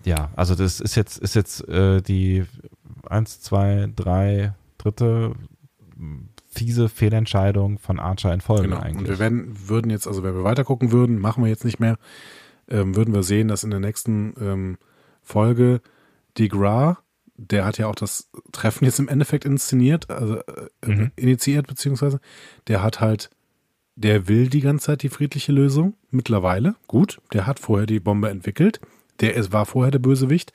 ja, also das ist jetzt, ist jetzt äh, die eins, zwei, drei, dritte fiese Fehlentscheidung von Archer in Folge genau. eigentlich. Und wir werden, würden jetzt, also wenn wir weiter gucken würden, machen wir jetzt nicht mehr, ähm, würden wir sehen, dass in der nächsten ähm, Folge Degra, der hat ja auch das Treffen jetzt im Endeffekt inszeniert, also äh, mhm. initiiert beziehungsweise, der hat halt, der will die ganze Zeit die friedliche Lösung mittlerweile. Gut, der hat vorher die Bombe entwickelt, der ist, war vorher der Bösewicht,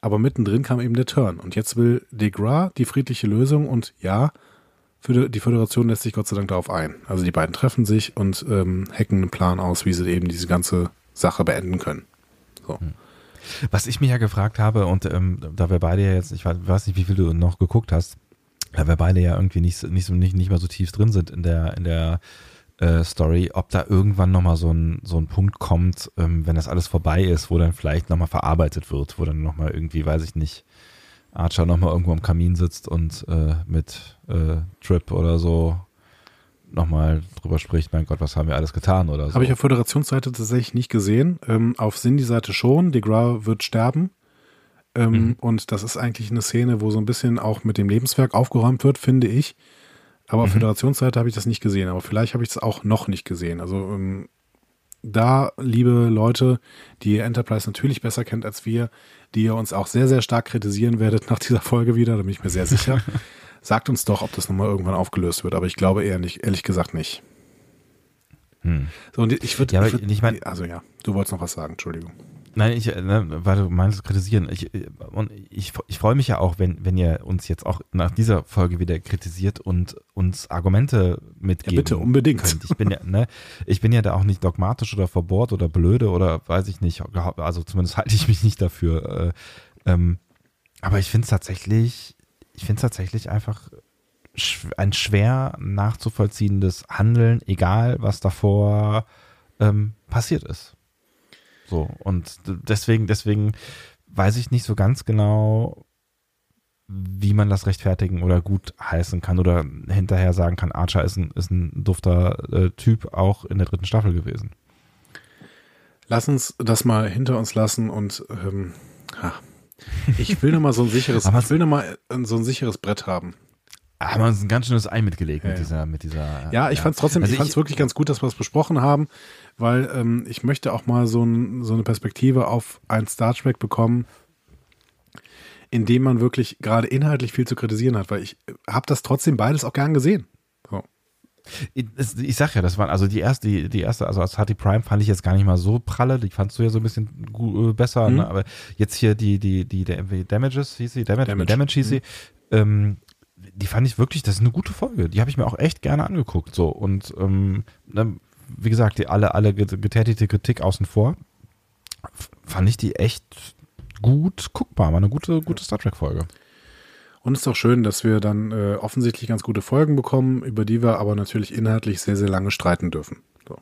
aber mittendrin kam eben der Turn und jetzt will Degra die friedliche Lösung und ja, für die Föderation lässt sich Gott sei Dank darauf ein. Also die beiden treffen sich und ähm, hacken einen Plan aus, wie sie eben diese ganze Sache beenden können. So. Hm. Was ich mich ja gefragt habe, und ähm, da wir beide ja jetzt, ich weiß nicht, wie viel du noch geguckt hast, da wir beide ja irgendwie nicht, nicht, nicht, nicht mehr so tief drin sind in der, in der äh, Story, ob da irgendwann nochmal so ein, so ein Punkt kommt, ähm, wenn das alles vorbei ist, wo dann vielleicht nochmal verarbeitet wird, wo dann nochmal irgendwie, weiß ich nicht, Archer nochmal irgendwo am Kamin sitzt und äh, mit äh, Trip oder so nochmal drüber spricht, mein Gott, was haben wir alles getan oder so. Habe ich auf Föderationsseite tatsächlich nicht gesehen. Ähm, auf Cindy-Seite schon. DeGraw wird sterben. Ähm, mhm. Und das ist eigentlich eine Szene, wo so ein bisschen auch mit dem Lebenswerk aufgeräumt wird, finde ich. Aber auf mhm. Föderationsseite habe ich das nicht gesehen. Aber vielleicht habe ich es auch noch nicht gesehen. Also ähm, da, liebe Leute, die ihr Enterprise natürlich besser kennt als wir, die ihr uns auch sehr, sehr stark kritisieren werdet [laughs] nach dieser Folge wieder, da bin ich mir sehr sicher. [laughs] Sagt uns doch, ob das nochmal irgendwann aufgelöst wird, aber ich glaube eher nicht, ehrlich gesagt nicht. Hm. So, und ich würde, ja, ich, würd, ich mein, also ja, du wolltest noch was sagen, Entschuldigung. Nein, ich, ne, weil du meinst kritisieren. Ich, und ich, ich freue mich ja auch, wenn, wenn ihr uns jetzt auch nach dieser Folge wieder kritisiert und uns Argumente mitgeben. Ja, bitte, unbedingt. Könnt. Ich bin ja, ne, ich bin ja da auch nicht dogmatisch oder verbohrt oder blöde oder weiß ich nicht. Also zumindest halte ich mich nicht dafür. Äh, ähm, aber ich finde es tatsächlich, ich finde es tatsächlich einfach ein schwer nachzuvollziehendes Handeln, egal was davor ähm, passiert ist. So, und deswegen, deswegen weiß ich nicht so ganz genau, wie man das rechtfertigen oder gut heißen kann oder hinterher sagen kann, Archer ist ein, ist ein dufter äh, Typ auch in der dritten Staffel gewesen. Lass uns das mal hinter uns lassen und ähm, ich will noch mal so ein sicheres, ich will noch mal so ein sicheres Brett haben haben wir uns ein ganz schönes Ei mitgelegt ja, mit dieser, mit dieser. Ja, ich ja. fand es trotzdem, also ich fand es wirklich ganz gut, dass wir es besprochen haben, weil ähm, ich möchte auch mal so, ein, so eine Perspektive auf ein Star Trek bekommen, in dem man wirklich gerade inhaltlich viel zu kritisieren hat, weil ich habe das trotzdem beides auch gern gesehen. Ich, ich sag ja, das waren also die erste, die, die erste, also als Hattie Prime fand ich jetzt gar nicht mal so pralle, die fandst du ja so ein bisschen gut, äh, besser, mhm. ne? aber jetzt hier die, die, die, die Damages hieß sie, Damage, Damage, Damage hieß mhm. sie, ähm, die fand ich wirklich, das ist eine gute Folge. Die habe ich mir auch echt gerne angeguckt. So und ähm, ne, wie gesagt, die alle, alle getätigte Kritik außen vor, fand ich die echt gut guckbar. War eine gute, gute Star Trek-Folge. Und es ist auch schön, dass wir dann äh, offensichtlich ganz gute Folgen bekommen, über die wir aber natürlich inhaltlich sehr, sehr lange streiten dürfen. So.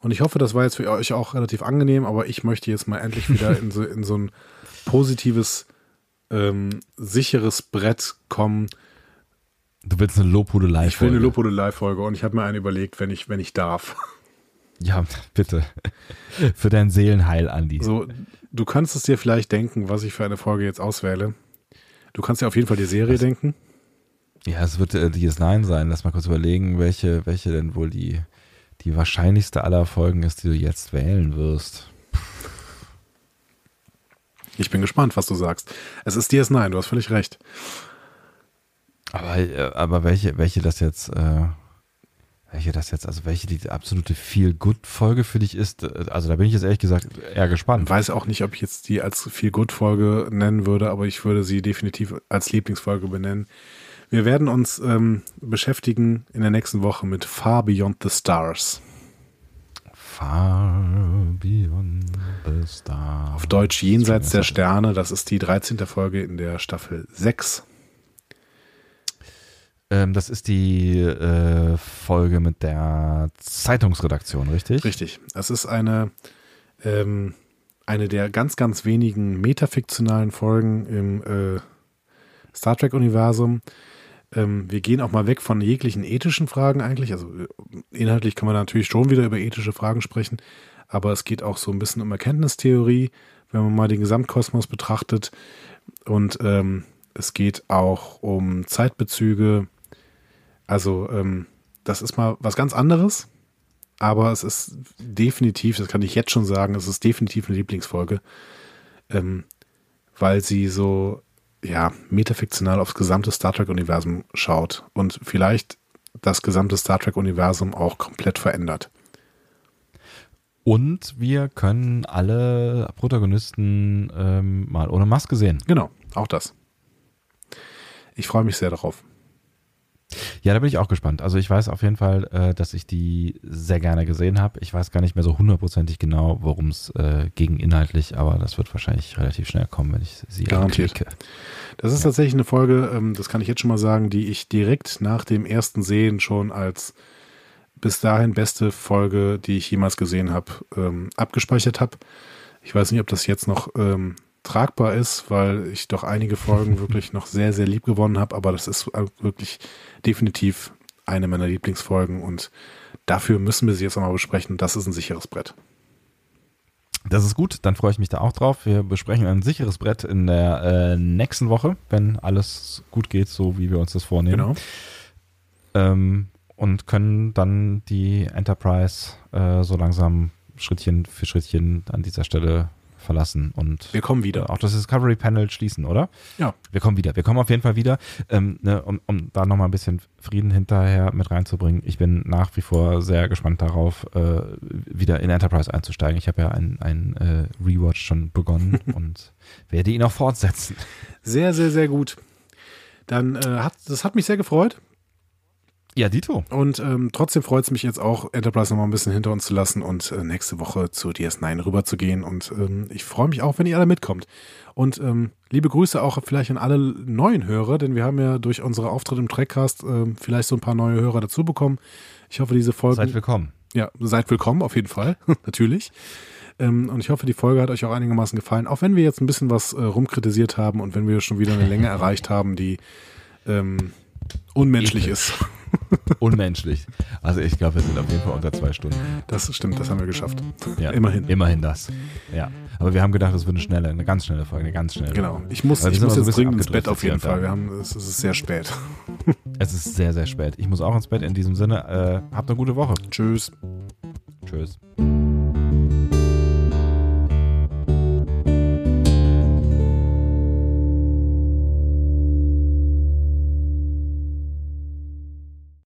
Und ich hoffe, das war jetzt für euch auch relativ angenehm, aber ich möchte jetzt mal endlich wieder [laughs] in so, in so ein positives ähm, sicheres Brett kommen. Du willst eine Lobhudelei-Folge. Ich will eine Lobhudelei-Folge und ich habe mir eine überlegt, wenn ich, wenn ich darf. [laughs] Ja, bitte. Für dein Seelenheil, Andi. So, du kannst es dir vielleicht denken, was ich für eine Folge jetzt auswähle. Du kannst dir auf jeden Fall die Serie was? denken. Ja, es wird äh, DS9 sein. Lass mal kurz überlegen, welche, welche denn wohl die, die wahrscheinlichste aller Folgen ist, die du jetzt wählen wirst. Ich bin gespannt, was du sagst. Es ist DS9, du hast völlig recht. Aber, äh, aber welche, welche das jetzt, äh, welche das jetzt, also welche die absolute Feel-Good-Folge für dich ist, äh, also da bin ich jetzt ehrlich gesagt eher gespannt. Ich weiß auch nicht, ob ich jetzt die als Feel-Good-Folge nennen würde, aber ich würde sie definitiv als Lieblingsfolge benennen. Wir werden uns ähm, beschäftigen in der nächsten Woche mit Far Beyond the Stars. Far beyond the stars. Auf Deutsch Jenseits der Sterne. Das ist die 13. Folge in der Staffel 6. Ähm, das ist die äh, Folge mit der Zeitungsredaktion, richtig? Richtig. Es ist eine, ähm, eine der ganz, ganz wenigen metafiktionalen Folgen im äh, Star Trek-Universum. Ähm, wir gehen auch mal weg von jeglichen ethischen Fragen eigentlich. Also äh, inhaltlich kann man natürlich schon wieder über ethische Fragen sprechen, aber es geht auch so ein bisschen um Erkenntnistheorie, wenn man mal den Gesamtkosmos betrachtet. Und ähm, es geht auch um Zeitbezüge. Also ähm, das ist mal was ganz anderes, aber es ist definitiv, das kann ich jetzt schon sagen, es ist definitiv eine Lieblingsfolge, ähm, weil sie so ja, metafiktional aufs gesamte Star Trek-Universum schaut und vielleicht das gesamte Star Trek-Universum auch komplett verändert. Und wir können alle Protagonisten ähm, mal ohne Maske sehen. Genau, auch das. Ich freue mich sehr darauf. Ja, da bin ich auch gespannt. Also ich weiß auf jeden Fall, äh, dass ich die sehr gerne gesehen habe. Ich weiß gar nicht mehr so hundertprozentig genau, worum es äh, ging inhaltlich, aber das wird wahrscheinlich relativ schnell kommen, wenn ich sie Garantiert. Anklicke. Das ist ja. tatsächlich eine Folge, ähm, das kann ich jetzt schon mal sagen, die ich direkt nach dem ersten Sehen schon als bis dahin beste Folge, die ich jemals gesehen habe, ähm, abgespeichert habe. Ich weiß nicht, ob das jetzt noch ähm, tragbar ist, weil ich doch einige Folgen [laughs] wirklich noch sehr, sehr lieb gewonnen habe, aber das ist wirklich definitiv eine meiner Lieblingsfolgen und dafür müssen wir sie jetzt nochmal besprechen. Das ist ein sicheres Brett. Das ist gut, dann freue ich mich da auch drauf. Wir besprechen ein sicheres Brett in der äh, nächsten Woche, wenn alles gut geht, so wie wir uns das vornehmen. Genau. Ähm, und können dann die Enterprise äh, so langsam Schrittchen für Schrittchen an dieser Stelle verlassen und wir kommen wieder. auch das Discovery Panel schließen, oder? Ja. Wir kommen wieder. Wir kommen auf jeden Fall wieder, ähm, ne, um, um da nochmal ein bisschen Frieden hinterher mit reinzubringen. Ich bin nach wie vor sehr gespannt darauf, äh, wieder in Enterprise einzusteigen. Ich habe ja einen äh, Rewatch schon begonnen [laughs] und werde ihn auch fortsetzen. Sehr, sehr, sehr gut. Dann äh, hat das hat mich sehr gefreut. Ja, Dito. Und ähm, trotzdem freut es mich jetzt auch, Enterprise nochmal ein bisschen hinter uns zu lassen und äh, nächste Woche zu DS9 rüber zu gehen. Und ähm, ich freue mich auch, wenn ihr alle mitkommt. Und ähm, liebe Grüße auch vielleicht an alle neuen Hörer, denn wir haben ja durch unsere Auftritte im Trackcast äh, vielleicht so ein paar neue Hörer dazu bekommen. Ich hoffe, diese Folge. Seid willkommen. Ja, seid willkommen, auf jeden Fall. [laughs] Natürlich. Ähm, und ich hoffe, die Folge hat euch auch einigermaßen gefallen. Auch wenn wir jetzt ein bisschen was äh, rumkritisiert haben und wenn wir schon wieder eine Länge erreicht haben, die ähm, unmenschlich Ekel. ist. Unmenschlich. Also ich glaube, wir sind auf jeden Fall unter zwei Stunden. Das stimmt, das haben wir geschafft. Ja, Immerhin. Immerhin das. Ja. Aber wir haben gedacht, es wird eine schnelle, eine ganz schnelle Folge, eine ganz schnelle. Genau. Ich muss, wir ich muss so jetzt dringend ins Bett auf jeden Fall. Wir haben, es, es ist sehr spät. [laughs] Es ist sehr, sehr spät. Ich muss auch ins Bett. In diesem Sinne, äh, habt eine gute Woche. Tschüss. Tschüss.